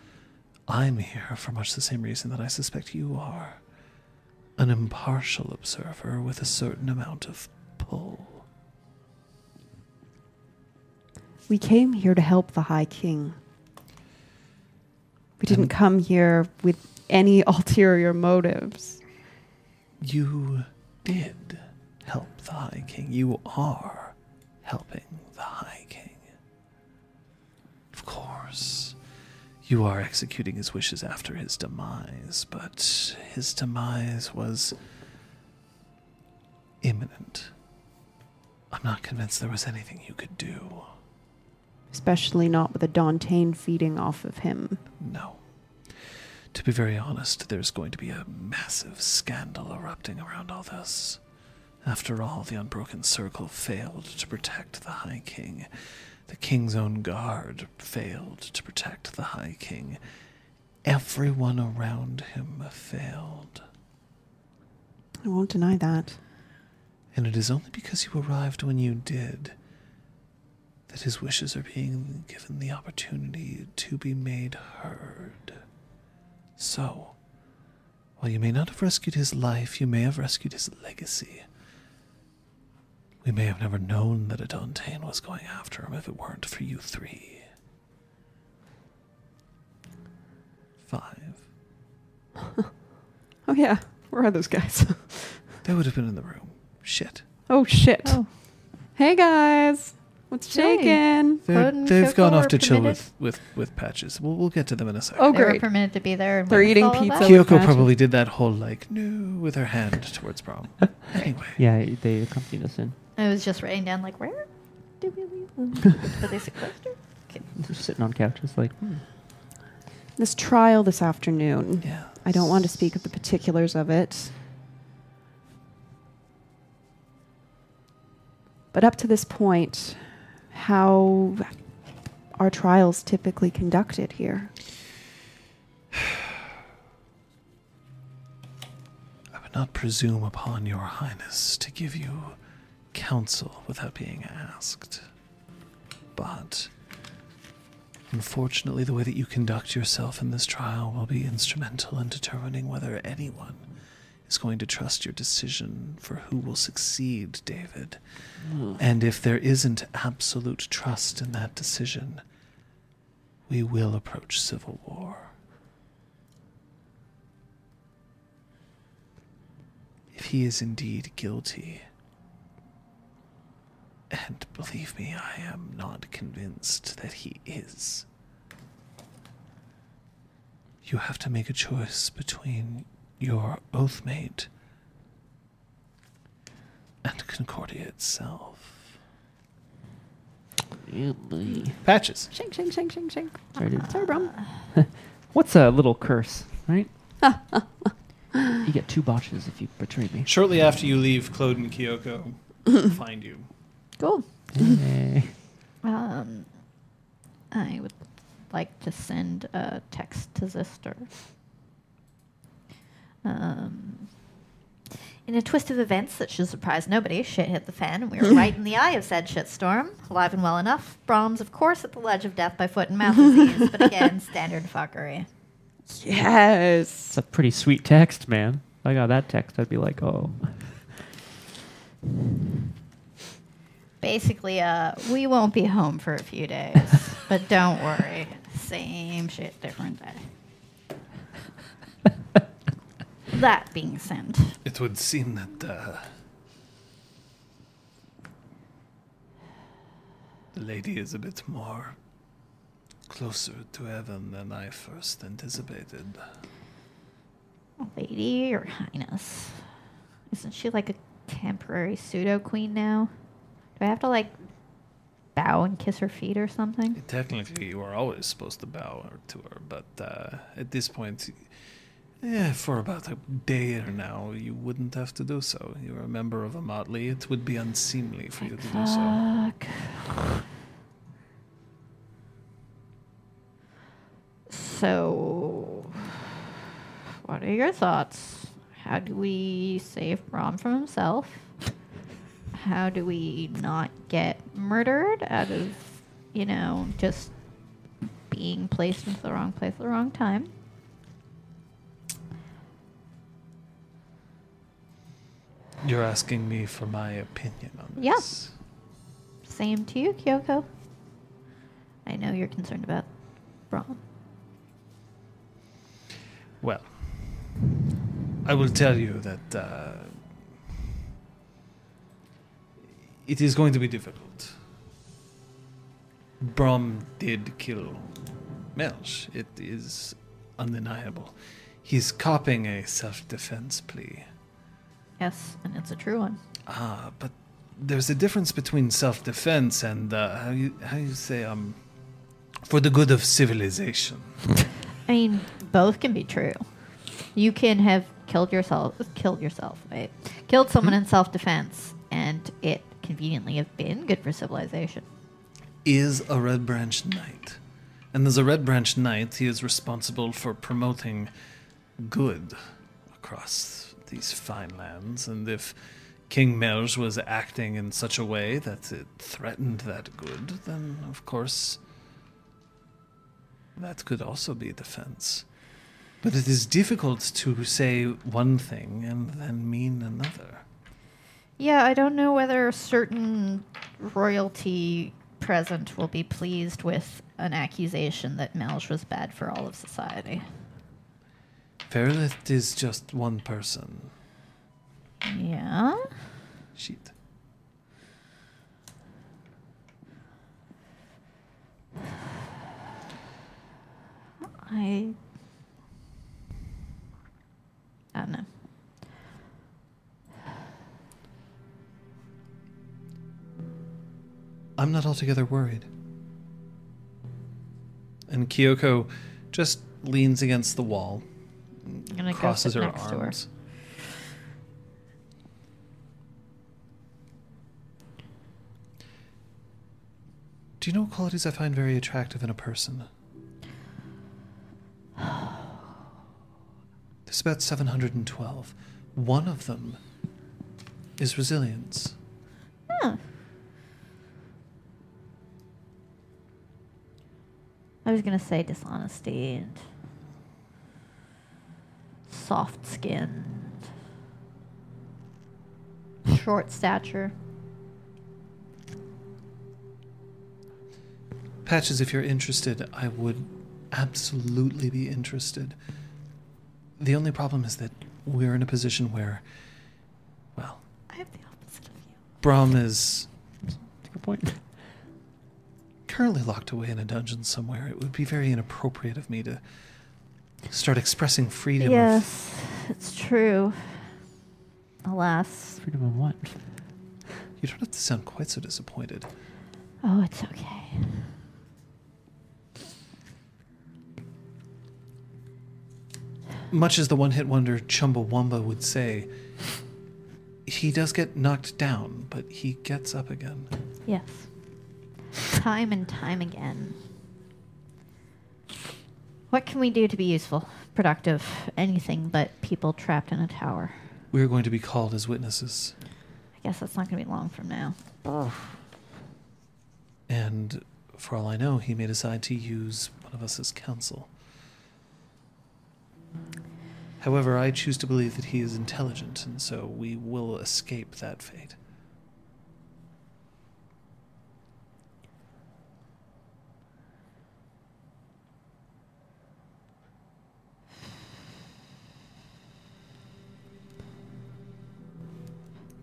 I'm here for much the same reason that I suspect you are an impartial observer with a certain amount of pull. We came here to help the High King. We didn't And- come here with any ulterior motives. You did help the High King. You are helping the High King. Of course, you are executing his wishes after his demise, but his demise was imminent. I'm not convinced there was anything you could do. Especially not with a Dauntain feeding off of him. No. To be very honest, there's going to be a massive scandal erupting around all this. After all, the Unbroken Circle failed to protect the High King. The King's own guard failed to protect the High King. Everyone around him failed. I won't deny that. And it is only because you arrived when you did that his wishes are being given the opportunity to be made heard. So, while you may not have rescued his life, you may have rescued his legacy. We may have never known that a Dauntain was going after him if it weren't for you three. Five. Oh, yeah. Where are those guys? They would have been in the room. Shit. oh, shit. Oh. Hey, guys. What's Hey. shaking? They're, Code and they've gone off are to chill with, with, with patches. We'll, we'll get to them in a second. Oh, They were great. permitted to be there. and They're eating all pizza Kyoko probably did that whole like no with her hand towards Brom. Anyway, Yeah, they accompanied us in. I was just writing down like, where did we leave them? Were they sequestered? Okay. They're sitting on couches like, hmm. This trial this afternoon. yeah. I don't want to speak of the particulars of it. But up to this point, how are trials typically conducted here? I would not presume upon your highness to give you counsel without being asked. But unfortunately, the way that you conduct yourself in this trial will be instrumental in determining whether anyone is going to trust your decision for who will succeed, David. Hmm. And if there isn't absolute trust in that decision, we will approach civil war. If he is indeed guilty, and believe me, I am not convinced that he is, you have to make a choice between your oathmate and Concordia itself. Yeah, boy. Patches. Shink, shink, shink, shink, shink. Sorry, dude. Sorry, Brom. What's a little curse, right? you get two botches if you betray me. Shortly after you leave, Claude and Kyoko find you. Cool. Hey. Um, I would like to send a text to Zister. Um, in a twist of events that should surprise nobody, shit hit the fan, and we were right in the eye of said shitstorm. Alive and well enough. Brom's, of course, at the ledge of death by foot and mouth disease, but again, standard fuckery. Yes. It's a pretty sweet text, man. If I got that text, I'd be like, oh. Basically, uh, we won't be home for a few days, but don't worry. Same shit, different day. that being said, It would seem that uh, the lady is a bit more closer to heaven than I first anticipated. Lady, your highness, isn't she like a temporary pseudo queen now? Do I have to like bow and kiss her feet or something? Technically, you are always supposed to bow to her, but uh, at this point, yeah, for about a day or now, you wouldn't have to do so. You're a member of a motley. It would be unseemly for you to do so. Fuck. So, what are your thoughts? How do we save Brom from himself? How do we not get murdered out of, you know, just being placed into the wrong place at the wrong time? You're asking me for my opinion on Yeah. this. Same to you, Kyoko. I know you're concerned about Brom. Well, I will tell you that uh, it is going to be difficult. Brom did kill Melch. It is undeniable. He's copying a self defense plea. Yes, and it's a true one. Ah, but there's a difference between self defense and uh, how you how you say um for the good of civilization. I mean, both can be true. You can have killed yourself, killed yourself, right? Killed someone in self-defense, and it conveniently have been good for civilization. is a Red Branch Knight. And as a Red Branch Knight, he is responsible for promoting good across these fine lands. And if King Melch was acting in such a way that it threatened that good, then of course that could also be defense. But it is difficult to say one thing and then mean another. Yeah, I don't know whether a certain royalty present will be pleased with an accusation that Melch was bad for all of society. Fairlith is just one person. Yeah. Shit. I. I don't know. I'm not altogether worried. And Kyoko just leans against the wall, gonna crosses her to her. arms. Do you know what qualities I find very attractive in a person? There's about 712. One of them is resilience. Huh. I was gonna say dishonesty and soft skinned, short stature. Patches, if you're interested, I would absolutely be interested. The only problem is that we're in a position where, well, I have the opposite of you. Brom is That's a good point. Currently locked away in a dungeon somewhere. It would be very inappropriate of me to start expressing freedom. of- Yes, it's true. Alas. Freedom of what? you don't have to sound quite so disappointed. Oh, it's okay. Much as the one hit wonder Chumbawamba would say, he does get knocked down, but he gets up again. Yes. Time and time again. What can we do to be useful, productive, anything but people trapped in a tower? We're going to be called as witnesses. I guess that's not going to be long from now. And for all I know, he may decide to use one of us as counsel. However, I choose to believe that he is intelligent, and so we will escape that fate.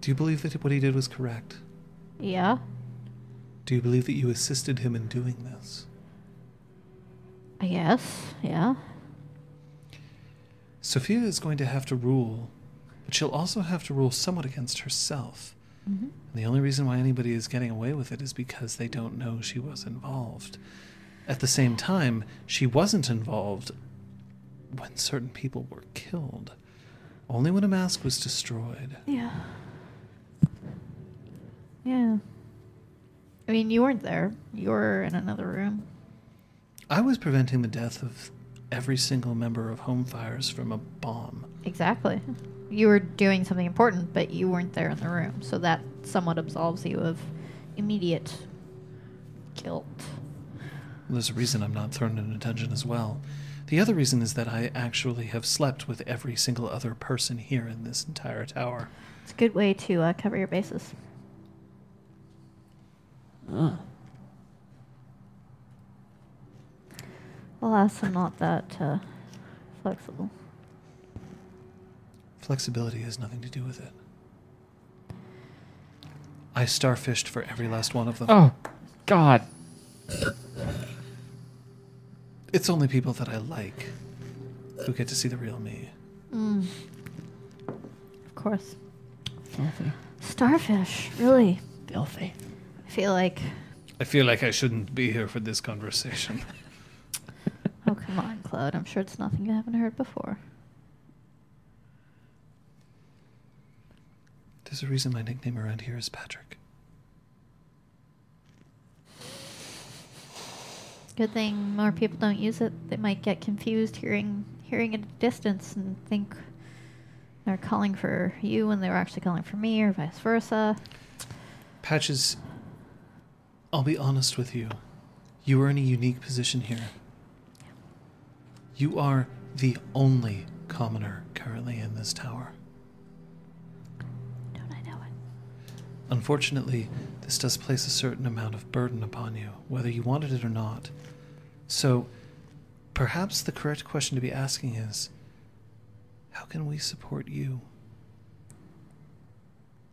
Do you believe that what he did was correct? Yeah? Do you believe that you assisted him in doing this? Yes. Yeah. Sophia is going to have to rule, but she'll also have to rule somewhat against herself. Mm-hmm. And the only reason why anybody is getting away with it is because they don't know she was involved. At the same time, she wasn't involved when certain people were killed. Only when a mask was destroyed. Yeah. Yeah. I mean, you weren't there. You were in another room. I was preventing the death of every single member of Home Fires from a bomb. Exactly. You were doing something important, but you weren't there in the room. So that somewhat absolves you of immediate guilt. There's a reason I'm not thrown in detention as well. The other reason is that I actually have slept with every single other person here in this entire tower. It's a good way to uh, cover your bases. Oh. Alas, I'm not that uh, flexible. Flexibility has nothing to do with it. I starfished for every last one of them. Oh, God. It's only people that I like who get to see the real me. Mm. Of course. Filthy. Starfish, really. Filthy. I feel like. I feel like I shouldn't be here for this conversation. Oh, come on, Claude. I'm sure it's nothing you haven't heard before. There's a reason my nickname around here is Patrick. Good thing more people don't use it. They might get confused hearing hearing at a distance and think they're calling for you when they were actually calling for me, or vice versa. Patches, I'll be honest with you. You are in a unique position here. You are the only commoner currently in this tower. Don't I know it? Unfortunately, this does place a certain amount of burden upon you, whether you wanted it or not. So, perhaps the correct question to be asking is how can we support you?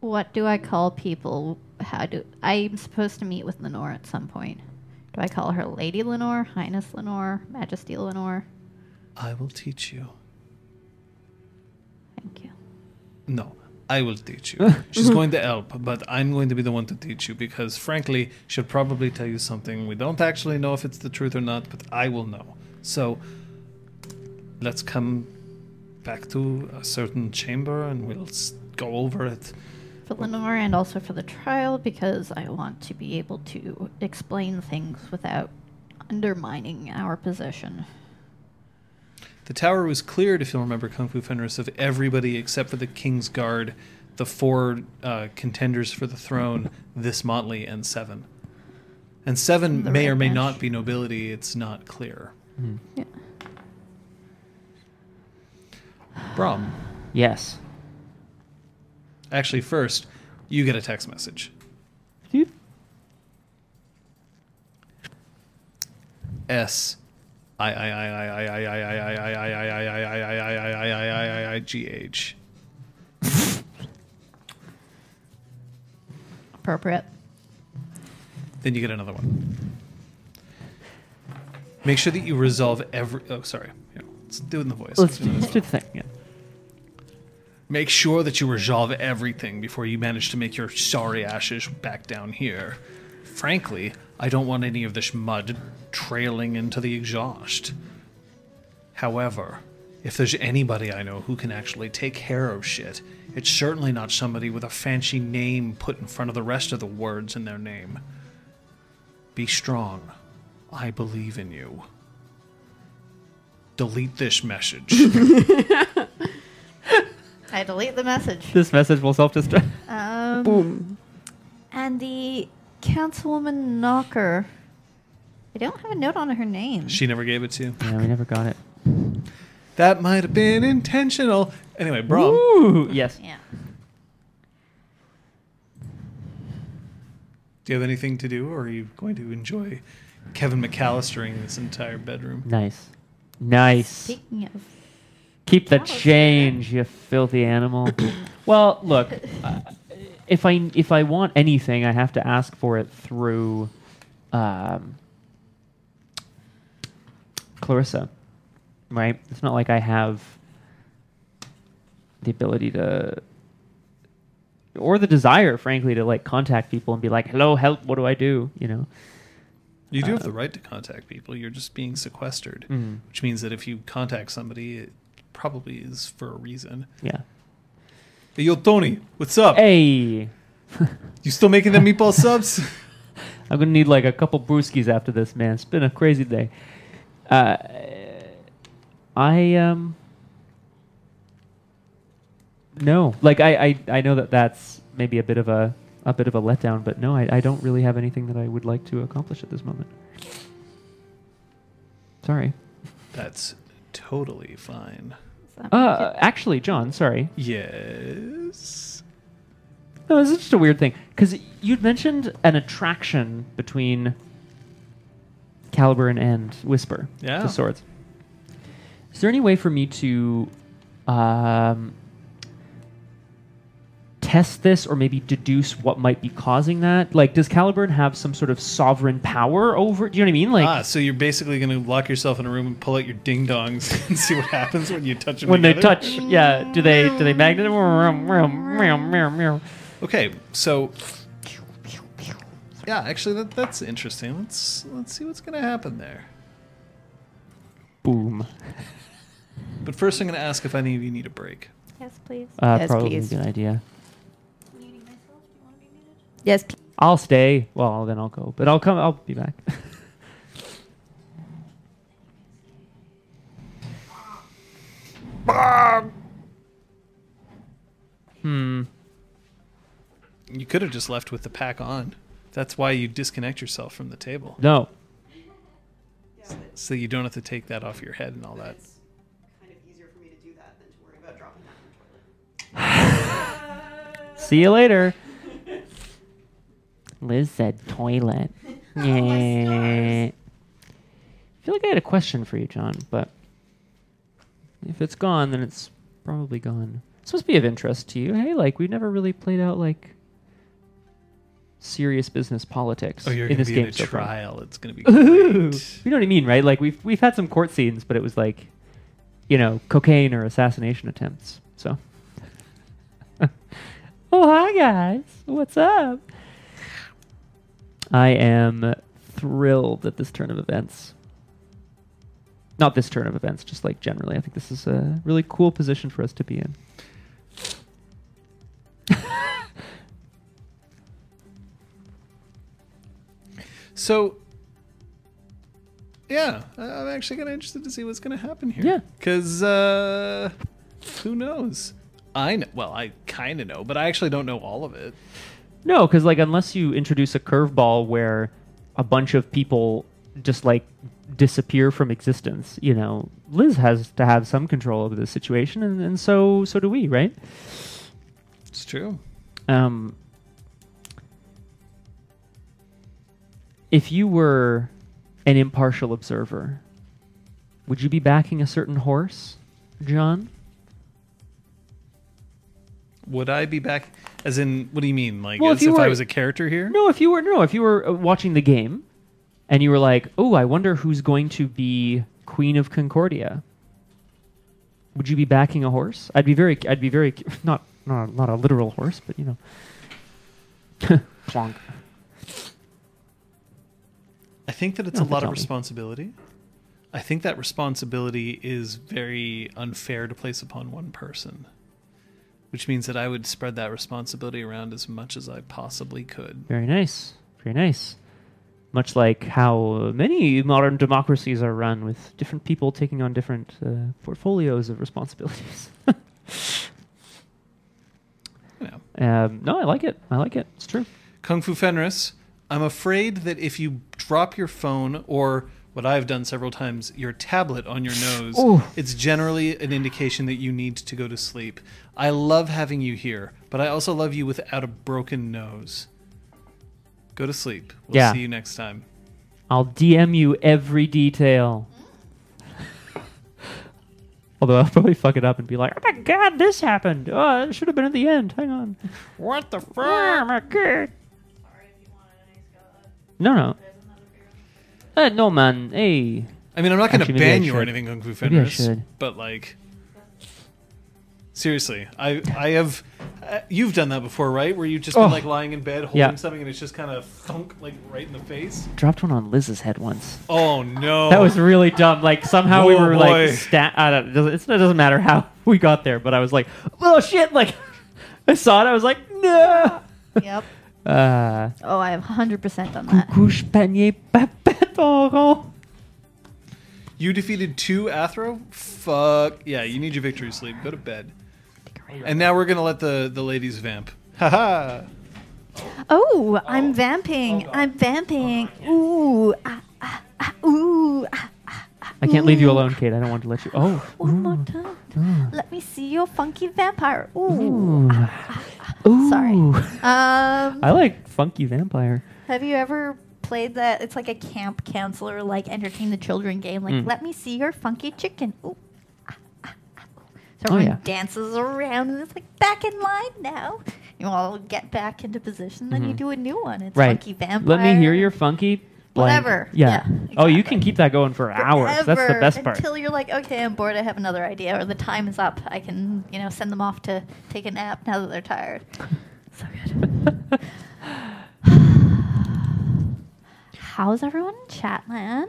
What do I call people? How do I'm supposed to meet with Lenore at some point? Do I call her Lady Lenore, Highness Lenore, Majesty Lenore? I will teach you. Thank you. No, I will teach you. She's going to help, but I'm going to be the one to teach you because, frankly, she'll probably tell you something. We don't actually know if it's the truth or not, but I will know. So, let's come back to a certain chamber and we'll go over it. For Lenore and also for the trial because I want to be able to explain things without undermining our position. The tower was cleared, if you'll remember Kung Fu Fenris, of everybody except for the King's Guard, the four uh, contenders for the throne, this Motley, and Seven. And Seven The may or may Mesh. not be nobility, it's not clear. Hmm. Yeah. Brom. Yes. Actually, first, you get a text message. Dude. S I I I I I I I I I I I I I I I I I I I G H. Appropriate. Then you get another one. Make sure that you resolve every. Oh, sorry. Here, let's do it in the voice. Let's do do, it in let's the do the thing. Yeah. Make sure that you resolve everything before you manage to make your sorry ashes back down here. Frankly, I don't want any of this mud trailing into the exhaust. However, if there's anybody I know who can actually take care of shit, it's certainly not somebody with a fancy name put in front of the rest of the words in their name. Be strong. I believe in you. Delete this message. I delete the message. This message will self-destruct. Um, Boom. And the councilwoman Knocker. I don't have a note on her name. she never gave it to you. yeah, we never got it. That might have been intentional. Anyway, Brom, Ooh, yes. yeah. do you have anything to do, or are you going to enjoy Kevin McAllistering this entire bedroom? Nice. Nice. Speaking of, Keep the change, you filthy animal. well, look, uh, if I if I want anything, I have to ask for it through um, Clarissa, right? It's not like I have the ability to or the desire, frankly, to like contact people and be like, "Hello, help! What do I do?" You know. You do have Uh, the right to contact people. You're just being sequestered, Mhm. which means that if you contact somebody, it probably is for a reason. Yeah. Hey, yo, Tony, what's up? Hey, You still making them meatball subs? I'm gonna need like a couple brewskis after this, man. It's been a crazy day. Uh, I um. No, like I, I, I know that that's maybe a bit of a a bit of a letdown, but no, I, I don't really have anything that I would like to accomplish at this moment. Sorry. That's totally fine. Does Uh, it- actually, John, sorry. Yes. No, this is just a weird thing because you'd mentioned an attraction between Caliburn and Whisper, Yeah. the swords. Is there any way for me to um, test this, or maybe deduce what might be causing that? Like, does Caliburn have some sort of sovereign power over? Do you know what I mean? Like, ah, so you're basically going to lock yourself in a room and pull out your ding dongs and see what happens when you touch them. when they touch, yeah, do they do they magnet? Okay, so yeah, actually, that, that's interesting. Let's let's see what's going to happen there. Boom. But first, I'm going to ask if any of you need a break. yes, please. Uh, Yes, probably please. a good idea. Muting myself. Do you want to be muted? Yes. I'll stay. Well, then I'll go. But I'll come. I'll be back. hmm. You could have just left with the pack on. That's why you disconnect yourself from the table, No. so you don't have to take that off your head and all that. kind of easier for me to do that than to worry about dropping that in the toilet. See you later. Liz said toilet. Oh yeah. I feel like I had a question for you, John, but if it's gone, then it's probably gone. It's supposed to be of interest to you. Hey, like we've never really played out like serious business politics Oh, you're in going to this be game in a so far. trial. It's going to be Ooh. great. You know what I mean, right? Like we've we've had some court scenes, but it was like, you know, cocaine or assassination attempts. So. oh hi guys, what's up? I am thrilled at this turn of events. Not this turn of events, just like generally. I think this is a really cool position for us to be in. So, yeah, I'm actually kind of interested to see what's going to happen here. Yeah. Because uh, who knows? I know. Well, I kind of know, but I actually don't know all of it. No, because like unless you introduce a curveball where a bunch of people just like disappear from existence, you know, Liz has to have some control over the situation, and, and so so do we, right? It's true. Um, if you were an impartial observer, would you be backing a certain horse, John? Would I be back? As in, what do you mean? Like, Well, if as you if I were- was a character here? No, if you were no, if you were uh, watching the game, and you were like, "Oh, I wonder who's going to be Queen of Concordia." Would you be backing a horse? I'd be very, I'd be very not not a, not a literal horse, but you know, plonk. I think that it's No, a lot tell of me. responsibility. I think that responsibility is very unfair to place upon one person, which means that I would spread that responsibility around as much as I possibly could. Very nice, very nice. Much like how many modern democracies are run, with different people taking on different uh, portfolios of responsibilities. Know. um, no, I like it. I like it. It's true. Kung Fu Fenris, I'm afraid that if you drop your phone or what I've done several times, your tablet on your nose, Ooh. it's generally an indication that you need to go to sleep. I love having you here, but I also love you without a broken nose. Go to sleep. We'll Yeah. see you next time. I'll DM you every detail. Although I'll probably fuck it up and be like, "Oh my god, this happened! Oh, it should have been at the end. Hang on." What the Oh my god. No, no. Uh, no, man. Hey, I mean, I'm not going to Actually, maybe I ban you or should. anything, Kung Fu Maybe I Fenris, should. but like, Seriously, I I have. Uh, you've done that before, right? Where you've just Oh. been like lying in bed holding Yeah. something and it's just kind of thunk like right in the face. Dropped one on Liz's head once. Oh no! That was really dumb. Like somehow we Oh, were boy. like sta- I don't, it doesn't, it doesn't matter how we got there, but I was like, oh shit! Like I saw it, I was like, no. Yep. Uh, Oh, I have 100% done that. coucouche panier papeton. You defeated two Athro? Fuck. Yeah, you need your victory sleep. Go to bed. And now we're going to let the, the ladies vamp. Haha. Oh, I'm vamping. I'm vamping. Ooh. Ah, ah, ah, ooh. Ah, I can't leave you alone, Kate. I don't want to let you. Oh, one more time. Let me see your funky vampire. Ooh. Ooh. Sorry. Ooh. Um, I like funky vampire. have you ever played that? It's like a camp counselor, like entertain the children game. Like, Mm. let me see your funky chicken. Ooh. Ah, ah, ah. So Oh, yeah. dances around and it's like back in line now. You all get back into position, then you Mhm. do a new one. It's Right. funky vampire. Let me hear your funky. Whatever. Yeah. Yeah, Oh, you can keep that going for hours. That's the best part. Until you're like, okay, I'm bored. I have another idea, or the time is up. I can, you know, send them off to take a nap now that they're tired. So good. How's everyone in Chatland?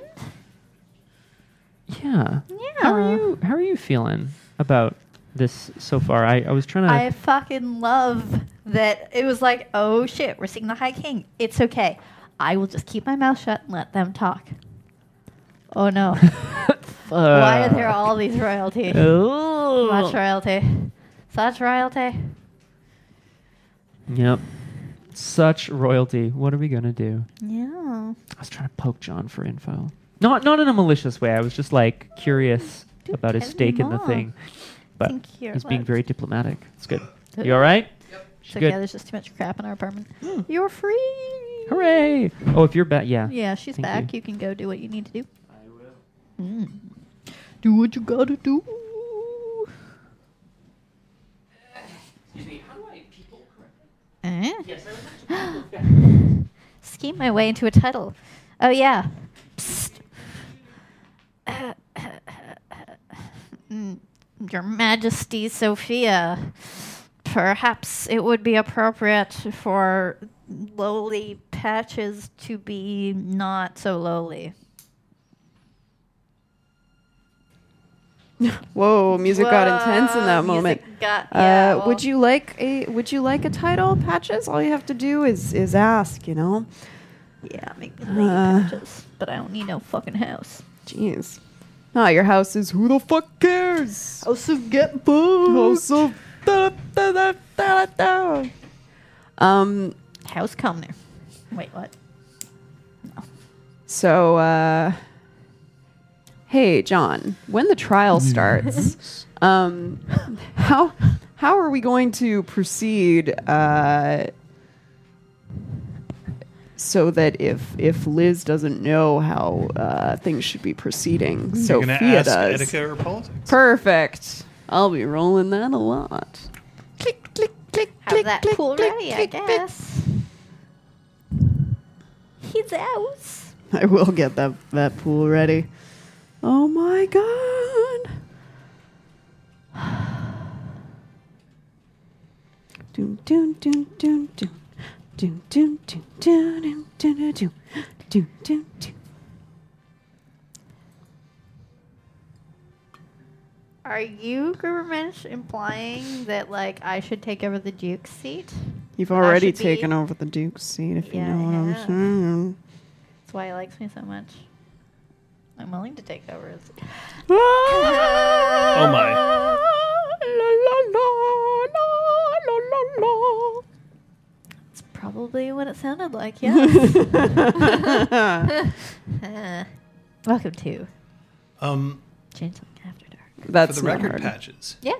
yeah. Yeah. How are you? How are you feeling about this so far? I, I was trying to. I fucking love that it was like, oh shit, we're seeing the High King. It's okay. I will just keep my mouth shut and let them talk. Oh no. Why are there all these royalty? Oh. Much royalty. Such royalty. Yep. Such royalty. What are we gonna do? Yeah. I was trying to poke John for info. Not not in a malicious way. I was just like curious Do about his stake in the more. thing. But Think you're he's being allowed. very diplomatic. It's good. Good. You all right? It's Good. okay, there's just too much crap in our apartment. You're free. Hooray! Oh, if you're back, yeah. Yeah, she's Thank back. you. You. can go do what you need to do. I will. Mm. Do what you gotta do. Eh? Scheme my way into a title. Oh yeah. Psst. Mm, Your Majesty Sophia, perhaps it would be appropriate for lowly patches to be not so lowly. Whoa, music got intense in that moment. got- uh, well- would you like a Would you like a title, Patches? All you have to do is is ask. You know. Yeah, make me Uh. patches, but I don't need no fucking house. Jeez. Ah, your house is who the fuck cares? House of get booked. House of da, da, da, da, da, da. Um. House come there. Wait, what? So, uh, hey, John, when the trial starts, um, how how are we going to proceed uh, so that if if Liz doesn't know how uh, things should be proceeding, You're going to Sophia ask does. etiquette or politics? Perfect. I'll be rolling that a lot. Click, click, click, Have click, that click, pool click, ready, I click, click. guess. His house. I will get that that pool ready. Oh my god. Doom doom doom doom doom doom doom doom doom doom doom doom doom doom doom. Are you, Gurmensch, implying that like I should take over the Duke's seat? You've I already should be- taken over the Duke's seat, if Yeah, you know I what I'm have. saying. That's why he likes me so much. I'm willing to take over his. Oh my. La, la, la, la, la, la. It's probably what it sounded like. Yes. Uh, welcome to Um, Changeling After Dark. That's for the not record, hard. patches. Yeah.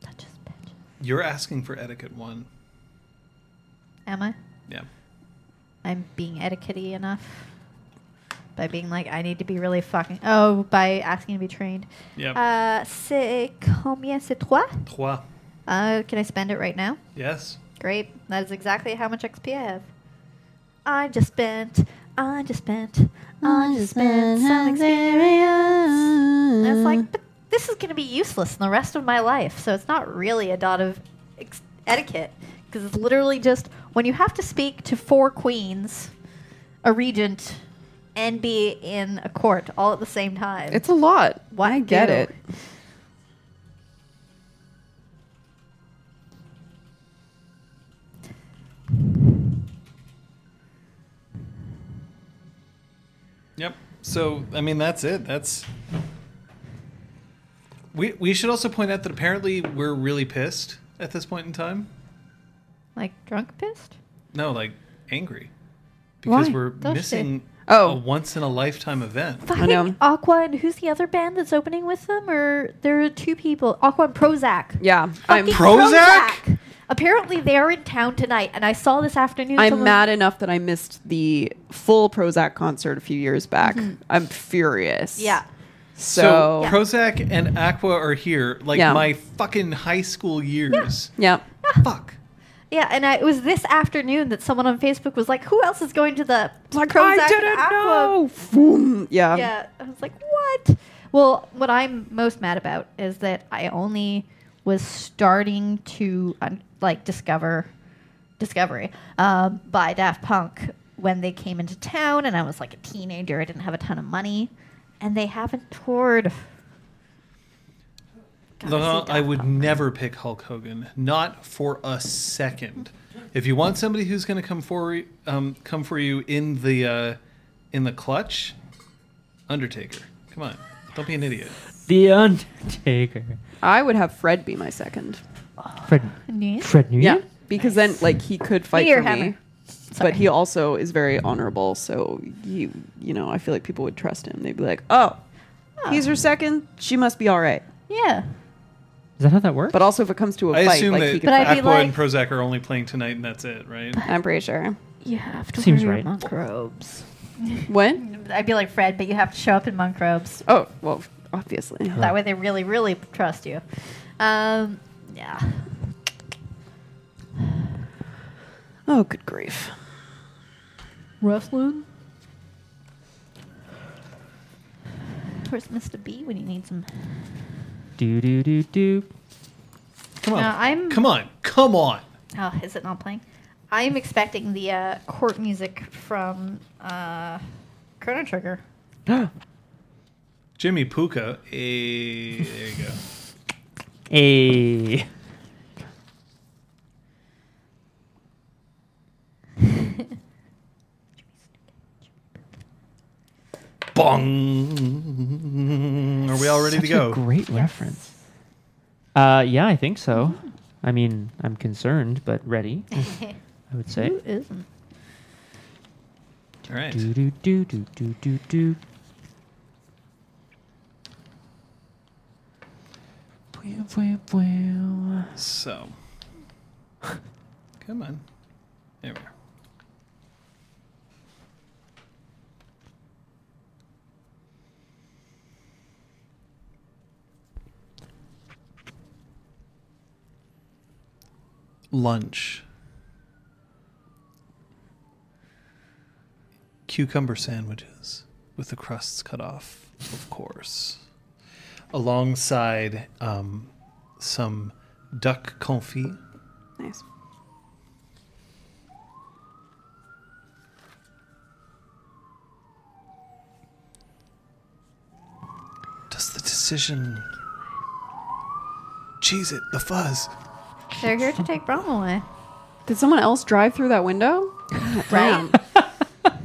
Touches bitch. You're asking for etiquette one. Am I? Yeah. I'm being etiquette enough by being like I need to be really fucking. Oh, by asking to be trained. Yeah. Uh, c'est combien c'est trois? Trois. Uh, can I spend it right now? Yes. Great. That is exactly how much XP I have. I just spent. I just spent. I just spent some experience. That's like, but this is going to be useless in the rest of my life. So it's not really a dot of ex- etiquette because it's literally just when you have to speak to four queens, a regent, and be in a court all at the same time. It's a lot. Why I get do? it. Yep. So I mean that's it. That's we we should also point out that apparently we're really pissed at this point in time. like drunk pissed. No, like angry. Because Why? we're Thirsty. missing Oh. a once in a lifetime event. Fucking know. Aqua and who's the other band that's opening with them? Or there are two people. Aqua and Prozac. Yeah, I'm Fucking Prozac? Apparently they are in town tonight, and I saw this afternoon. I'm someone- mad enough that I missed the full Prozac concert a few years back. Hmm. I'm furious. Yeah. So, So Prozac and Aqua are here, like Yeah. my fucking high school years. yeah. Fuck. Yeah, and I, it was this afternoon that someone on Facebook was like, "Who else is going to the Like Prozac I and didn't know. Boom. Yeah. Yeah, I was like, "What?" Well, what I'm most mad about is that I only was starting to un- like discover Discovery um, by Daft Punk when they came into town, and I was like a teenager. I didn't have a ton of money, and they haven't toured. Gotta No, I would Punk. never pick Hulk Hogan, not for a second. If you want somebody who's going to come for you- um, come for you in the uh, in the clutch, Undertaker. Come on, don't be an idiot. The Undertaker. I would have Fred be my second. Fred. Yeah. Fred Newton. Yeah. Because then, like, he could fight Here, for me. Hammer. Sorry. But he also is very honorable, so you you know I feel like people would trust him. They'd be like, "Oh, he's her second. She must be all right." Yeah. Is that how that works? But also, if it comes to a I fight, assume like he that could. But I'd be Aqua and like- Prozac are only playing tonight, and that's it, right? I'm pretty sure. You have to Seems wear right. your monk robes. What? I'd be like Fred, but you have to show up in monk robes. Oh, well, obviously. That way they really, really trust you. Um, yeah. Oh, good grief. Wrestling? Where's Mr. B when you need some? Do do do do. Come on, No, I'm- come on, come on. Oh, is it not playing? I'm expecting the uh, court music from uh, Chrono Trigger. Jimmy Puka. eh, there you go. A. Bong. Are we all ready to go? A great reference. Uh, yeah, I think so. I mean, I'm concerned, but ready. I would say. Who isn't? All right. Do do do do do do do. So, come on. There we are. Lunch. Cucumber sandwiches with the crusts cut off, of course. Alongside um, some duck confit. Nice. Does the decision. Cheese it, the fuzz. They're here to take Brom away. Did someone else drive through that window? God Right. damn.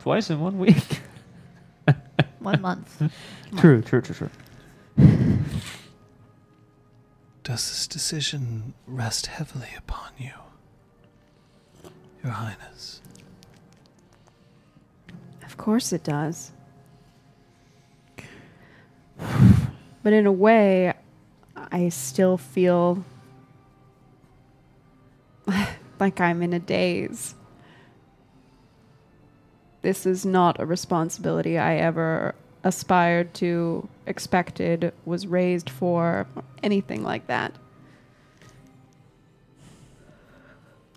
Twice in one week. One month. true, true, true, true. Does this decision rest heavily upon you, Your Highness? Of course it does. But in a way, I still feel like I'm in a daze. This is not a responsibility I ever aspired to, expected, was raised for, anything like that.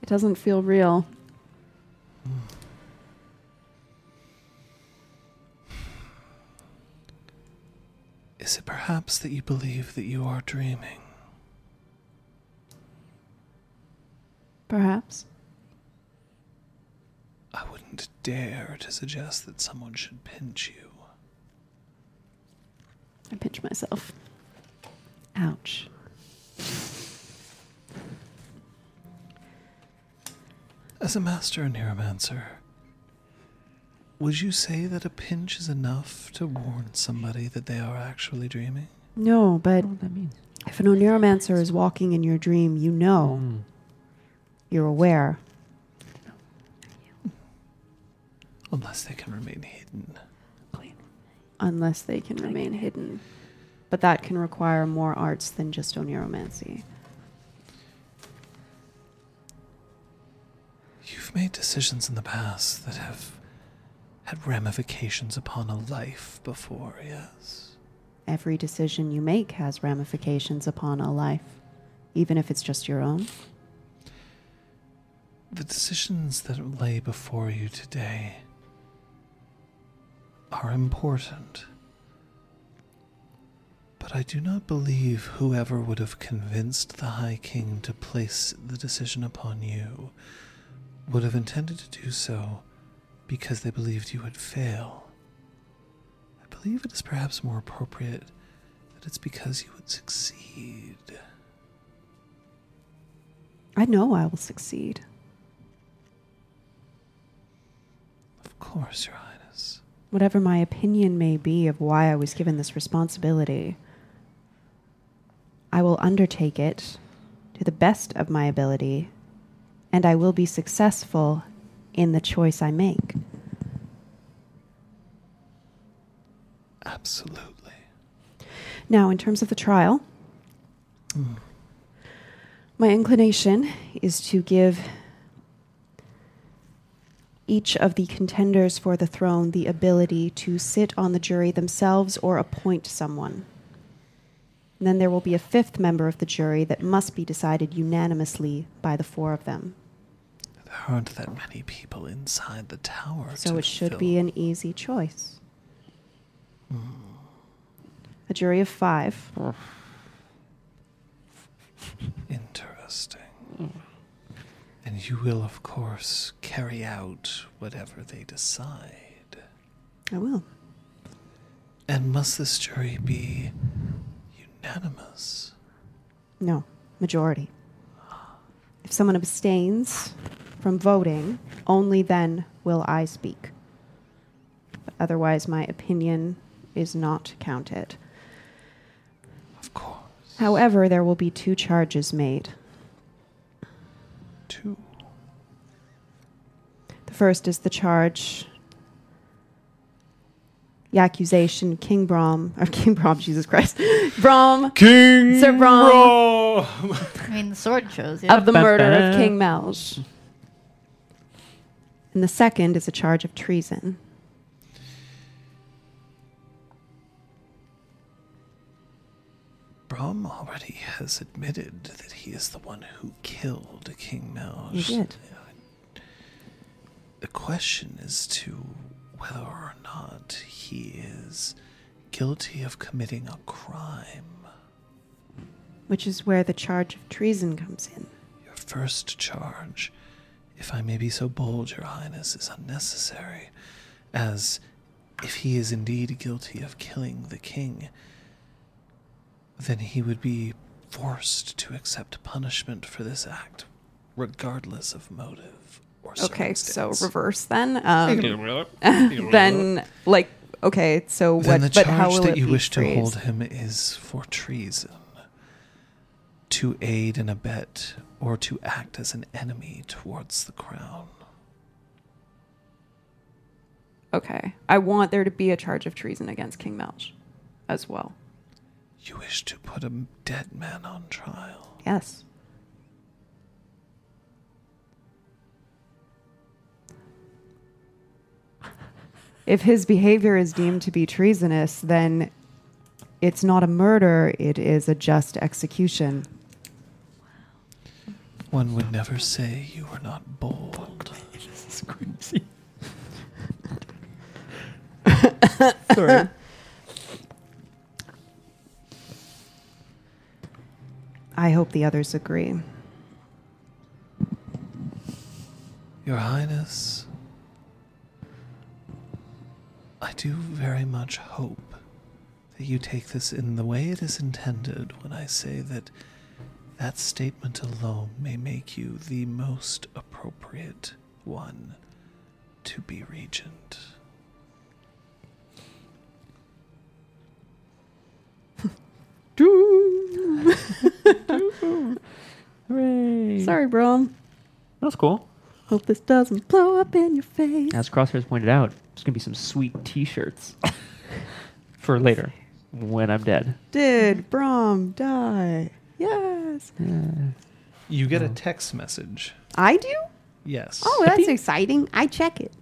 It doesn't feel real. Is it perhaps that you believe that you are dreaming. Perhaps. I wouldn't dare to suggest that someone should pinch you. I pinch myself. Ouch. As a master oneiromancer, would you say that a pinch is enough to warn somebody that they are actually dreaming? No, but I don't know what that means. if an oneiromancer is walking in your dream, you know. Mm. You're aware. Unless they can remain hidden. unless they can remain hidden. But that can require more arts than just oneiromancy. You've made decisions in the past that have had ramifications upon a life before, yes? Every decision you make has ramifications upon a life, even if it's just your own. The decisions that lay before you today are important. But I do not believe whoever would have convinced the High King to place the decision upon you would have intended to do so because they believed you would fail. I believe it is perhaps more appropriate that it's because you would succeed. I know I will succeed. Course, Your Highness. Whatever my opinion may be of why I was given this responsibility, I will undertake it to the best of my ability, and I will be successful in the choice I make. Absolutely. Now, in terms of the trial, mm. my inclination is to give each of the contenders for the throne the ability to sit on the jury themselves or appoint someone. And then there will be a fifth member of the jury that must be decided unanimously by the four of them. There aren't that many people inside the tower. So to it should fill- be an easy choice. Hmm. A jury of five. Interesting. Hmm. And you will, of course, carry out whatever they decide. I will. And must this jury be unanimous? No, majority. If someone abstains from voting, only then will I speak. But otherwise, my opinion is not counted. Of course. However, there will be two charges made. First is the charge, the accusation, King Brom, or King Brom, Jesus Christ, Brom King Sir Brom. I mean, the sword shows you. of the murder of King Melch. And the second is a charge of treason. Brom already has admitted that he is the one who killed King Melch. He did. The question is to whether or not he is guilty of committing a crime. which is where the charge of treason comes in. Your first charge, if I may be so bold, Your Highness, is unnecessary, as if he is indeed guilty of killing the king, then he would be forced to accept punishment for this act, regardless of motive Okay, so reverse then. Um, then, like, okay, so Then what? the but how charge will that it you be wish to hold him is for treason, to aid and abet, or to act as an enemy towards the crown. Okay, I want there to be a charge of treason against King Melch, as well. You wish to put a dead man on trial. Yes. If his behavior is deemed to be treasonous, then it's not a murder, it is a just execution. One would never say you were not bold. This is crazy. Sorry. I hope the others agree. Your Highness, I do very much hope that you take this in the way it is intended when I say that that statement alone may make you the most appropriate one to be regent. Hooray! Sorry, bro. That's cool. Hope this doesn't blow up in your face. As Crosshairs pointed out, there's gonna be some sweet T-shirts for later when I'm dead. Did Brom die? Yes. You get a oh. text message. I do? Yes. Oh, that's exciting. I check it.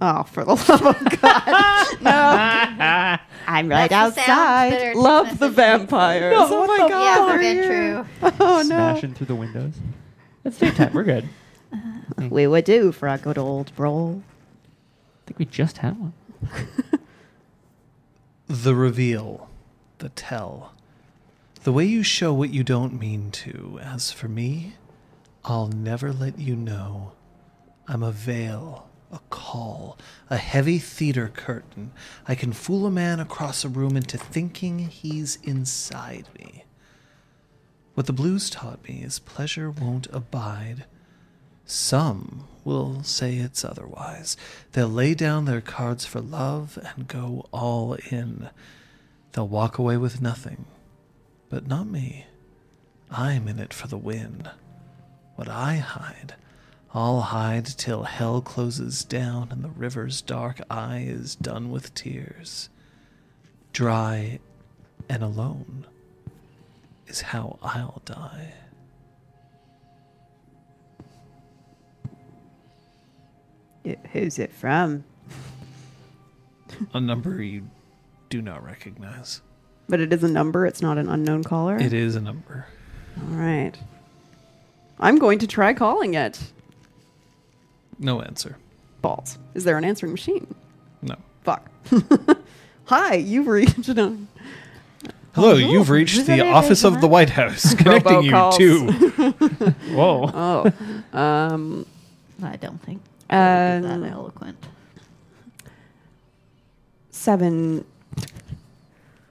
Oh, for the love of God. no. I'm right That's the sound outside. better Love the message. vampires. No, oh what my the God. yeah, are very you? true. Oh, no. Smashing through the windows. It's daytime. We're good. I We would do for a good old roll. I think we just had one. The reveal, the tell, the way you show what you don't mean to. As for me, I'll never let you know. I'm a veil, a call, a heavy theater curtain. I can fool a man across a room into thinking he's inside me. What the blues taught me is pleasure won't abide. Some will say it's otherwise. They'll lay down their cards for love and go all in. They'll walk away with nothing. But not me. I'm in it for the win. What I hide, I'll hide till hell closes down and the river's dark eye is done with tears. Dry and alone is how I'll die. Who's it from? A number you do not recognize. But it is a number. It's not an unknown caller. It is a number. All right. I'm going to try calling it. No answer. Balls. Is there an answering machine? No. Fuck. Hi, you've reached. No. Hello, you've reached the office of the White House, connecting you to. Whoa. Oh. um. I don't think that would be Um, that eloquent. Seven.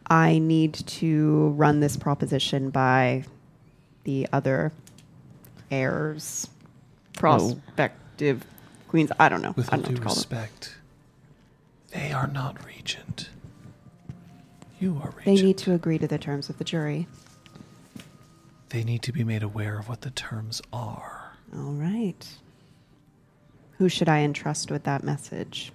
I need to run this proposition by the other heirs, prospective queens. I don't know. With I don't know due what them. respect, they are not regent. You are regent. They need to agree to the terms of the jury. They need to be made aware of what the terms are. All right. Who should I entrust with that message?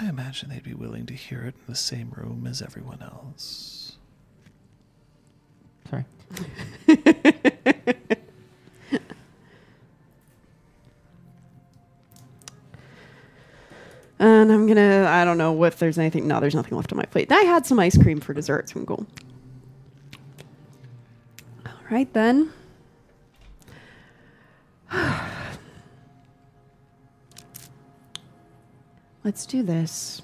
I imagine they'd be willing to hear it in the same room as everyone else. Sorry. And I'm gonna, I don't know if there's anything. No, there's nothing left on my plate. I had some ice cream for dessert, so I'm cool. All right, then. Let's do this.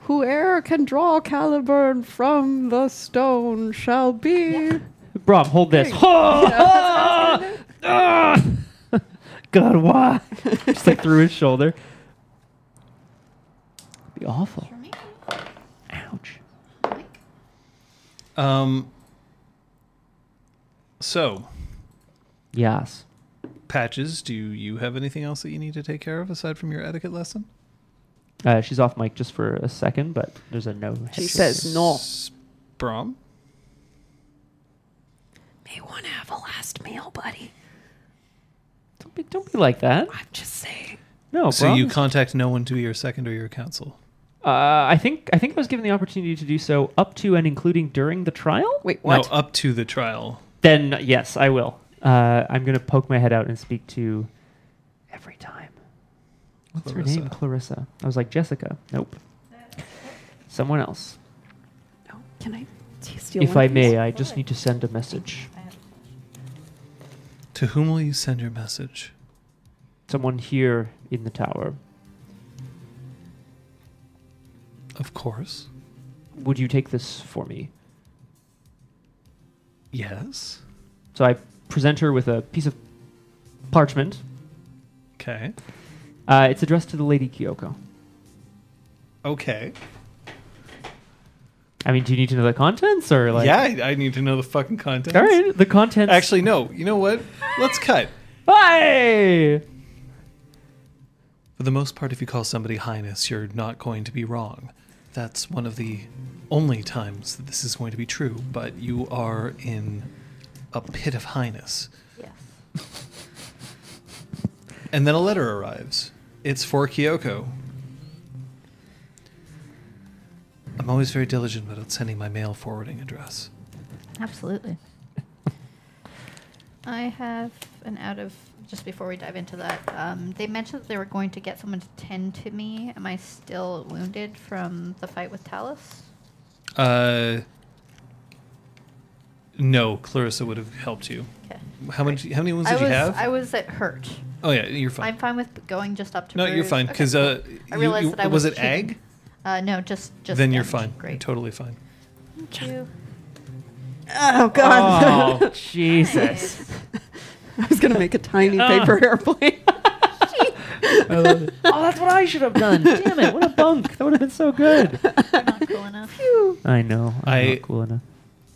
Whoe'er can draw Caliburn from the stone shall be. Brom, hold this. Ah! God, why? Just like through his shoulder. Be awful. For me? Ouch. Mike? Um. So, Yes. Patches, do you have anything else that you need to take care of aside from your etiquette lesson? Uh, she's off mic just for a second, but there's a no. She headset. says no. Brom? May want to have a last meal, buddy. Don't be, don't be like that. I'm just saying. No, so Brom you contact no one to your second or your council. Uh, I think I think I was given the opportunity to do so up to and including during the trial. Wait, what? No, up to the trial. Then yes, I will. Uh, I'm gonna poke my head out and speak to every time. What's her name? Clarissa. Clarissa. I was like Jessica. Nope. Someone else. No, can I t- steal if one, I may. I just need to send a message. To whom will you send your message? Someone here in the tower. Of course. Would you take this for me? Yes. So I present her with a piece of parchment. Okay. Uh, it's addressed to the Lady Kyoko. Okay. I mean, do you need to know the contents or like? yeah, I, I need to know the fucking content. All right, the contents. Actually, no. You know what? Let's cut. Hi. For the most part, if you call somebody highness, you're not going to be wrong. That's one of the only times that this is going to be true, but you are in a pit of highness. Yes. And then a letter arrives. It's for Kyoko. I'm always very diligent about sending my mail forwarding address. Absolutely. I have an out of just before we dive into that. Um, they mentioned that they were going to get someone to tend to me. Am I still wounded from the fight with Talus? Uh, no, Clarissa would have helped you. Okay. How many? How many wounds I did was you have? I was at hurt. oh yeah, you're fine. I'm fine with going just up to. no, you're bruise. fine Okay, because cool. uh, I you- realized you- that I was was it ag? Hidden. Uh, no, just just. then you're damage. fine. You're Great. totally fine. Thank you. Oh god. Oh Jesus! I was gonna make a tiny Ah. paper airplane. oh, that's what I should have done. Damn it! What a bunk. That would have been so good. You're not cool enough. I know. I'm I- not cool enough.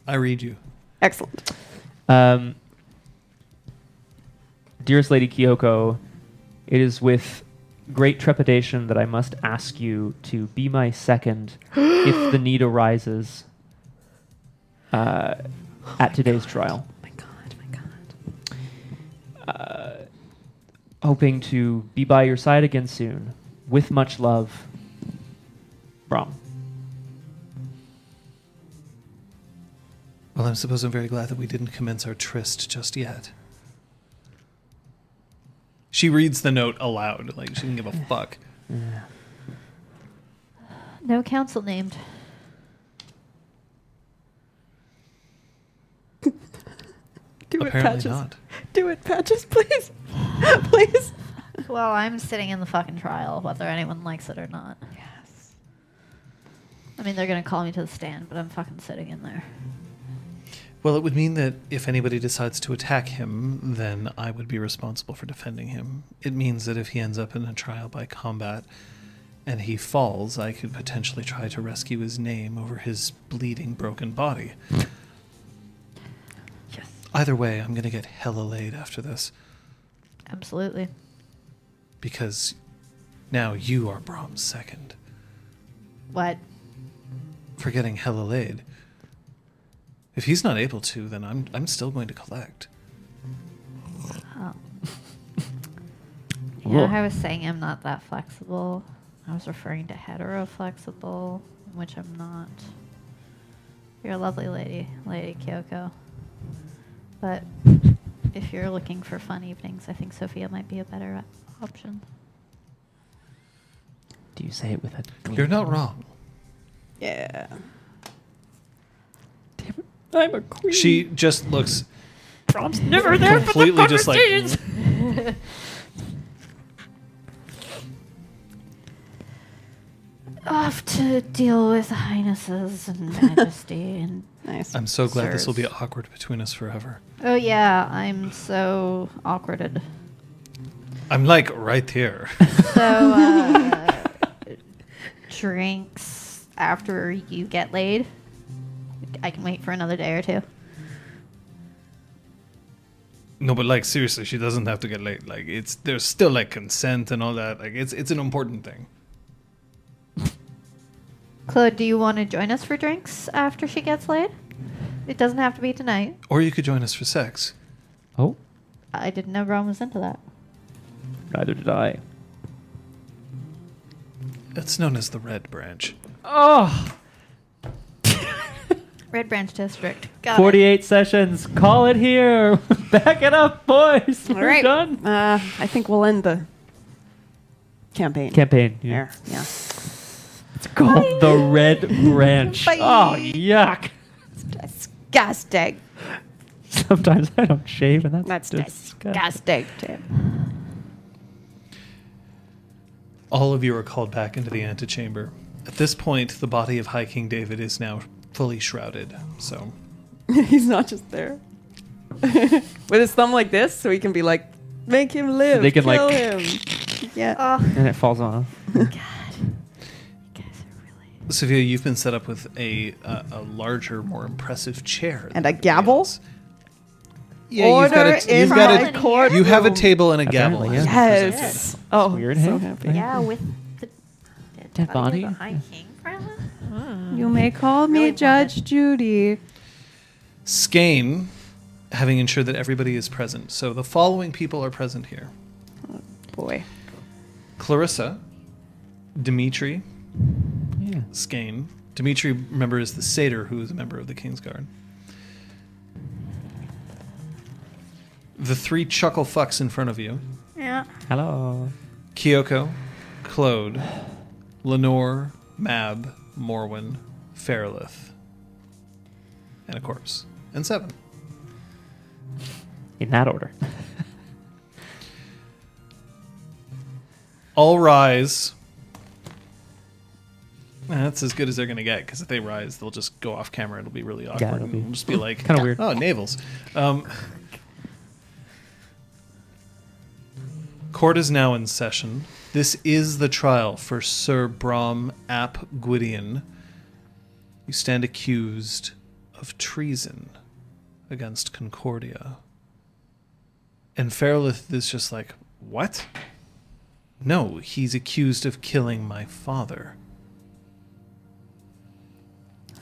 I read you. Excellent. Um, dearest Lady Kyoko, it is with great trepidation that I must ask you to be my second if the need arises uh, at today's trial. Oh my god, my god. Uh, hoping to be by your side again soon. With much love, Brom. Well, I suppose I'm very glad that we didn't commence our tryst just yet. She reads the note aloud, like she didn't give a fuck. No council named. Do it, Apparently Patches. not. Do it, Patches, please. please. Well, I'm sitting in the fucking trial, whether anyone likes it or not. Yes. I mean, they're gonna call me to the stand, but I'm fucking sitting in there. Well, it would mean that if anybody decides to attack him, then I would be responsible for defending him. It means that if he ends up in a trial by combat and he falls, I could potentially try to rescue his name over his bleeding, broken body. Yes. Either way, I'm going to get hella laid after this Absolutely. because now you are Brom's second. What? For getting hella laid. If he's not able to, then I'm I'm still going to collect. Oh. Whoa. Yeah, I was saying I'm not that flexible. I was referring to hetero flexible, which I'm not. You're a lovely lady, Lady Kyoko. But if you're looking for fun evenings, I think Sophia might be a better option. Do you say it with a? You're not wrong. Yeah. Damn it, I'm a queen. She just looks Brom's never there for the completely just like conversations. Off to deal with highnesses and majesty and. Nice. I'm so glad this will be awkward between us forever. Oh yeah, I'm so awkwarded. I'm like right here. So, uh, drinks after you get laid. I can wait for another day or two. no, but like seriously, she doesn't have to get laid. Like it's there's still like consent and all that. Like it's it's an important thing. Claude, do you want to join us for drinks after she gets laid? It doesn't have to be tonight. Or you could join us for sex. Oh, I didn't know Ron was into that. neither did I. It's known as the Red Branch. Oh, Red Branch District. Got 48 sessions. Call it here. Back it up, boys. All We're right. done. Uh, I think we'll end the campaign. Campaign. There. Yeah. It's called the Red Branch. Bye. Oh, yuck. It's disgusting. Sometimes I don't shave, and that's That's disgusting, Tim. All of you are called back into the antechamber, At this point, the body of High King David is now fully shrouded. So He's not just there. With his thumb like this, so he can be like, make him live. They can, like- kill him. Yeah. Oh, And it falls off. God. You guys are really. Sophia, you've been set up with a uh, a larger, more impressive chair And than a gavel? else. Yeah, you've got Order in you've got my a court. you have a table and a gavel. Apparently, as yeah. Yes. Oh, weird, so hey? happy. Yeah, with the Dead body? of the High King, Franklin? You ah. may call me Really Judge Judy. Skane, having ensured that everybody is present. So the following people are present here: oh, Boy. Clarissa, Dimitri, Yeah. Skane. Dimitri, remember, is the satyr who is a member of the King's Guard. The three chuckle fucks in front of you Yeah. Hello. Kyoko, Claude, Lenore, Mab, Morwen, Fairlith, and a corpse. And seven. In that order. All rise. That's as good as they're going to get because if they rise, they'll just go off camera. It'll be really awkward. it'll and be it'll just be like kinda weird. Oh, navels. Um, court is now in session. This is the trial for Sir Brom ap Gwydion. You stand accused of treason against Concordia. And Fairlith is just like, what? No, he's accused of killing my father.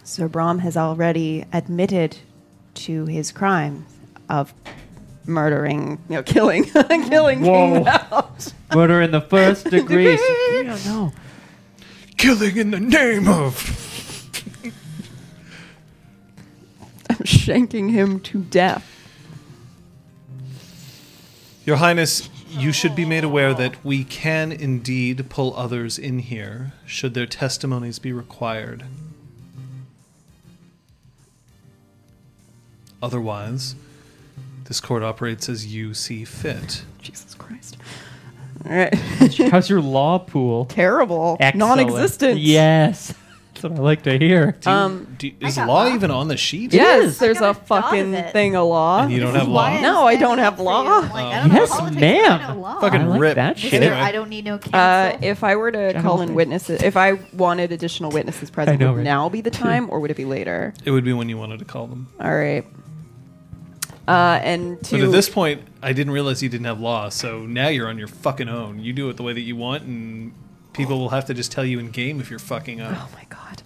Sir Brom has already admitted to his crime of murdering, you know, killing, killing Whoa. King Mount. Murder in the first degree. Sophia, no. Killing in the name of. I'm shanking him to death. Your Highness, you should be made aware that we can indeed pull others in here should their testimonies be required. Otherwise, this court operates as you see fit. Jesus Christ. All right. How's your law pool? Terrible. Excellent. Non-existent. Yes. That's what I like to hear. Do you- Um, do you- is got law law. even on the sheet? Yes, there's I a got a thought of fucking it. thing of law. And you don't have law? No, I don't have up for you. law. Like, Oh. I don't Yes, ma'am. but I know law. Fucking I like rip. that shit. Anyway. I don't need no counsel. Uh, if I were to Jack call in witnesses, if I wanted additional witnesses present, know, would right? now be the time, or would it be later? It would be when you wanted to call them. All right. Uh, and to But at this point, I didn't realize you didn't have law, so now you're on your fucking own. You do it the way that you want, and people will have to just tell you in game if you're fucking up. oh my god.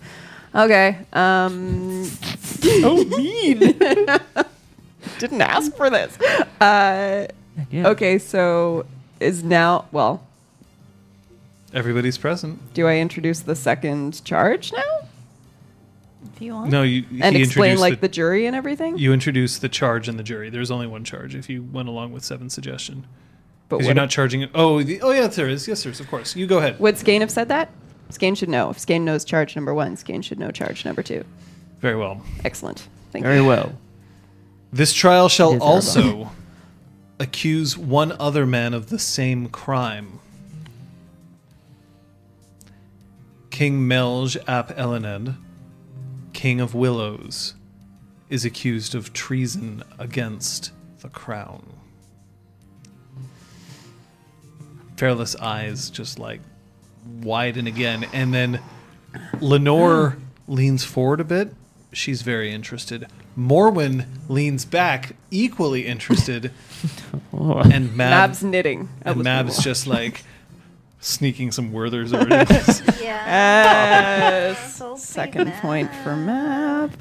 Okay. Um, so mean. didn't ask for this. Uh, Yeah. okay, so is now well. Everybody's present. Do I introduce the second charge now if you want. No, you and he explain like the, jury and everything? you introduce the charge and the jury. There's only one charge if you went along with seven suggestion. but you're not charging it. Oh, the, oh yeah, there is. Yes, there is. Of course. You go ahead. would Skane have said that? Skane should know. If Skane knows charge number one, Skane should know charge number two. Very well. Excellent. Thank Very you. Very well. This trial shall also accuse one other man of the same crime. King Melch ap Elened, King of Willows, is accused of treason against the crown. Fairlith's eyes just like widen again, and then Lenore leans forward a bit. She's very interested. Morwen leans back, equally interested, Oh. and Mab, Mab's knitting. I and was Mab's gonna- just like sneaking some Werthers over to. Yeah. Yes. Second big point for Mab.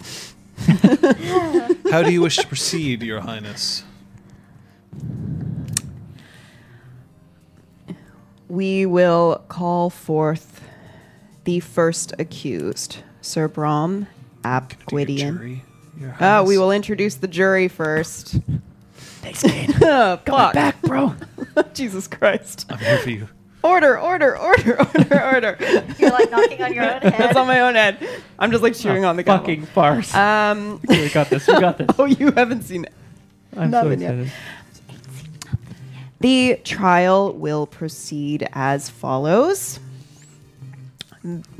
How do you wish to proceed, Your Highness? We will call forth the first accused, Sir Brom ap Do Gwydion. jury, Uh, we will introduce the jury first. Thanks, Kane. Come fuck. back, bro. Jesus Christ. I'm here for you. Order, order, order, order, order. You're like knocking on your own head. That's on my own head. I'm just like chewing A on the gavel. fucking farce. Um, we got this. We got this. oh, you haven't seen it. I'm so nothing yet. excited. The trial will proceed as follows.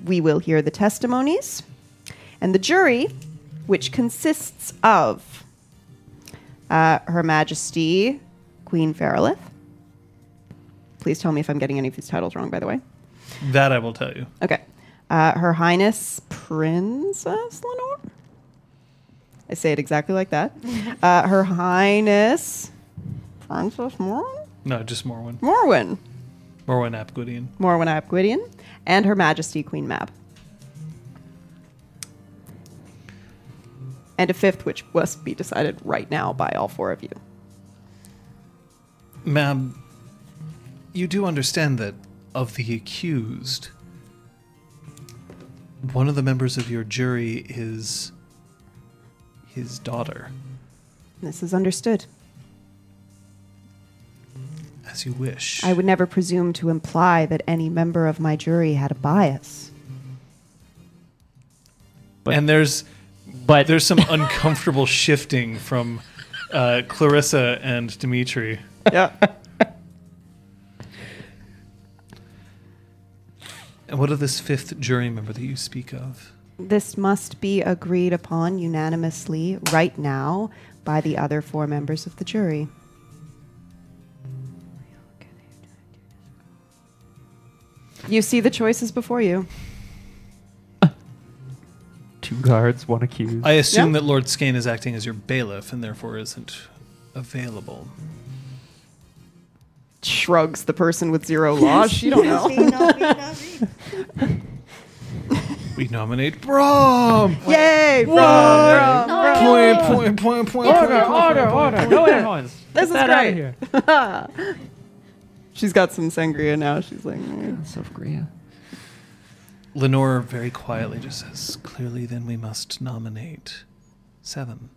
we will hear the testimonies. And the jury, which consists of uh, Her Majesty Queen Fairlith. Please tell me if I'm getting any of these titles wrong, by the way. That I will tell you. Okay. Uh, Her Highness Princess Lenore. I say it exactly like that. Uh, Her Highness Princess Morwen? No, just Morwen. Morwyn. Morwen Ap Gwydion. Morwen Ap Gwydion. And Her Majesty Queen Mab. And a fifth, which must be decided right now by all four of you. Ma'am, you do understand that of the accused, one of the members of your jury is his daughter. This is understood. As you wish. I would never presume to imply that any member of my jury had a bias. and there's But there's some uncomfortable shifting from uh, Clarissa and Dimitri. Yeah. And what of this fifth jury member that you speak of? This must be agreed upon unanimously right now by the other four members of the jury. You see the choices before you. two guards, one accused. I assume Yeah. that Lord Skane is acting as your bailiff and therefore isn't available. Shrugs the person with zero loss. You don't know. We nominate Brom! Yay! Brom, Brom, Point, Brom. point, point, point, order, point, point, order, point, order. point, No point. influence. This is Get that out of great. here. She's got some sangria now. She's like, mm. Sophria. Lenore very quietly just says, Clearly, then we must nominate seven.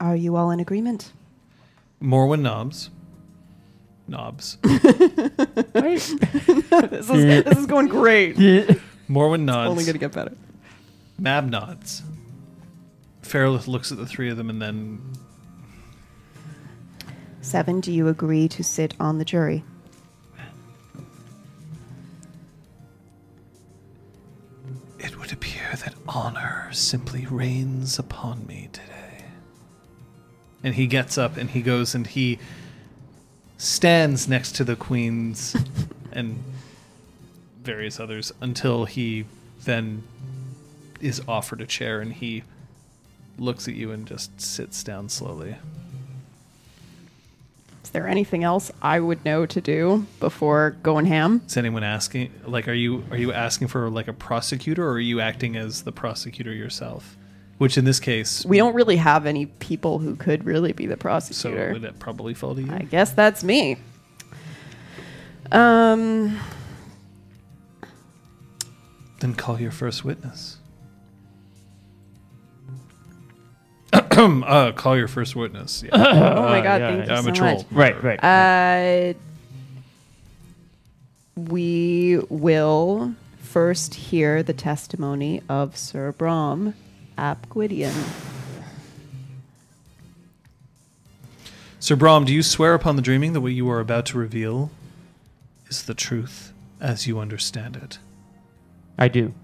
Are you all in agreement? Morwen Knobs. Knobs. this, is, this is going great. Morwen nods. Only going to get better. Mab nods. Fairlith looks at the three of them and then Seven, do you agree to sit on the jury? It would appear that honor simply reigns upon me today. And he gets up and he goes and he stands next to the queens and various others until he then is offered a chair and he looks at you and just sits down slowly. Is there anything else I would know to do before going ham? Is anyone asking like are you are you asking for like a prosecutor or are you acting as the prosecutor yourself? Which in this case We don't really have any people who could really be the prosecutor. so prosecutor. would it probably fall to you? I guess that's me. Um, Then call your first witness. uh, call your first witness. Yeah. oh my god, yeah, thank you I'm so a troll. much. Right, right. Uh, we will first hear the testimony of Sir Brom ap Gwydion. Sir Brom, do you swear upon the dreaming that what you are about to reveal is the truth as you understand it? I do.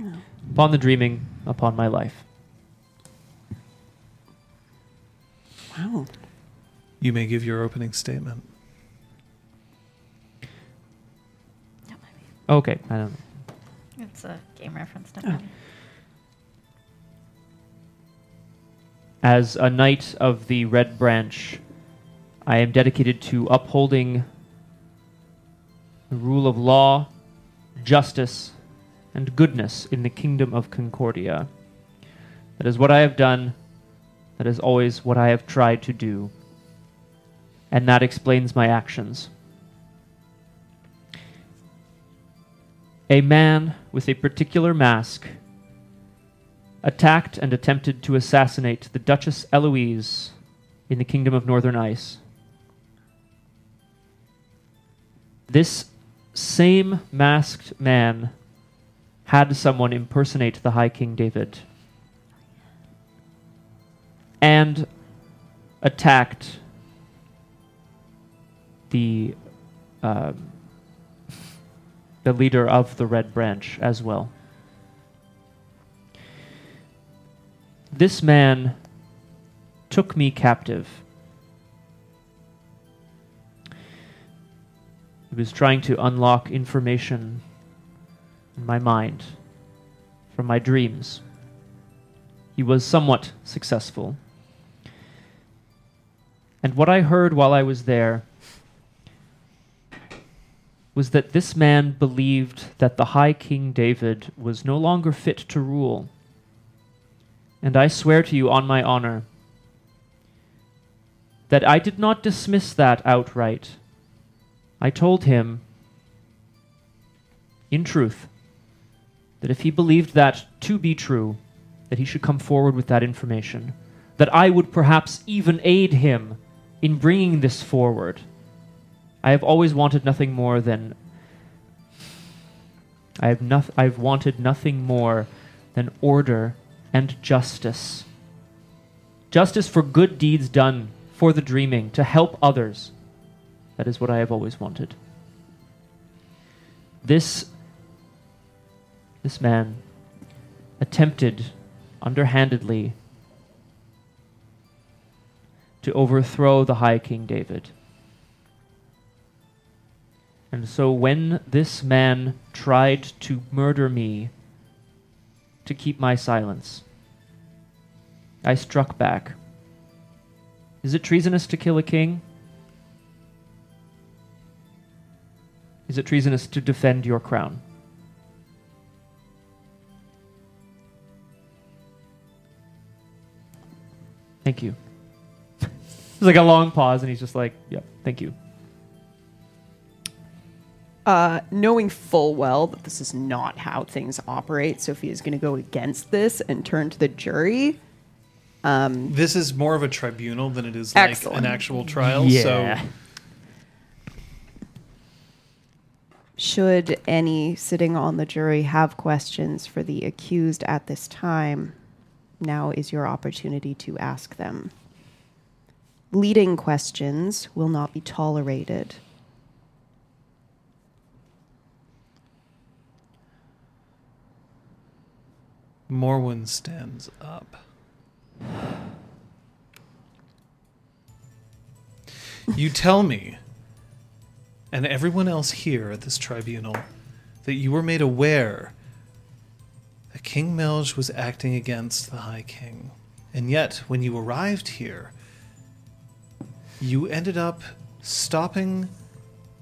Oh. Upon the dreaming, upon my life. Wow. You may give your opening statement. Okay, I don't know. It's a game reference, oh. definitely. As a knight of the Red Branch, I am dedicated to upholding the rule of law, justice, and goodness in the kingdom of Concordia. That is what I have done. That is always what I have tried to do. And that explains my actions. A man with a particular mask attacked and attempted to assassinate the Duchess Eloise in the Kingdom of Northern Ice. This same masked man had someone impersonate the High King David and attacked the um, the leader of the Red Branch as well. This man took me captive. He was trying to unlock information in my mind from my dreams. He was somewhat successful. And what I heard while I was there was that this man believed that the High King David was no longer fit to rule. And I swear to you on my honor that I did not dismiss that outright. I told him, in truth, that if he believed that to be true, that he should come forward with that information, that I would perhaps even aid him in bringing this forward. I have always wanted nothing more than I have noth- I've wanted nothing more than order and justice. Justice for good deeds done for the dreaming, to help others. That is what I have always wanted. This this man attempted underhandedly to overthrow the high king David. And so when this man tried to murder me to keep my silence, I struck back. Is it treasonous to kill a king? Is it treasonous to defend your crown? Thank you. There's like a long pause, and he's just like, "Yep, thank you." Uh, knowing full well that this is not how things operate, Sophie is going to go against this and turn to the jury. This is more of a tribunal than it is like Excellent. an actual trial. Yeah. So Should any sitting on the jury have questions for the accused at this time, now is your opportunity to ask them. Leading questions will not be tolerated. Morwen stands up. You tell me, and everyone else here at this tribunal, that you were made aware that King Melch was acting against the High King. And yet, when you arrived here, you ended up stopping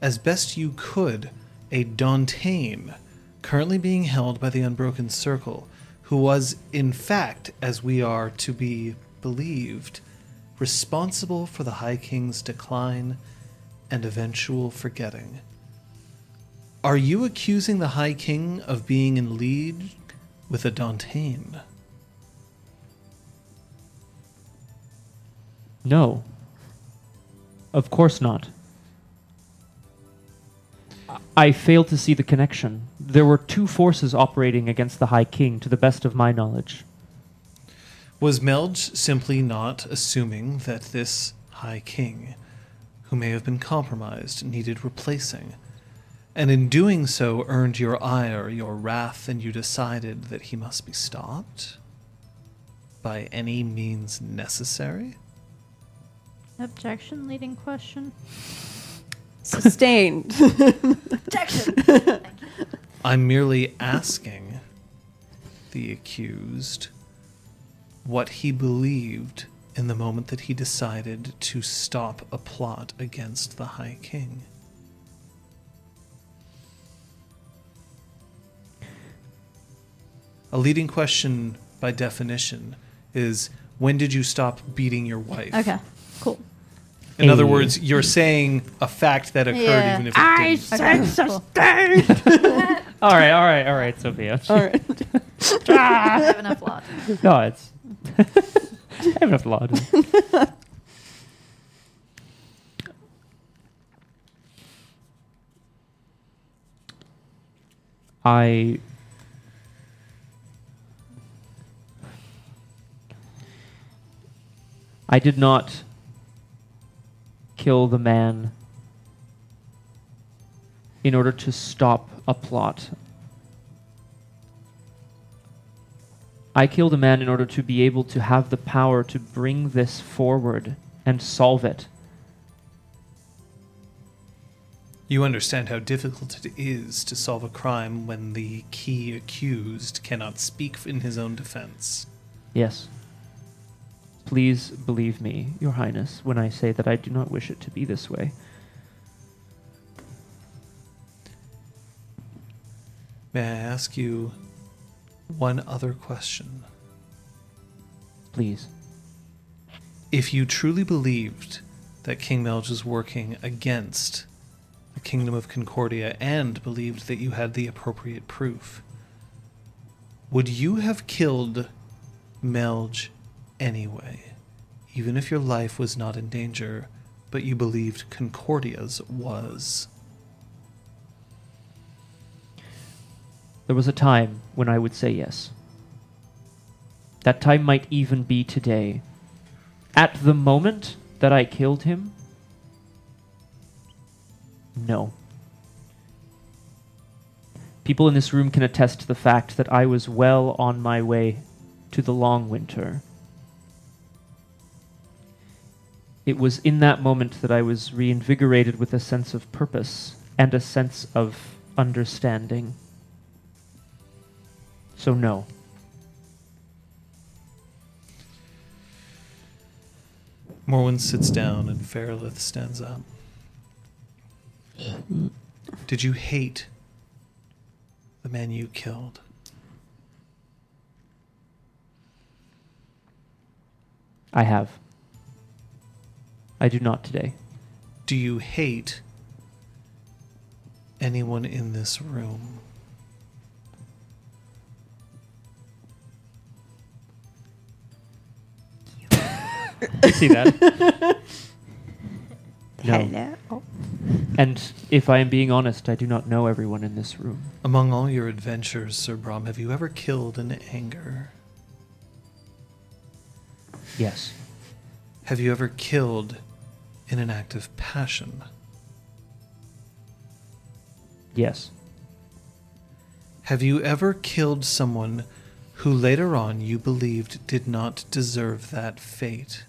as best you could a Dauntain currently being held by the Unbroken Circle, who was, in fact, as we are to be believed, responsible for the High King's decline and eventual forgetting. Are you accusing the High King of being in league with a Dauntain? No. Of course not. I fail to see the connection. There were two forces operating against the High King, to the best of my knowledge. Was Melch simply not assuming that this High King, who may have been compromised, needed replacing? And in doing so, earned your ire, your wrath, and you decided that he must be stopped? By any means necessary? Objection, leading question. Sustained. Objection. I'm merely asking the accused what he believed in the moment that he decided to stop a plot against the High King. A leading question, by definition, is when did you stop beating your wife? okay, cool. In other words, you're saying a fact that occurred Yeah. even if it didn't. Okay, cool. All right, all right, all right, Sophia. All right. Ah. I have enough lot. No, it's. I have enough law. I. I did not kill the man in order to stop a plot. I killed a man in order to be able to have the power to bring this forward and solve it. You understand how difficult it is to solve a crime when the key accused cannot speak in his own defense. Yes. Please believe me, Your Highness, when I say that I do not wish it to be this way. May I ask you one other question? Please. If you truly believed that King Melch was working against the Kingdom of Concordia and believed that you had the appropriate proof, would you have killed Melch anyway, even if your life was not in danger, but you believed Concordia's was? There was a time when I would say yes. That time might even be today. At the moment that I killed him, no. People in this room can attest to the fact that I was well on my way to the long winter. It was in that moment that I was reinvigorated with a sense of purpose and a sense of understanding. So, no. Morwen sits down and Fairlith stands up. Did you hate the man you killed? I have. I do not today. Do you hate anyone in this room? You see that? no. Hello. And if I am being honest, I do not know everyone in this room. Among all your adventures, Sir Brom, have you ever killed in anger? Yes. Have you ever killed in an act of passion? Yes. Have you ever killed someone who later on you believed did not deserve that fate?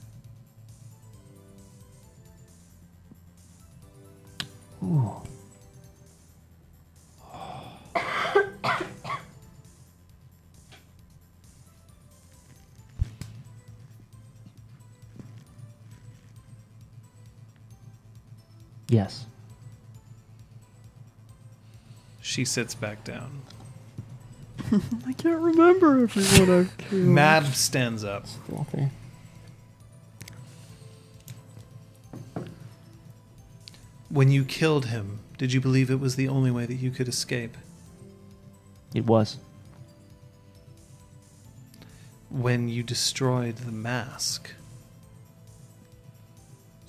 Ooh. Yes. She sits back down. I can't remember everyone I've killed. Mab stands up. Okay. When you killed him, did you believe it was the only way that you could escape? It was. When you destroyed the mask,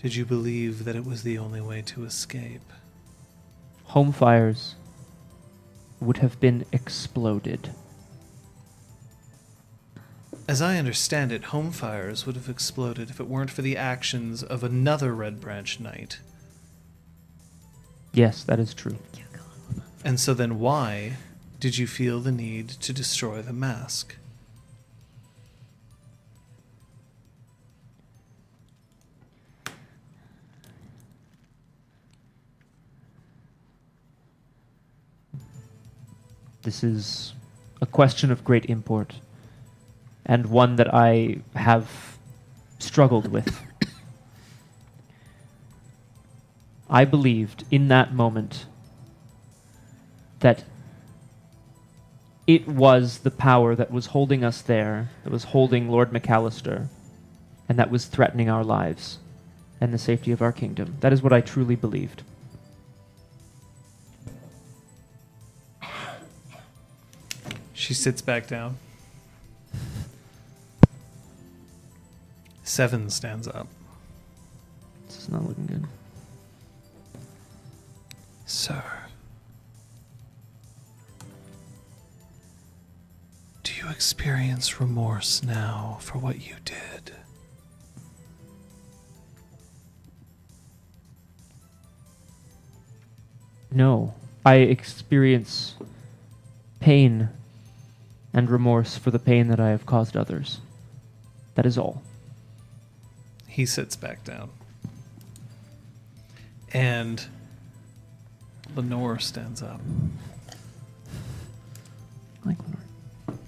did you believe that it was the only way to escape? Home fires would have been exploded. As I understand it, home fires would have exploded if it weren't for the actions of another Red Branch Knight. Yes, that is true. And so then why did you feel the need to destroy the mask? This is a question of great import, and one that I have struggled with. I believed in that moment that it was the power that was holding us there, that was holding Lord McAllister, and that was threatening our lives and the safety of our kingdom. That is what I truly believed. She sits back down. Seven stands up. This is not looking good. Sir, do you experience remorse now for what you did? No, I experience pain and remorse for the pain that I have caused others. That is all. He sits back down. And Lenore stands up. Like Lenore.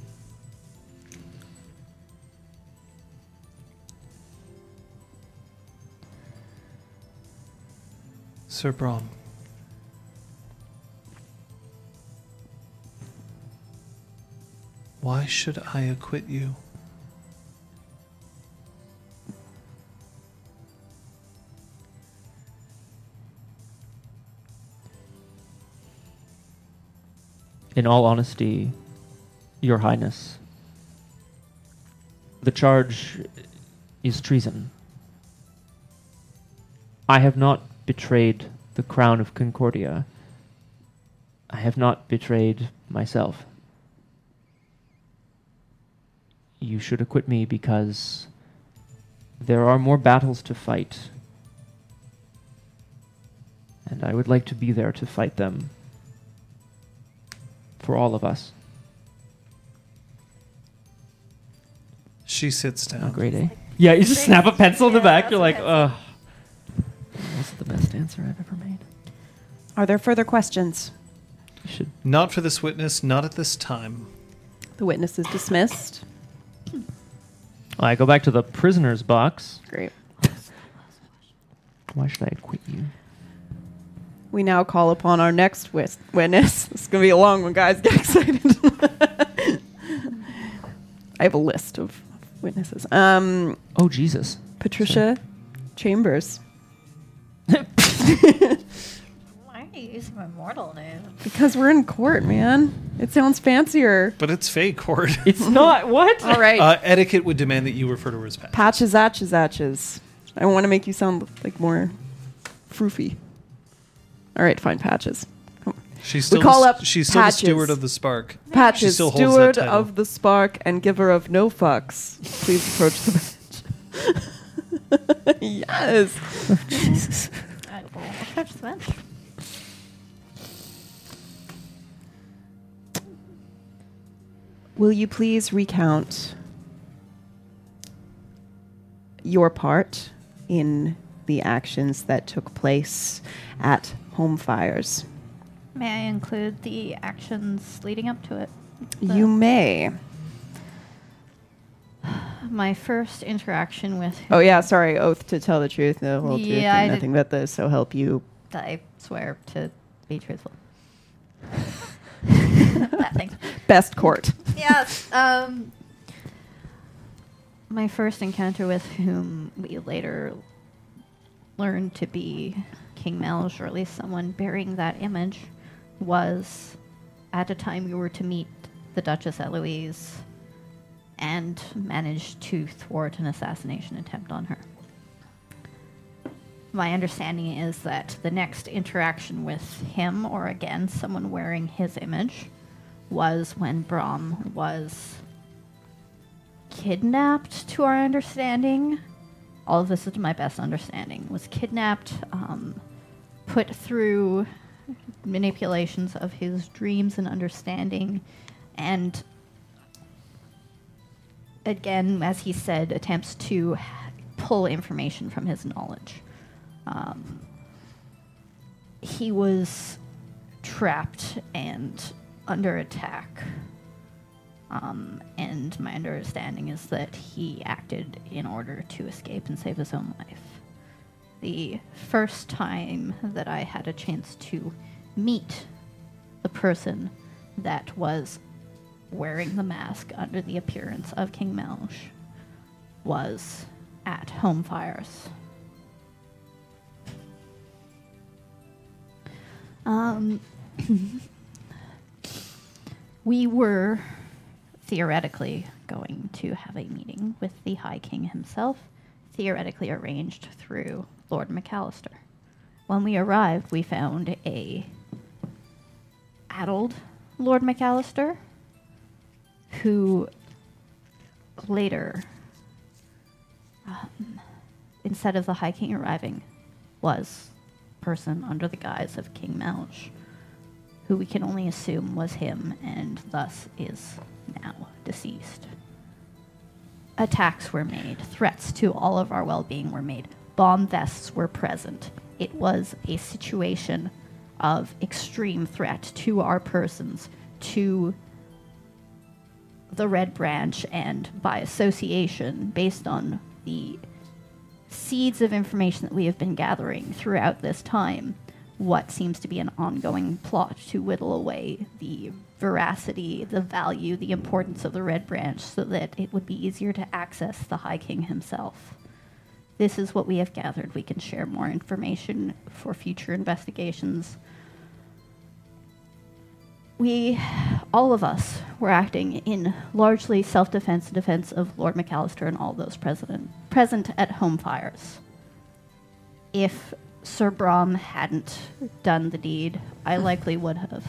Sir Brom. Why should I acquit you? In all honesty, Your Highness, the charge is treason. I have not betrayed the crown of Concordia. I have not betrayed myself. You should acquit me because there are more battles to fight. And I would like to be there to fight them for all of us. She sits down. Oh, great, eh? Yeah, you just snap a pencil in the back. You're like, pencil. ugh. That's the best answer I've ever made. Are there further questions? You should. Not for this witness, not at this time. The witness is dismissed. I go back to the prisoner's box. Great. Why should I acquit you? We now call upon our next wis- witness. This is going to be a long one, guys. Get excited. I have a list of witnesses. Um, Oh, Jesus. Patricia Chambers. Why are you using my mortal name? Because we're in court, man. It sounds fancier. But it's fake court. It's not. What? All right. Uh, etiquette would demand that you refer to her as Pat. Patches, atches, atches. I want to make you sound like more froofy. All right, fine, patches. Come on. She's still, call the, up she's still Patches. the steward of the Spark. Patches, still holds that steward title. of the spark and giver of no fucks. Please approach the bench. yes. Jesus. I will approach the bench. Will you please recount your part in the actions that took place at home fires? May I include the actions leading up to it? The- You may. my first interaction with Oh yeah, sorry. Oath to tell the truth, the whole truth, Yeah, I and did- nothing but this. So help you. I swear to be truthful. that thing. Best court. Yes. Um, my first encounter with whom we later learned to be King Melch, or at least someone bearing that image, was at a time we were to meet the Duchess Eloise and managed to thwart an assassination attempt on her. My understanding is that the next interaction with him, or again, someone wearing his image, was when Brom was kidnapped, to our understanding. All of this is my best understanding. Was kidnapped, um, put through manipulations of his dreams and understanding, and again, as he said, attempts to pull information from his knowledge. Um, he was trapped and under attack. Um, and my understanding is that he acted in order to escape and save his own life. The first time that I had a chance to meet the person that was wearing the mask under the appearance of King Melch was at Home Fires. Um, we were theoretically going to have a meeting with the High King himself, theoretically arranged through Lord McAllister. When we arrived, we found a addled Lord McAllister who later, um, instead of the High King arriving, was person under the guise of King Melch who we can only assume was him and thus is now deceased. Attacks were made, threats to all of our well being were made, bomb vests were present. It was a situation of extreme threat to our persons, to the Red Branch, and by association, based on the seeds of information that we have been gathering throughout this time, what seems to be an ongoing plot to whittle away the veracity, the value, the importance of the Red Branch so that it would be easier to access the High King himself. This is what we have gathered. We can share more information for future investigations. We, all of us, were acting in largely self defense and defense of Lord McAllister and all those president, present at home fires. If Sir Brom hadn't done the deed, I hmm. likely would have.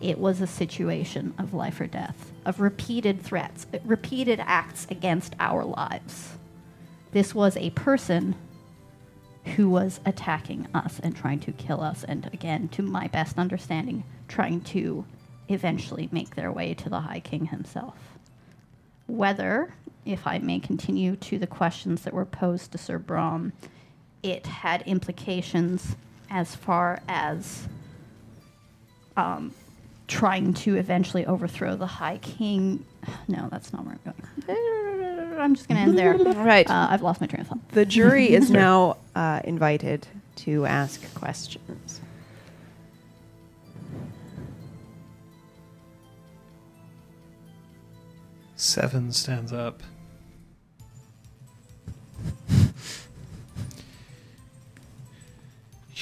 It was a situation of life or death, of repeated threats, uh, repeated acts against our lives. This was a person who was attacking us and trying to kill us, and again, to my best understanding, trying to eventually make their way to the High King himself. Whether, if I may continue to the questions that were posed to Sir Brom, it had implications as far as um, trying to eventually overthrow the High King. No, that's not where I'm going. I'm just going to end there. Right. Uh, I've lost my train of thought. The jury is now uh, invited to ask questions. Seven stands up.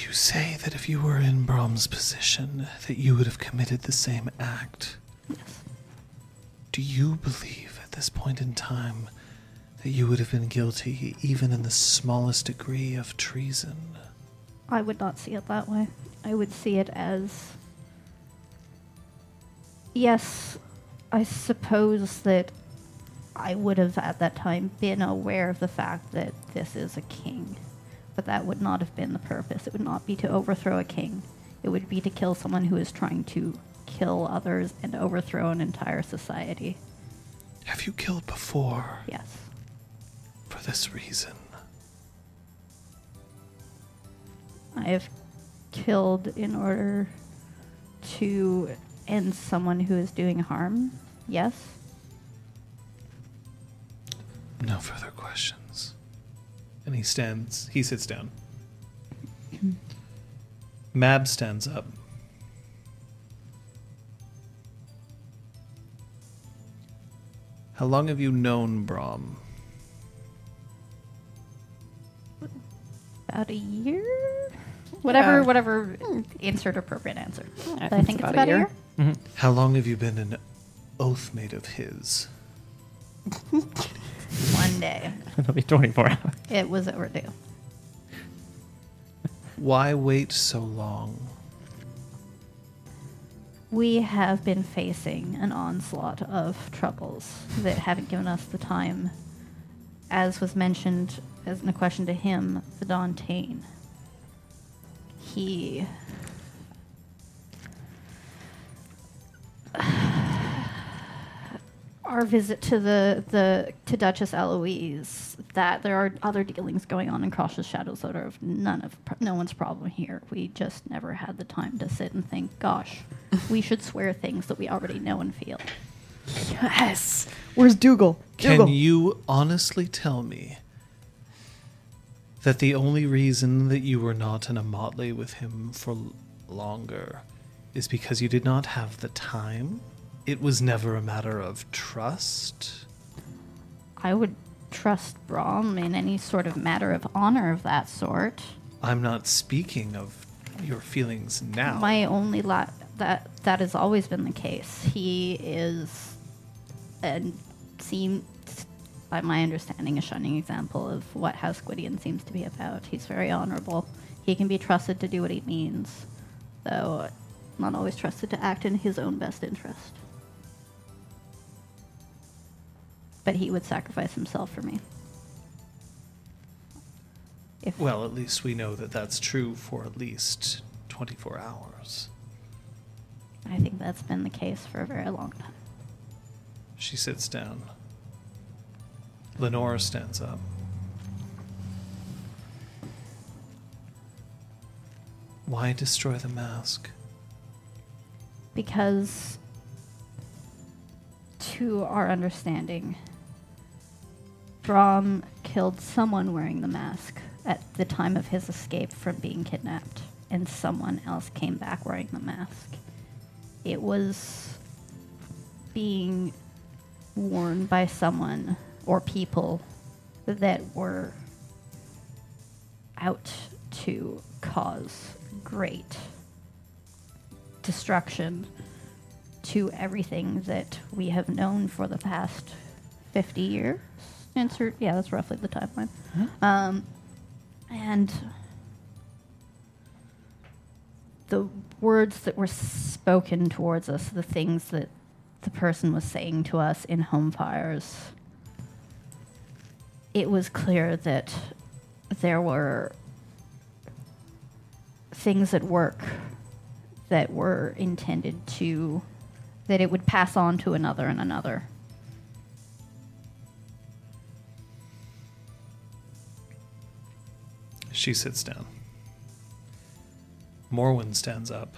You say that if you were in Brom's position, that you would have committed the same act. Yes. Do you believe at this point in time that you would have been guilty even in the smallest degree of treason? I would not see it that way. I would see it as. Yes, I suppose that I would have at that time been aware of the fact that this is a king. But that would not have been the purpose. It would not be to overthrow a king. It would be to kill someone who is trying to kill others and overthrow an entire society. Have you killed before Yes. for this reason? I have killed in order to end someone who is doing harm. Yes. No further questions. And he stands, he sits down. Mab stands up. How long have you known Brom? About a year? Whatever, Yeah. whatever. Insert appropriate answer. I But I think it's about a year. Mm-hmm. How long have you been an oath oathmate of his? One day. It'll be 24 hours. It was overdue. Why wait so long? We have been facing an onslaught of troubles that haven't given us the time. As was mentioned as in a question to him, the Dauntain. He our visit to the, the to Duchess Eloise that there are other dealings going on in Cross's Shadows that are of none of no one's problem here. We just never had the time to sit and think, gosh, we should swear things that we already know and feel. Yes. Where's Dougal? Can you honestly tell me that the only reason that you were not in a motley with him for longer is because you did not have the time? It was never a matter of trust? I would trust Brom in any sort of matter of honor of that sort. I'm not speaking of your feelings now. My only la- that that has always been the case. He is, and seems, by my understanding, a shining example of what House Gwydion seems to be about. He's very honorable. He can be trusted to do what he means, though not always trusted to act in his own best interest. But he would sacrifice himself for me. If well, at least we know that that's true for at least 24 hours. I think that's been the case for a very long time. She sits down. Lenora stands up. Why destroy the mask? Because, to our understanding, Brom killed someone wearing the mask at the time of his escape from being kidnapped, and someone else came back wearing the mask. It was being worn by someone or people that were out to cause great destruction to everything that we have known for the past 50 years. Insert, yeah, that's roughly the timeline. Um, and the words that were spoken towards us, the things that the person was saying to us in home fires, it was clear that there were things at work that were intended to that it would pass on to another and another. She sits down. Morwen stands up.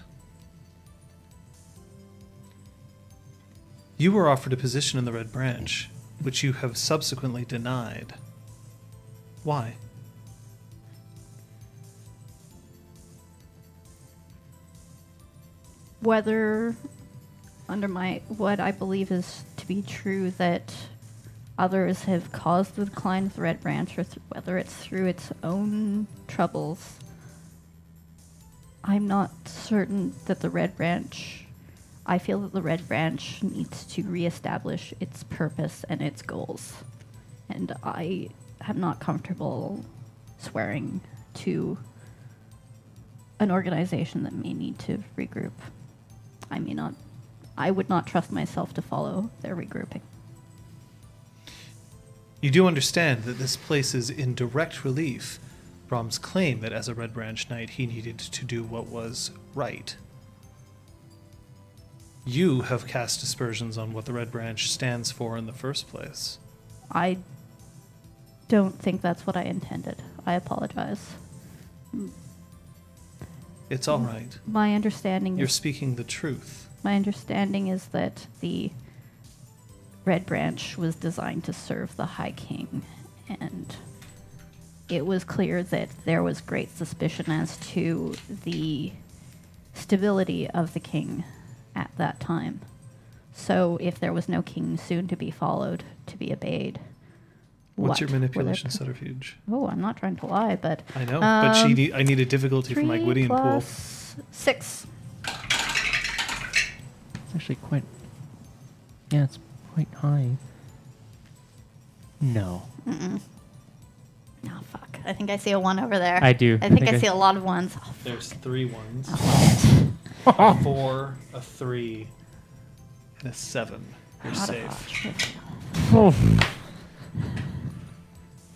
You were offered a position in the Red Branch, which you have subsequently denied. Why? whether under my what I believe is to be true that others have caused the decline of the Red Branch, or th- whether it's through its own troubles, I'm not certain that the Red Branch. I feel that the Red Branch needs to reestablish its purpose and its goals, and I am not comfortable swearing to an organization that may need to regroup. I may not, I would not trust myself to follow their regrouping. You do understand that this places in direct relief Brom's claim that as a Red Branch Knight he needed to do what was right. You have cast aspersions on what the Red Branch stands for in the first place. I don't think that's what I intended. I apologize. It's all right. My understanding You're is speaking the truth. my understanding is that the Red Branch was designed to serve the High King, and it was clear that there was great suspicion as to the stability of the king at that time. So, if there was no king soon to be followed, to be obeyed, What's what your were their manipulation pr- subterfuge? Oh, I'm not trying to lie, but I know, but she Um, need, I need a difficulty for my three Gwydion pool. plus six. It's actually quite. Yeah, it's quite high. No. No, fuck. I think I see a one over there. I do. I I think, think I I- see a lot of ones. Oh, There's three ones, I love four, a three, and a seven. You're How the safe. fuck? Oh,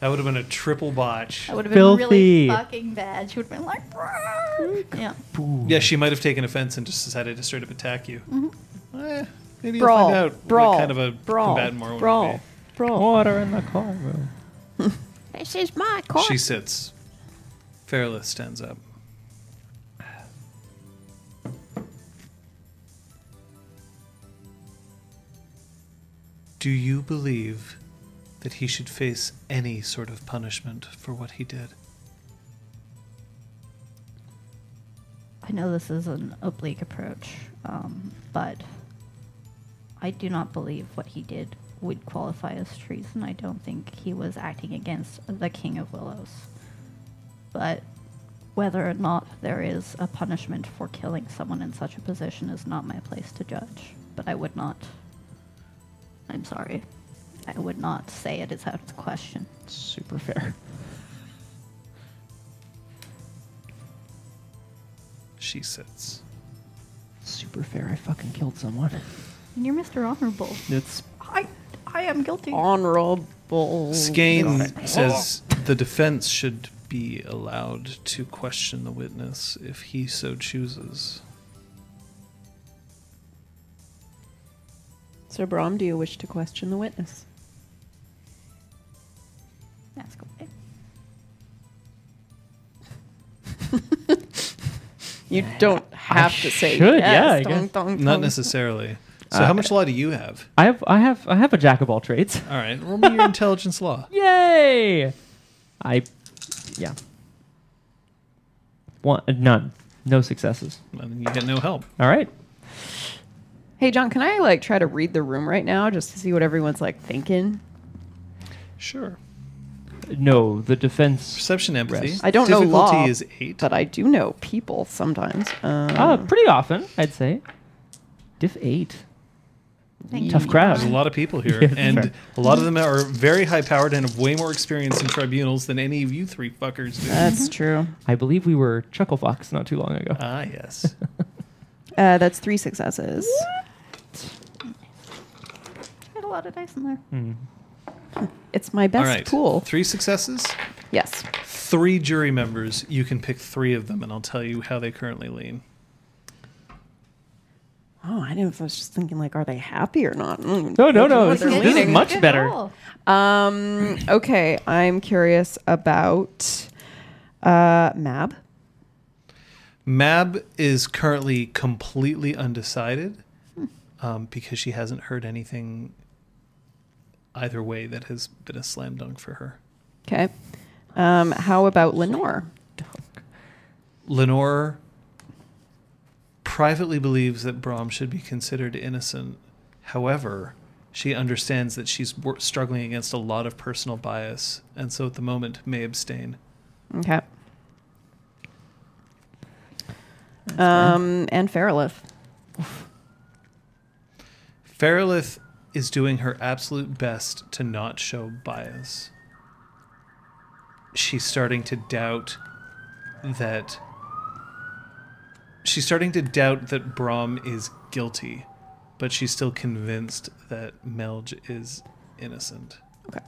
That would have been a triple botch. That would have been really Filthy. fucking bad. She would have been like, "Brrr." yeah. Yeah, she might have taken offense and just decided to straight up attack you. Mm-hmm. Eh, maybe Brawl, you'll find out brawl, what kind of a brawl, combatant Morwen would brawl, be. brawl. water in the car. This is my car. She sits. Fairlith stands up. Do you believe that he should face any sort of punishment for what he did? I know this is an oblique approach, um, but I do not believe what he did would qualify as treason. I don't think he was acting against the King of Willows. But whether or not there is a punishment for killing someone in such a position is not my place to judge. But I would not. I'm sorry. I would not say it is out of the question. Super fair. She sits. Super fair. I fucking killed someone. And you're Mr. Honorable. It's I, I am guilty. Honorable. Skane says the defense should be allowed to question the witness if he so chooses. Sir Brom, do you wish to question the witness? Ask away. You don't have to say should, yes. yeah, I Dong, guess. dong, Not dong. necessarily. So, Uh, how much law do you have? I have I have I have a jack of all trades. All right, roll me your intelligence law. Yay! I yeah. One none. No successes. And you get no help. All right. Hey, John, can I like try to read the room right now just to see what everyone's like thinking? Sure. No, the defense Perception, empathy. Rest. I don't know Difficulty law, is eight. but I do know people sometimes. Um, uh pretty often, I'd say. Diff 8. Thank Tough you. crowd. There's a lot of people here, Yeah, and fair. a lot of them are very high powered and have way more experience in tribunals than any of you three fuckers do. That's true. I believe we were Chuckle Fox not too long ago. ah, yes. Uh, that's three successes. I Had a lot of dice in there. Hmm. It's my best All right. pool. Three successes, Yes. three jury members. You can pick three of them, and I'll tell you how they currently lean. Oh, I didn't. I was just thinking, like, are they happy or not? Mm. No, no, no. What they're This is much better. Um. Okay, I'm curious about uh Mab. Mab is currently completely undecided um, because she hasn't heard anything either way that has been a slam dunk for her. Okay. Um. How about Lenore? Lenore privately believes that Brom should be considered innocent. However, she understands that she's struggling against a lot of personal bias, and so at the moment may abstain. Okay. Um. And Fairlith. Fairlith is doing her absolute best to not show bias. She's starting to doubt that. She's starting to doubt that Brom is guilty, but she's still convinced that Melch is innocent. Okay.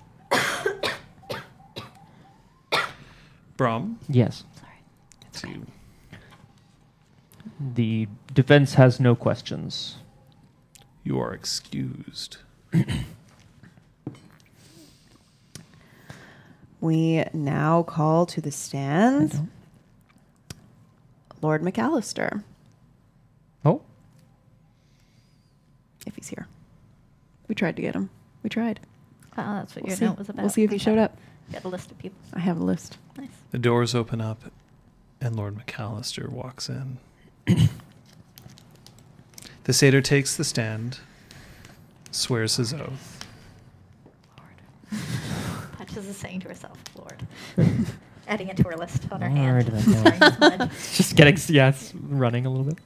Brom, Yes. you The defense has no questions. you are excused. We now call to the stands Lord McAllister, Oh, if he's here. We tried to get him. We tried. Oh, that's what We'll your see. note was about. We'll see if he Okay. showed up. You Got a list of people. I have a list. Nice. The doors open up, and Lord McAllister walks in. the satyr takes the stand, swears his oath. Lord. Patches is saying to herself, Lord. Adding it to her list on our Lord, hand. that's all. Starting to just getting yeah, it's running a little bit.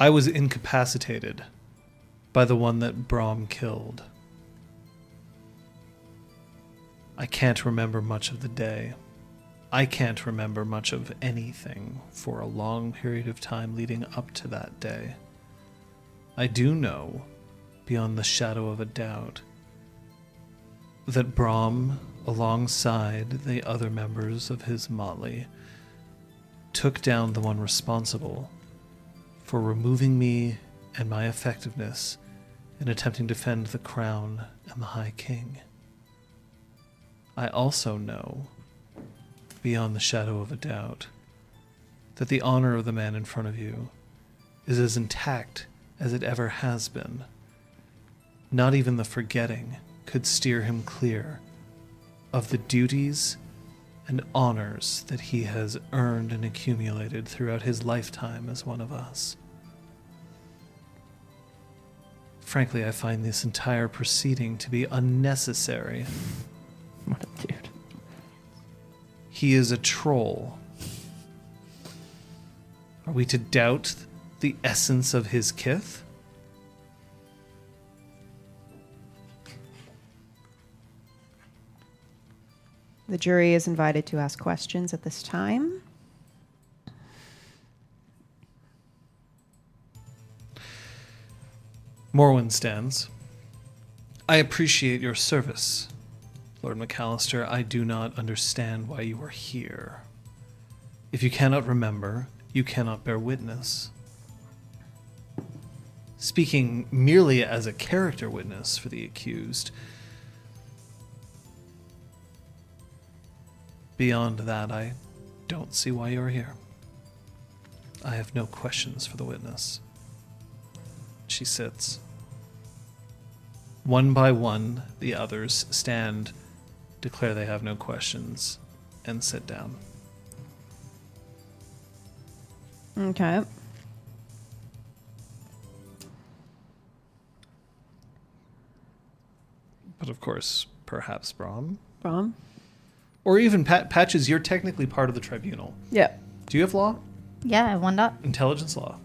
I was incapacitated by the one that Brom killed. I can't remember much of the day. I can't remember much of anything for a long period of time leading up to that day. I do know, beyond the shadow of a doubt, that Brom, alongside the other members of his motley, took down the one responsible for removing me and my effectiveness in attempting to defend the crown and the High King. I also know, beyond the shadow of a doubt, that the honor of the man in front of you is as intact as it ever has been. Not even the forgetting could steer him clear of the duties and honors that he has earned and accumulated throughout his lifetime as one of us. Frankly, I find this entire proceeding to be unnecessary. What a dude. He is a troll. Are we to doubt the essence of his kith? The jury is invited to ask questions at this time. Morwen stands. I appreciate your service, Lord McAllister. I do not understand why you are here. If you cannot remember, you cannot bear witness. Speaking merely as a character witness for the accused. Beyond that, I don't see why you're here. I have no questions for the witness. She sits. One by one, the others stand, declare they have no questions, and sit down. Okay. But of course, perhaps Brahm. Brom? Or even Pat Patches, you're technically part of the tribunal. Yeah. Do you have law? Yeah, I one dot. Intelligence law.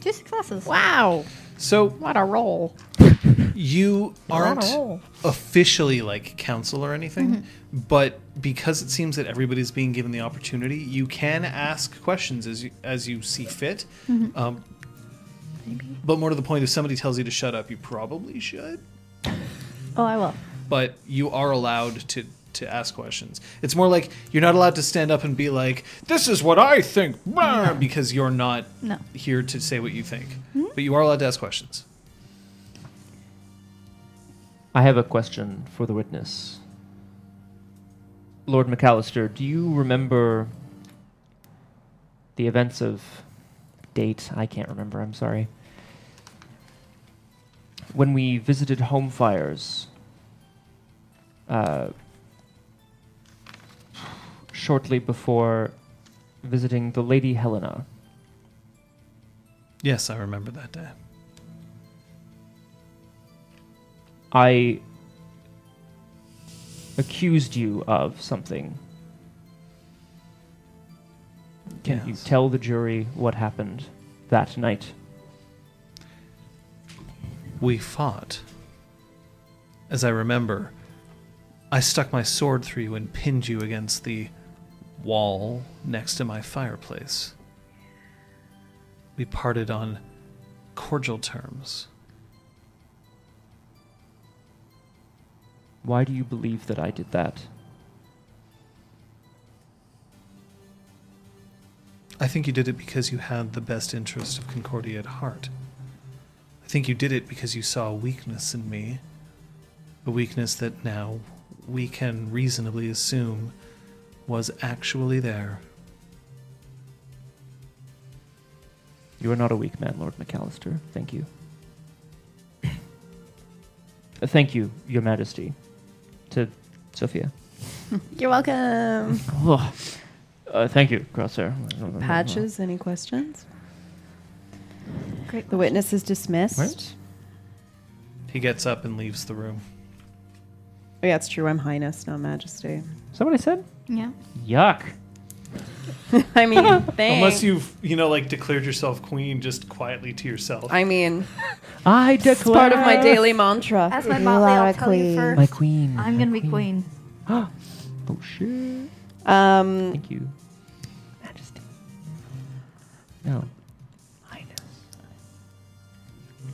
Two successes. Wow. So What a roll. You aren't officially like counsel or anything, mm-hmm. but because it seems that everybody's being given the opportunity, you can ask questions as you as you see fit. Mm-hmm. Um, but more to the point, if somebody tells you to shut up, you probably should. Oh, I will. But you are allowed to to ask questions. It's more like you're not allowed to stand up and be like, "This is what I think," rah," because you're not No. here to say what you think. Mm-hmm. But you are allowed to ask questions. I have a question for the witness. Lord McAllister, do you remember the events of date? I can't remember, I'm sorry. When we visited home fires, uh, shortly before visiting the Lady Helena. Yes, I remember that day. I accused you of something. Can you Yes. tell the jury what happened that night? We fought. As I remember, I stuck my sword through you and pinned you against the wall next to my fireplace. We parted on cordial terms. Why do you believe that I did that? I think you did it because you had the best interest of Concordia at heart. I think you did it because you saw a weakness in me. A weakness that now we can reasonably assume was actually there. You are not a weak man, Lord McAllister. Thank you. Uh, thank you, Your Majesty. To Sophia. You're welcome. Oh, uh, thank you, Crosshair. Patches, any questions? Great. The witness is dismissed. Right. He gets up and leaves the room. Oh, yeah, it's true. I'm Highness, not Majesty. Somebody said? Yeah. Yuck. I mean, thanks. Unless you've, you know, like declared yourself queen just quietly to yourself. I mean, I it's declare. part of my daily mantra. As my motley, I'll tell you first. My queen. I'm my gonna be queen. oh shit. Um, Thank you, Majesty. No. Highness.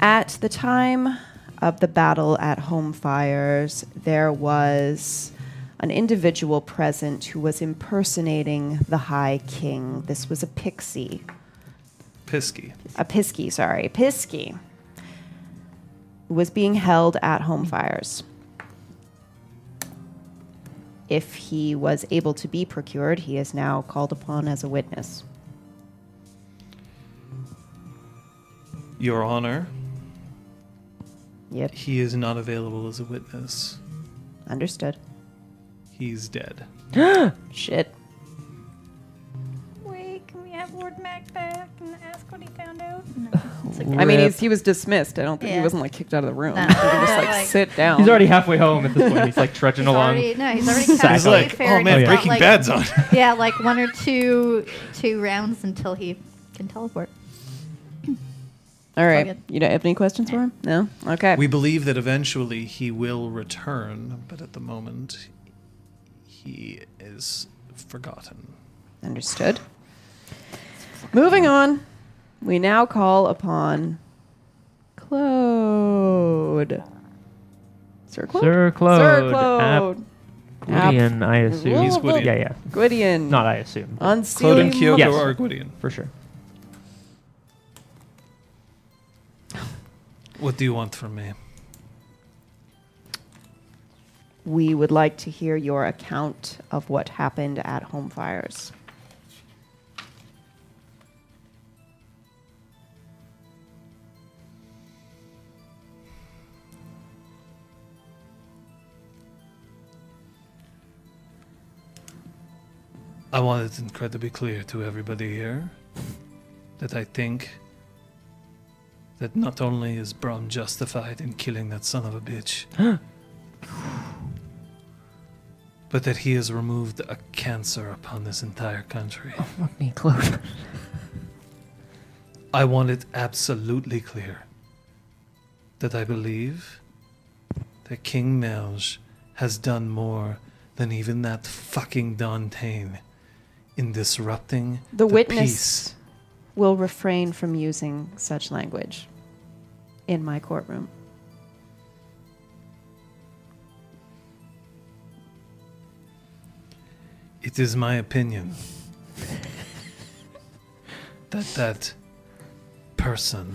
At the time of the battle at Home Fires, there was an individual present who was impersonating the High King. This was a pixie. Pisky. A pisky, sorry. Pisky. Was being held at Home Fires. If he was able to be procured, he is now called upon as a witness. Your Honor, Yep, he is not available as a witness. understood. He's dead. Shit. Wait, can we have Lord Mac back and ask what he found out? No. It's I mean, he's, he was dismissed. I don't think he Yeah. wasn't like kicked out of the room. No. He could just like Like- sit down. He's already halfway home at this point. He's like trudging He's along. already, no, he's already oh, He's cast He's like, oh man, and got, Breaking like- Bad's on. Yeah, like one or two two rounds until he can teleport. All right. good. You don't have any questions for him? No. Okay. We believe that eventually he will return, but at the moment, he is forgotten. Understood. Moving on, we now call upon Claude. Sir Claude? Sir Claude. Sir Claude. Gwydion, I assume. He's Gwydion. Yeah, yeah. Gwydion. Not I assume. but Claude Unsealing and Kyoko Yes. are Gwydion. for sure. What do you want from me? We would like to hear your account of what happened at Home Fires. I want it incredibly clear to everybody here that I think that not only is Brom justified in killing that son of a bitch, but that he has removed a cancer upon this entire country. Fuck me, Claude. I want it absolutely clear that I believe that King Melch has done more than even that fucking Dauntain in disrupting The, witness peace. will refrain from using such language in my courtroom. It is my opinion that that person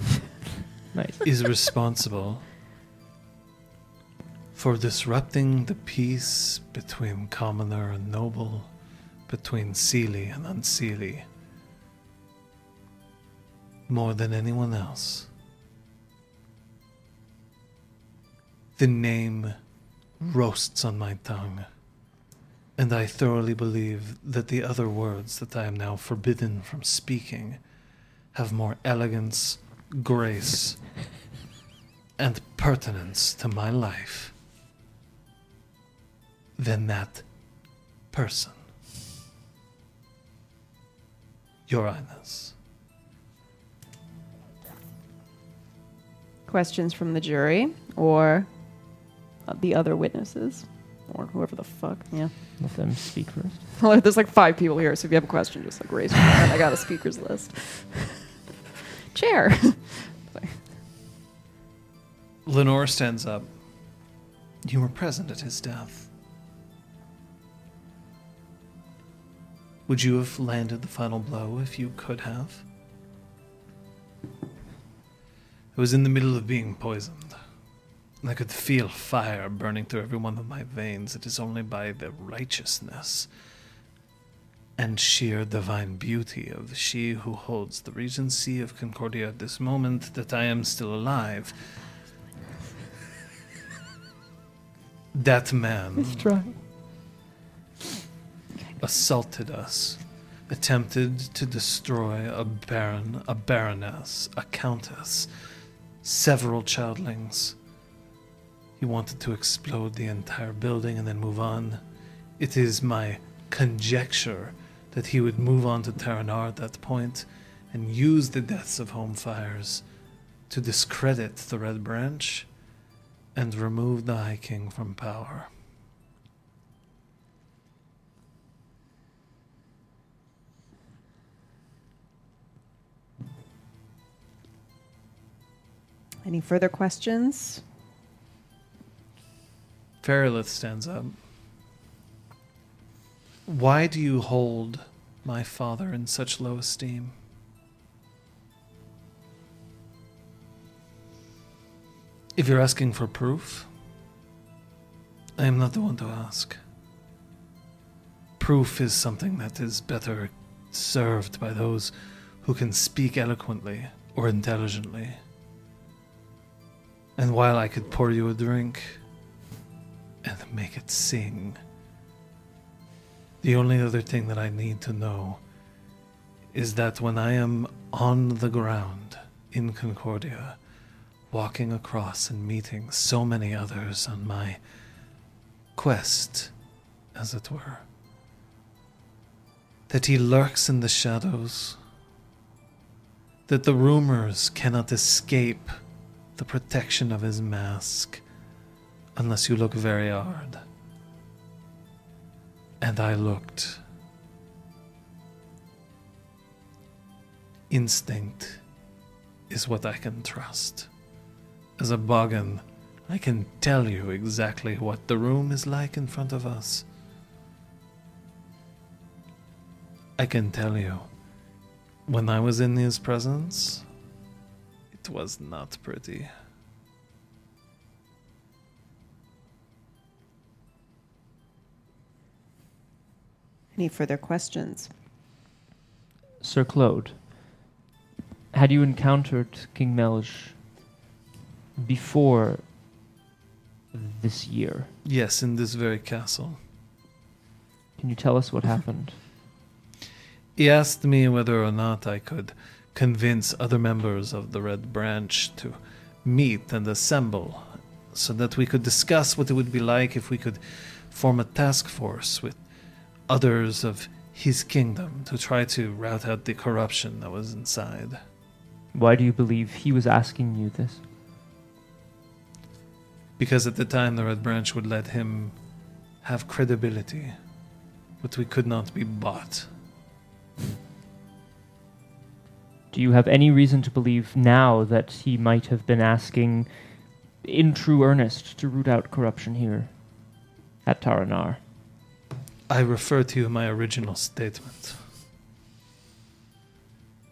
Nice. is responsible for disrupting the peace between commoner and noble, between Seelie and Unseelie, more than anyone else. The name roasts on my tongue, and I thoroughly believe that the other words that I am now forbidden from speaking have more elegance, grace, and pertinence to my life than that person. Your Highness. Questions from the jury or the other witnesses or whoever the fuck. Yeah. Let them speak first. Well, there's like five people here, so if you have a question, just like raise your hand. I got a speakers list. Chair. Lenore stands up. You were present at his death. Would you have landed the final blow if you could have? I was in the middle of being poisoned. I could feel fire burning through every one of my veins. It is only by the righteousness and sheer divine beauty of she who holds the regency of Concordia at this moment that I am still alive. That man assaulted us, attempted to destroy a baron, a baroness, a countess, several childlings. He wanted to explode the entire building and then move on. It is my conjecture that he would move on to Terranar at that point and use the deaths of home fires to discredit the Red Branch and remove the High King from power. Any further questions? Fairlith stands up. Why do you hold my father in such low esteem? If you're asking for proof, I am not the one to ask. Proof is something that is better served by those who can speak eloquently or intelligently. And while I could pour you a drink, and make it sing. The only other thing that I need to know is that when I am on the ground in Concordia, walking across and meeting so many others on my quest, as it were, that he lurks in the shadows, that the rumors cannot escape the protection of his mask unless you look very hard. And I looked. Instinct is what I can trust. As a boggan I can tell you exactly what the room is like in front of us. I can tell you, when I was in his presence, it was not pretty. Any further questions? Sir Claude, had you encountered King Melch before this year? Yes, in this very castle. Can you tell us what happened? He asked me whether or not I could convince other members of the Red Branch to meet and assemble so that we could discuss what it would be like if we could form a task force with others of his kingdom to try to rout out the corruption that was inside. Why do you believe he was asking you this? Because at the time the Red Branch would let him have credibility, but we could not be bought. Do you have any reason to believe now that he might have been asking in true earnest to root out corruption here at Taranar? I refer to my original statement.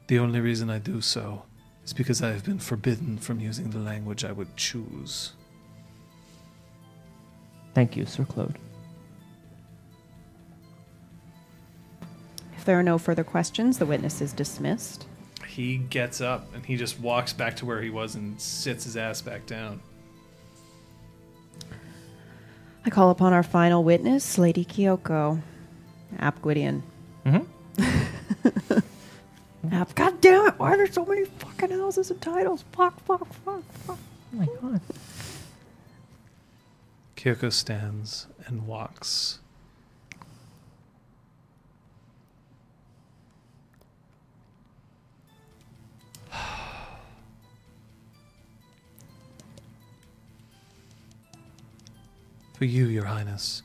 The only reason I do so is because I have been forbidden from using the language I would choose. Thank you, Sir Claude. If there are no further questions, the witness is dismissed. He gets up and he just walks back to where he was and sits his ass back down. I call upon our final witness, Lady Kyoko. ap Gwydion. Mm-hmm. ap, God damn it! Why are there so many fucking houses and titles? Fuck, fuck, fuck, fuck. Oh my god. Kyoko stands and walks. For you, Your Highness,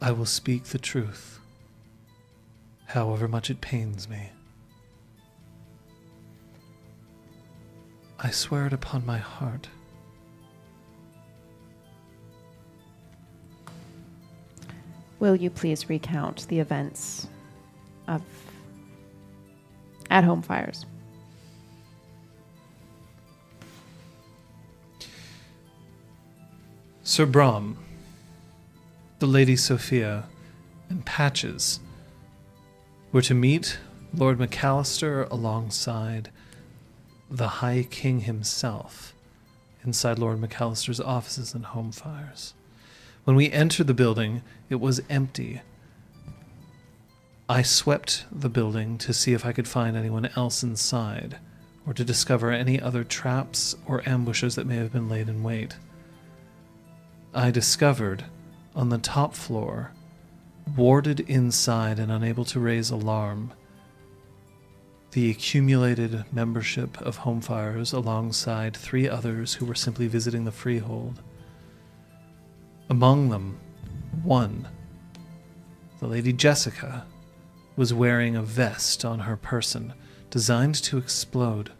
I will speak the truth, however much it pains me. I swear it upon my heart. Will you please recount the events of at home fires? Sir Brom, the Lady Sophia, and Patches were to meet Lord McAllister alongside the High King himself inside Lord McAllister's offices and home fires. When we entered the building, it was empty. I swept the building to see if I could find anyone else inside, or to discover any other traps or ambushes that may have been laid in wait. I discovered on the top floor, warded inside and unable to raise alarm, the accumulated membership of home fires alongside three others who were simply visiting the freehold. Among them, one, the Lady Jessica, was wearing a vest on her person designed to explode.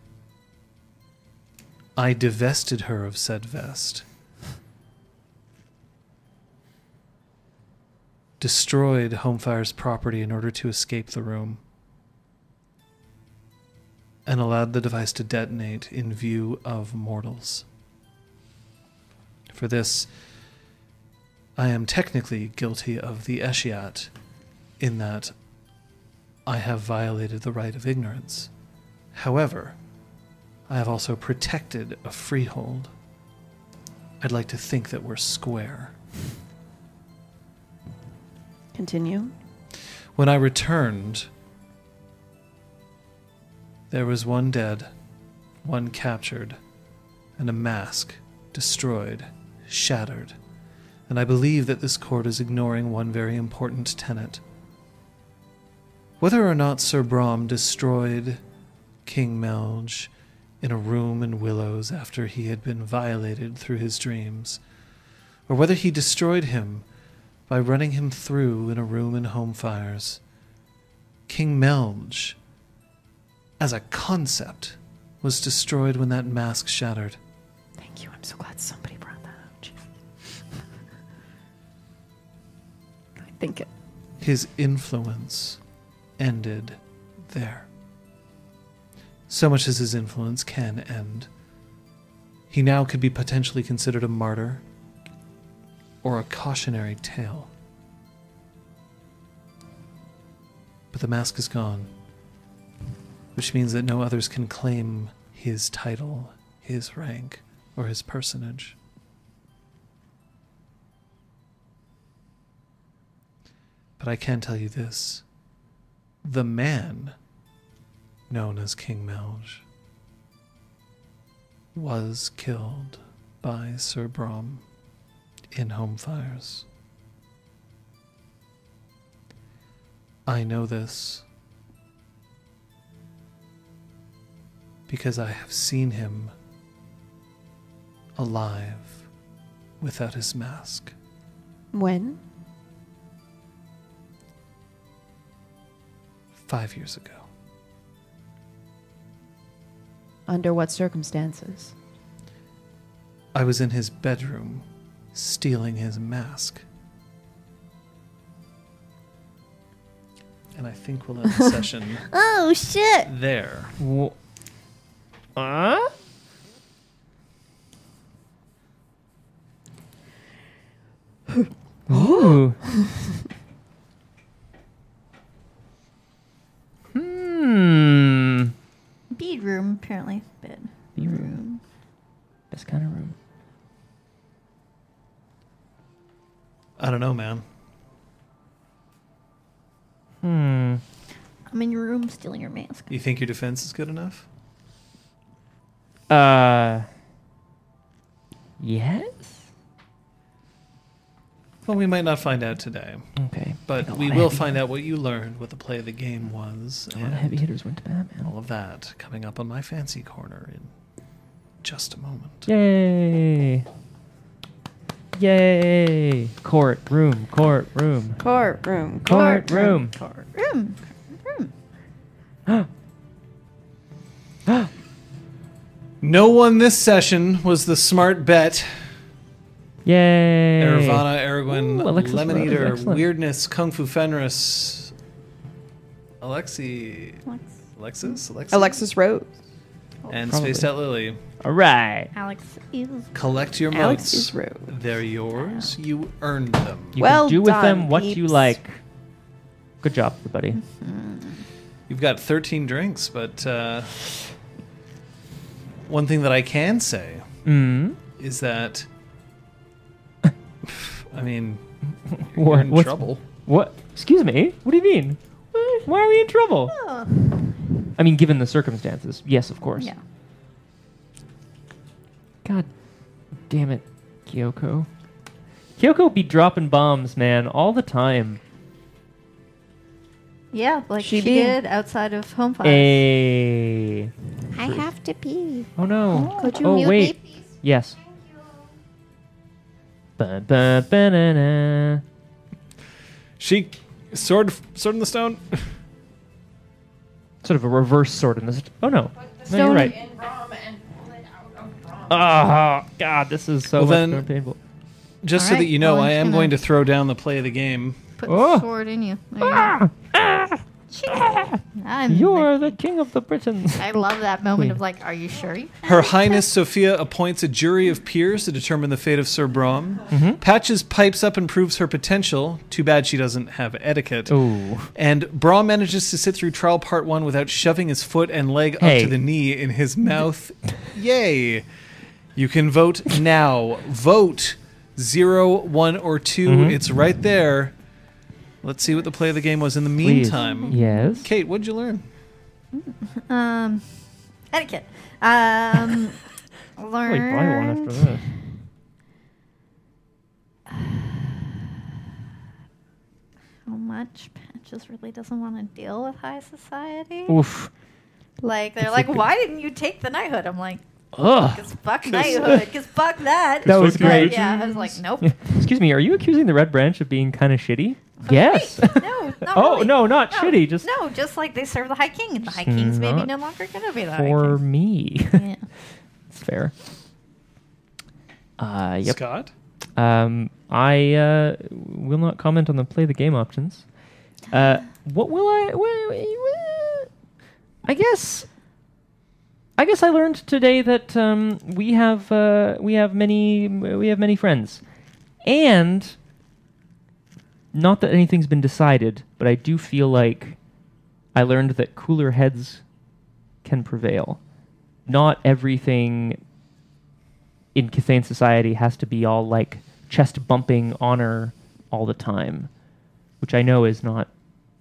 I divested her of said vest, destroyed Homefire's property in order to escape the room, and allowed the device to detonate in view of mortals. For this, I am technically guilty of the Escheat, in that I have violated the right of ignorance. However, I have also protected a freehold. I'd like to think that we're square. Continue. When I returned, there was one dead, one captured, and a mask destroyed, shattered. And I believe that this court is ignoring one very important tenet. Whether or not Sir Brom destroyed King Melch in a room in Willows after he had been violated through his dreams, or whether he destroyed him by running him through in a room in home fires. King Melch, as a concept, was destroyed when that mask shattered. Thank you. I'm so glad somebody brought that up. I think it. his influence ended there. So much as his influence can end. He now could be potentially considered a martyr or a cautionary tale. But the mask is gone, which means that no others can claim his title, his rank, or his personage. But I can tell you this the man known as King Melch was killed by Sir Brom in home fires. I know this because I have seen him alive without his mask. When? Five years ago. Under what circumstances? I was in his bedroom stealing his mask. And I think we'll end the session Oh shit! there. Wh- Huh? Ooh. hmm. Bead room, apparently. Bed Bead room. room. Best kind of room. I don't know, man. Hmm. I'm in your room stealing your mask. You think your defense is good enough? Uh. Yes. Well, we might not find out today, Okay. but we will find out what you learned, what the play of the game was, A lot of and heavy hitters went to Batman. all of that coming up on my fancy corner in just a moment. Yay! Yay! Court room, court room, Courtroom. court room. Room. Room. No one this session was the smart bet. Yay! Nirvana, Aragorn, Lemon Eater, excellent. Weirdness, Kung Fu Fenris, Alexi, Alex. Alexis, Alexis, Alexis Rose. and Probably. Spaced Out Lily. All right. Alex is. Collect your Alex motes. is Rose. They're yours. You earned them. You Well can do with them done, what you peeps. like. Good job, everybody. You've got 13 drinks, but uh, one thing that I can say Mm. is that, I mean, What- you're in what's- trouble. What? Excuse me. What do you mean? Why are we in trouble? Oh. I mean, given the circumstances, yes, of course. Yeah. God damn it, Kyoko. Kyoko be dropping bombs, man, all the time. Yeah, like She she, did outside of home fires. Hey. I have to pee. Oh no. Oh, Could you oh mute wait. me, Yes. Ba, ba, ba, na, na. She, sword, sword in the stone. Sort of a reverse sword in this. Oh no. No, you're right. Oh God, this is so Well, much then- more painful. Just All so right, that you know, well, I'm I am gonna- going to throw down the play of the game. Put Oh. the sword in you. There you Ah, go. I'm you're the king of the Britons. I love that moment Queen. of like, are you sure? you- Her Highness Sophia appoints a jury of peers to determine the fate of Sir Brom. Mm-hmm. Patches pipes up and proves her potential. Too bad she doesn't have etiquette. Ooh. And Brom manages to sit through trial part one without shoving his foot and leg Hey. up to the knee in his mouth. Yay! You can vote now. Vote zero, one, or 2 Mhm. It's right there. Let's see what the play of the game was in the Please. meantime. Yes. Kate, what'd you learn? Um, etiquette. Um, learn. Probably buy one after this. How much Patches really doesn't want to deal with high society. Oof. Like they're It's like, like why didn't you take the knighthood? I'm like, Ugh. cause fuck knighthood, cause fuck that. That was But, great. Yeah, I was like, nope. Excuse me, are you accusing the Red Branch of being kind of shitty? Yes. Wait, no, not oh really. no, not shitty. Just no, just like they serve the High King, and the High King's maybe not no longer gonna be the High for King. me. Yeah. it's fair. Uh, yep. Scott? Um, I uh, will not comment on the play the game options. Uh, what will I? wha- wha- I guess. I guess I learned today that um, we have uh, we have many we have many friends, and not that anything's been decided, but I do feel like I learned that cooler heads can prevail. Not everything in Kithain society has to be all like chest bumping honor all the time, which I know is not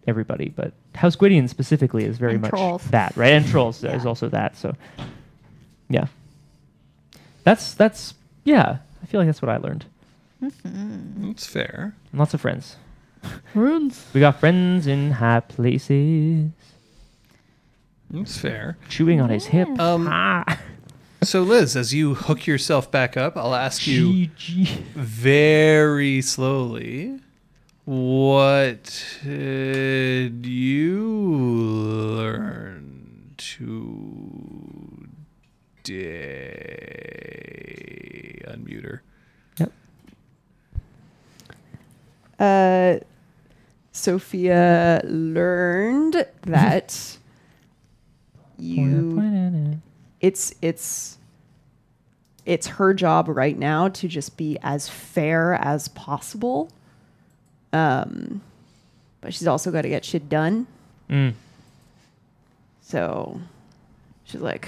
everybody, but House Gwydion specifically is very And much trolls. that, right? And trolls Yeah. is also that. So, yeah, that's that's yeah. I feel like that's what I learned. That's fair. And lots of friends. Runes. We got friends in high places, That's fair. chewing on his hip. Um, ah. So, Liz, as you hook yourself back up, I'll ask you GG. very slowly what did you learn today? Unmute her. Yep. Uh, Sophia learned that you it's it's it's her job right now to just be as fair as possible. Um, but she's also got to get shit done. Mm. So she's like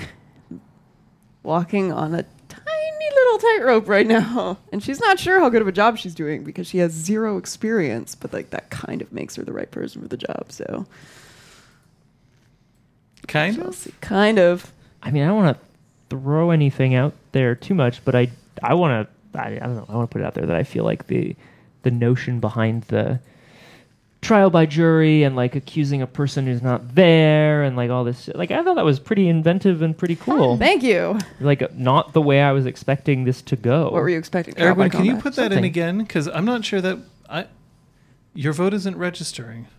walking on a tiny little tightrope right now. And she's not sure how good of a job she's doing because she has zero experience, but like that kind of makes her the right person for the job. So Kind we'll of. see. Kind of. I mean, I don't want to throw anything out there too much, but I I want to I, I don't know I want to put it out there that I feel like the the notion behind the trial by jury and like accusing a person who's not there and like all this shit, like I thought that was pretty inventive and pretty ah, cool. Thank you. like not the way I was expecting this to go. What were you expecting? Trial by Erwin, can you put that in again? Because I'm not sure that I. Your vote isn't registering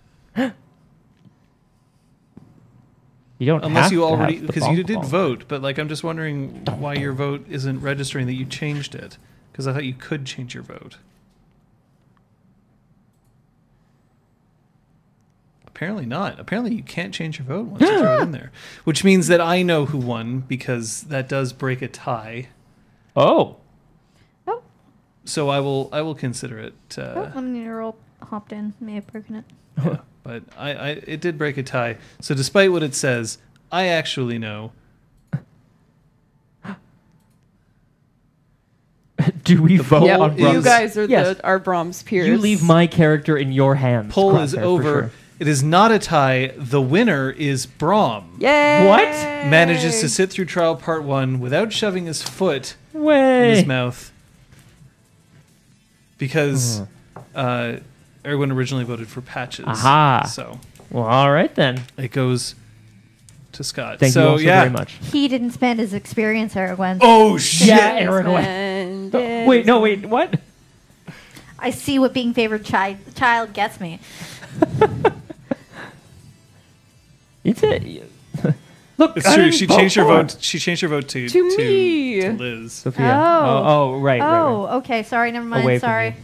You don't unless have you already because you did ball. vote. But like, I'm just wondering why your vote isn't registering that you changed it. Because I thought you could change your vote. Apparently not. Apparently you can't change your vote once you throw it in there, which means that I know who won because that does break a tie. Oh, Oh, So I will I will consider it. oh, Uh, one year old hopped in. May have broken it. yeah, but I, I it did break a tie. So despite what it says, I actually know. do we The vote poll on is- You guys are Yes. the our Brom's peers. You leave my character in your hands. Poll is Crosshair, for over. sure. It is not a tie. The winner is Brom. Yay! What? Manages to sit through trial part one without shoving his foot in his mouth because uh, Erwin originally voted for Patches. Aha. So Well, all right then. it goes to Scott. Thank so, you also yeah. very much. He didn't spend his experience, Erwin. Oh shit! Yeah, Aragorn. And wait, no, wait, what? I see what being favored child child gets me. It's a look. It's I true. didn't She changed her for vote. She changed her vote to To to, me. to Liz. Sophia. Oh. Oh, oh right, right, oh, right. okay. Sorry, never mind. Away from sorry. you.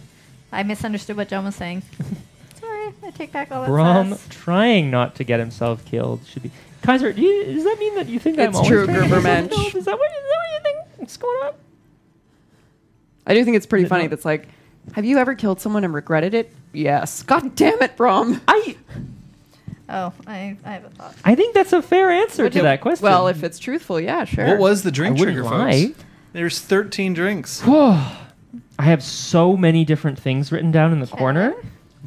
I misunderstood what John was saying. sorry, I take back all that. Brom sass. trying not to get himself killed should be. Kaiser, do you, does that mean that you think I'm It's always true, trying to get myself Gerbermensch. killed? Is that what, is that what you think is going on? I do think it's pretty funny. not- That's like, have you ever killed someone and regretted it? Yes. God damn it, Brom. I Oh, I, I have a thought. I think that's a fair answer to that question. Well, if it's truthful, yeah, sure. What was the I drink wouldn't trigger, lie. folks? There's 13 drinks. I have so many different things written down in the corner,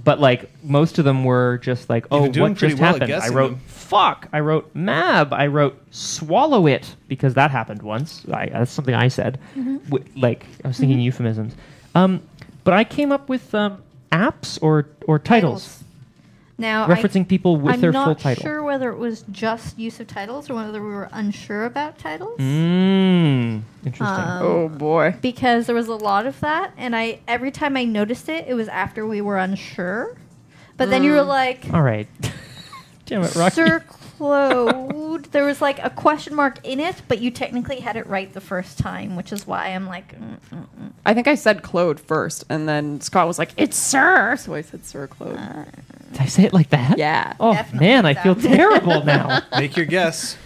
but like most of them were just like, oh, been doing what pretty just well at happened? I guessing wrote them. fuck. I wrote mab. I wrote swallow it because that happened once. I, that's something I said. Wi- like I was thinking euphemisms. Um, but I came up with um, apps or or titles, Now, referencing people with I'm their not full title. sure whether it was just use of titles or whether we were unsure about titles. Mmm. Interesting. Um, Oh boy. because there was a lot of that and i every time i noticed it it was after we were unsure but then you were like All right. Damn it, Rocky. sir claude Claude. There was like a question mark in it, but you technically had it right the first time, which is why I'm like, mm, mm, mm. I think I said Claude first, and then Scott was like, "It's Sir," so I said Sir Claude. Did I say it like that? yeah, Oh Definitely man, I feel terrible now. Make your guess.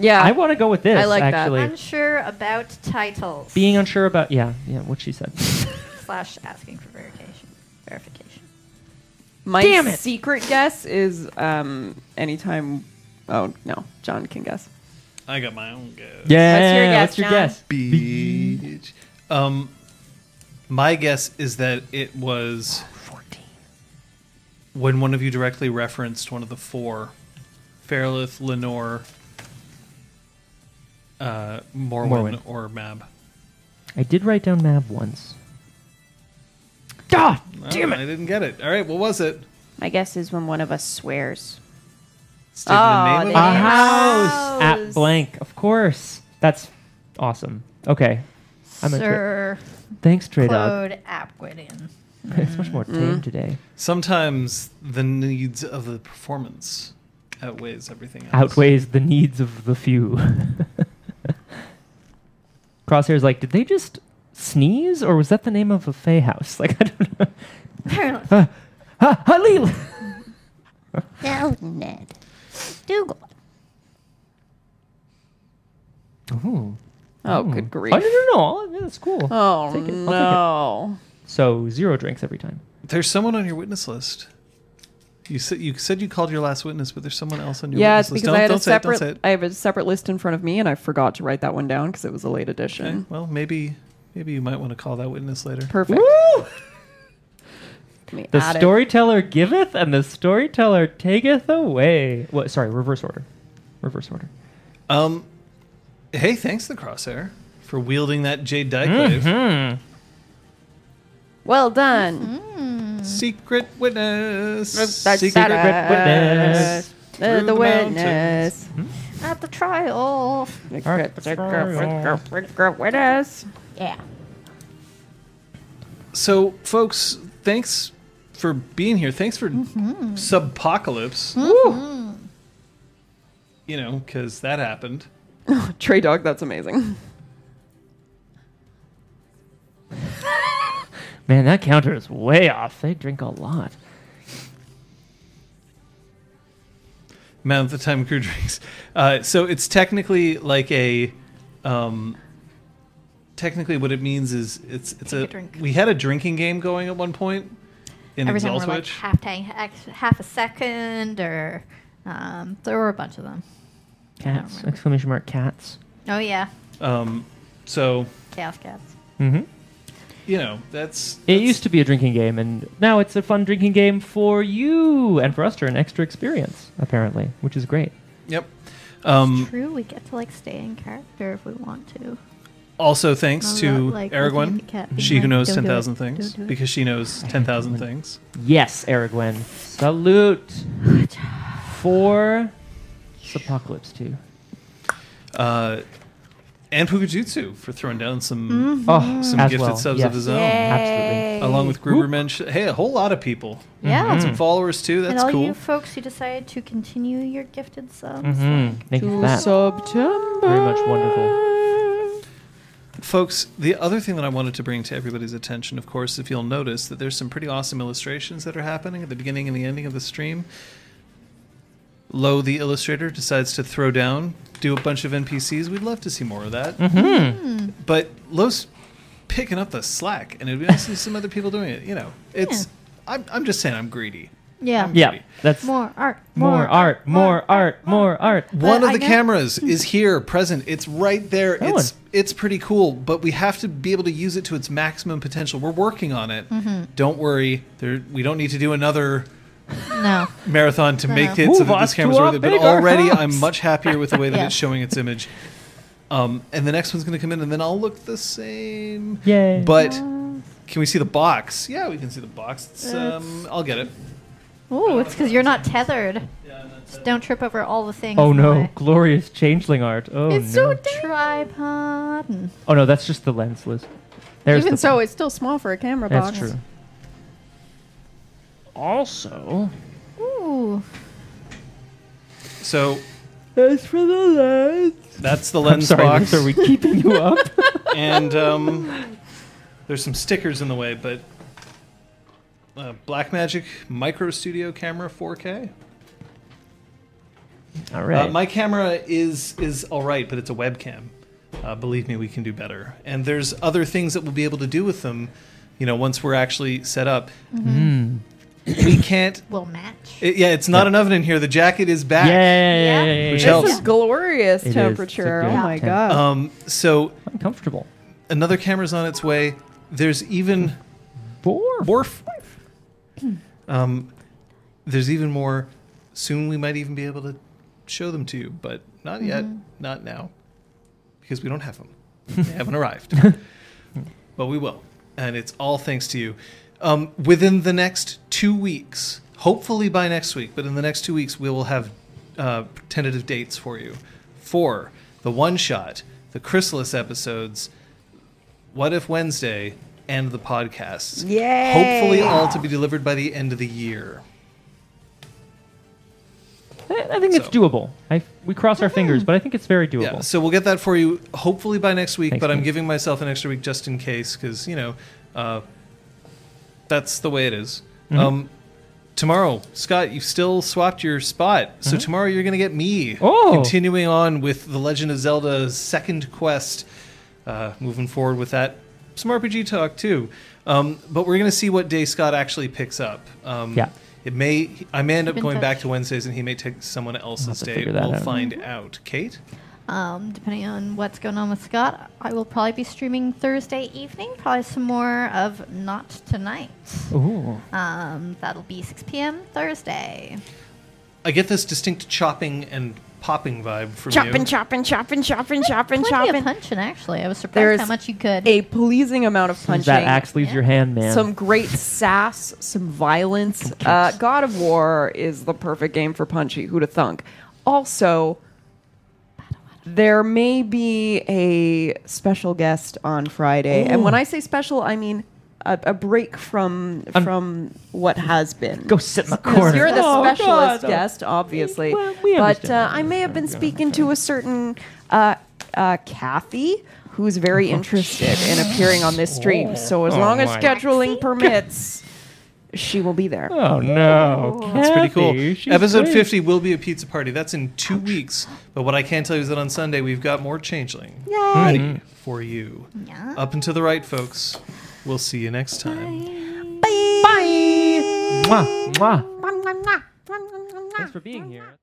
yeah. I want to go with this. I like that. actually. unsure about titles. Being unsure about yeah, yeah, what she said. slash asking for verification. Verification. My Damn it. secret guess is um, anytime. Oh no, John can guess. I got my own guess. Yeah, What's your guess, what's your John? guess? Beach. Um, my guess is that it was Fourteen. when one of you directly referenced one of the four, Fairlith, Lenore, uh, Morwen, Morwen. or Mab. I did write down Mab once. Ah, damn it! I didn't get it. All right, what was it? My guess is when one of us swears. State the Oh, name the of A it? name. house House. at blank. Of course. That's awesome. Okay. I'm into it. Sir Thanks, Trey Dog. Claude Apquidin. it's much more tame today. Sometimes the needs of the performance outweighs everything else. Outweighs the needs of the few. Crosshair's like, did they just sneeze, or was that the name of a Fey house? Like, I don't know. Apparently. Ah, ah, Halil! No, Ned. Dougal. Ooh. Oh, Ooh. good grief! Oh, no, no, no. Yeah, That's cool. Oh Take it. I'll take it. no! So, zero drinks every time. There's someone on your witness list. You said you said you called your last witness, but there's someone else on your Yeah, it's witness because list. I had don't a say it, separate. it. I have a separate list in front of me, and I forgot to write that one down because it was a late Okay, edition. well, maybe maybe you might want to call that witness later. Perfect. Woo! Let me The add it. storyteller giveth and the storyteller taketh away. What? Sorry, reverse order. Reverse order. Um, hey, thanks the crosshair for wielding that jade dieclave. Mhm. Well done. Secret witness. That's Secret that, witness. uh, Through the the witness. At the trial. Secret Witness. Yeah. So, folks, thanks for being here. Thanks for Subpocalypse. You know, because that happened. Trey Dog, that's amazing. Man, that counter is way off. They drink a lot. amount of the time crew drinks. Uh, so it's technically like a, um, technically what it means is it's it's Take a, a drink. we had a drinking game going at one point in Every time Exalt we're like Switch. half tank, half a second, or um, there were a bunch of them. Cats! Exclamation mark! Cats. Oh yeah, Um, so chaos cats. Mm-hmm. you know that's, It used to be a drinking game, and now it's a fun drinking game for you and for us to an extra experience, apparently, which is great. yep. Um, True, we get to like stay in character if we want to. Also, thanks Not to like looking at the Aragwen, cat being she who like, knows "Don't ten do it, thousand don't things do it." because she knows ten thousand things. Yes, Aragwen. Salute for Apocalypse 2. Uh, and Pukajutsu for throwing down some Oh, some as gifted well. subs yes. of his own, Absolutely. along with Gruberman. Sh- Hey, a whole lot of people. Yeah. Some followers too. and That's all cool. you folks who decided to continue your gifted subs. Mhm. like, Thank you for To that. September. Very much wonderful. Folks, the other thing that I wanted to bring to everybody's attention, of course, if you'll notice that there's some pretty awesome illustrations that are happening at the beginning and the ending of the stream. Lo, the illustrator, decides to throw down, do a bunch of NPCs. We'd love to see more of that. Mm-hmm. But Lo's picking up the slack, and it'd be nice to see some other people doing it. You know, it's. I'm, I'm just saying I'm greedy. Yeah. Yeah, that's More art. more art, more art, more art. One of I the know- cameras is here, present. It's right there. That it's one. it's pretty cool, but we have to be able to use it to its maximum potential. We're working on it. Mm-hmm. Don't worry. There, we don't need to do another No. marathon to make it Move so that this camera's to worth it. But already, house. I'm much happier with the way that Yeah. it's showing its image. Um, and the next one's going to come in, and then I'll look the same. Yay. But can we see the box? Yeah, we can see the box. It's, It's- um, I'll get it. Oh, it's because you're not tethered. Just don't trip over all the things. Oh in the no, way. glorious changeling art. Oh It's no. so Tripod. and- oh no, that's just the lens, Liz. There's Even the, so, it's still small for a camera That's box. true. Also, Ooh. So, As for the lens. That's the I'm lens sorry, box. Liz, are we keeping you up? and um, there's some stickers in the way, but uh, Blackmagic Micro Studio Camera 4K. All right. Uh, my camera is is all right, but it's a webcam. Uh, believe me, we can do better. And there's other things that we'll be able to do with them. You know, once we're actually set up, Mm. we can't. Will match. It, yeah, it's not an oven in here. The jacket is back. Yay! Which This helps. is glorious It is. temperature. It's a Oh good my temp. god. Um, so I'm another camera's on its way. There's even Four. more. Um, there's even more. Soon we might even be able to show them to you, but not yet. Not now, because we don't have them. They haven't arrived, but we will, and it's all thanks to you. Um, within the next two weeks, hopefully by next week, but in the next two weeks, we will have uh, tentative dates for you for the one shot, the Chrysalis episodes, What If Wednesday, and the podcasts. Yay! Hopefully, all to be delivered by the end of the year. I I think it's So- doable. I, we cross our fingers, but I think it's very doable. Yeah, so we'll get that for you hopefully by next week, Thanks, but I'm Pete. giving myself an extra week just in case because, you know, uh, that's the way it is. Mhm. Um, tomorrow, Scott, you've still swapped your spot. So tomorrow you're going to get me Mm-hmm. Oh. continuing on with The Legend of Zelda's second quest, uh, moving forward with that. Some RPG talk too. Um, but we're going to see what day Scott actually picks up. Um, Yeah. It may I may end up Keep in going back touch. to Wednesdays, and he may take someone else's to day. figure that We'll out. find out. Kate. Um, depending on what's going on with Scott, I will probably be streaming Thursday evening. Probably some more of Not Tonight. Ooh. Um, that'll be 6 p.m. Thursday. I get this distinct chopping and popping vibe from chopping, you. chopping, chopping, chopping, chopping, Plenty chopping. of punching, actually. I was surprised There's how much you could. A pleasing amount of As punching. that axe leaves Yeah. your hand, man. Some great sass, some violence. Uh, God of War is the perfect game for punchy. Who'da thunk? Also, there may be a special guest on Friday, and when I say special, I mean a, a break from Un- from what has been. Go sit in the 'Cause corner. You're the Oh, specialist God. guest, obviously. Well, we but uh. I may have been speaking to a certain uh, uh, Kathy who's very interested in appearing on this stream. So as Oh long as my. scheduling permits, she will be there. Oh no, That's pretty cool. She's Episode great. 50 will be a pizza party. That's in two weeks. But what I can tell you is that on Sunday, we've got more changeling Yay! ready for you. yeah. Up and to the right, folks. We'll see you next time. Bye. Bye. Mwah, mwah. Thanks for being here.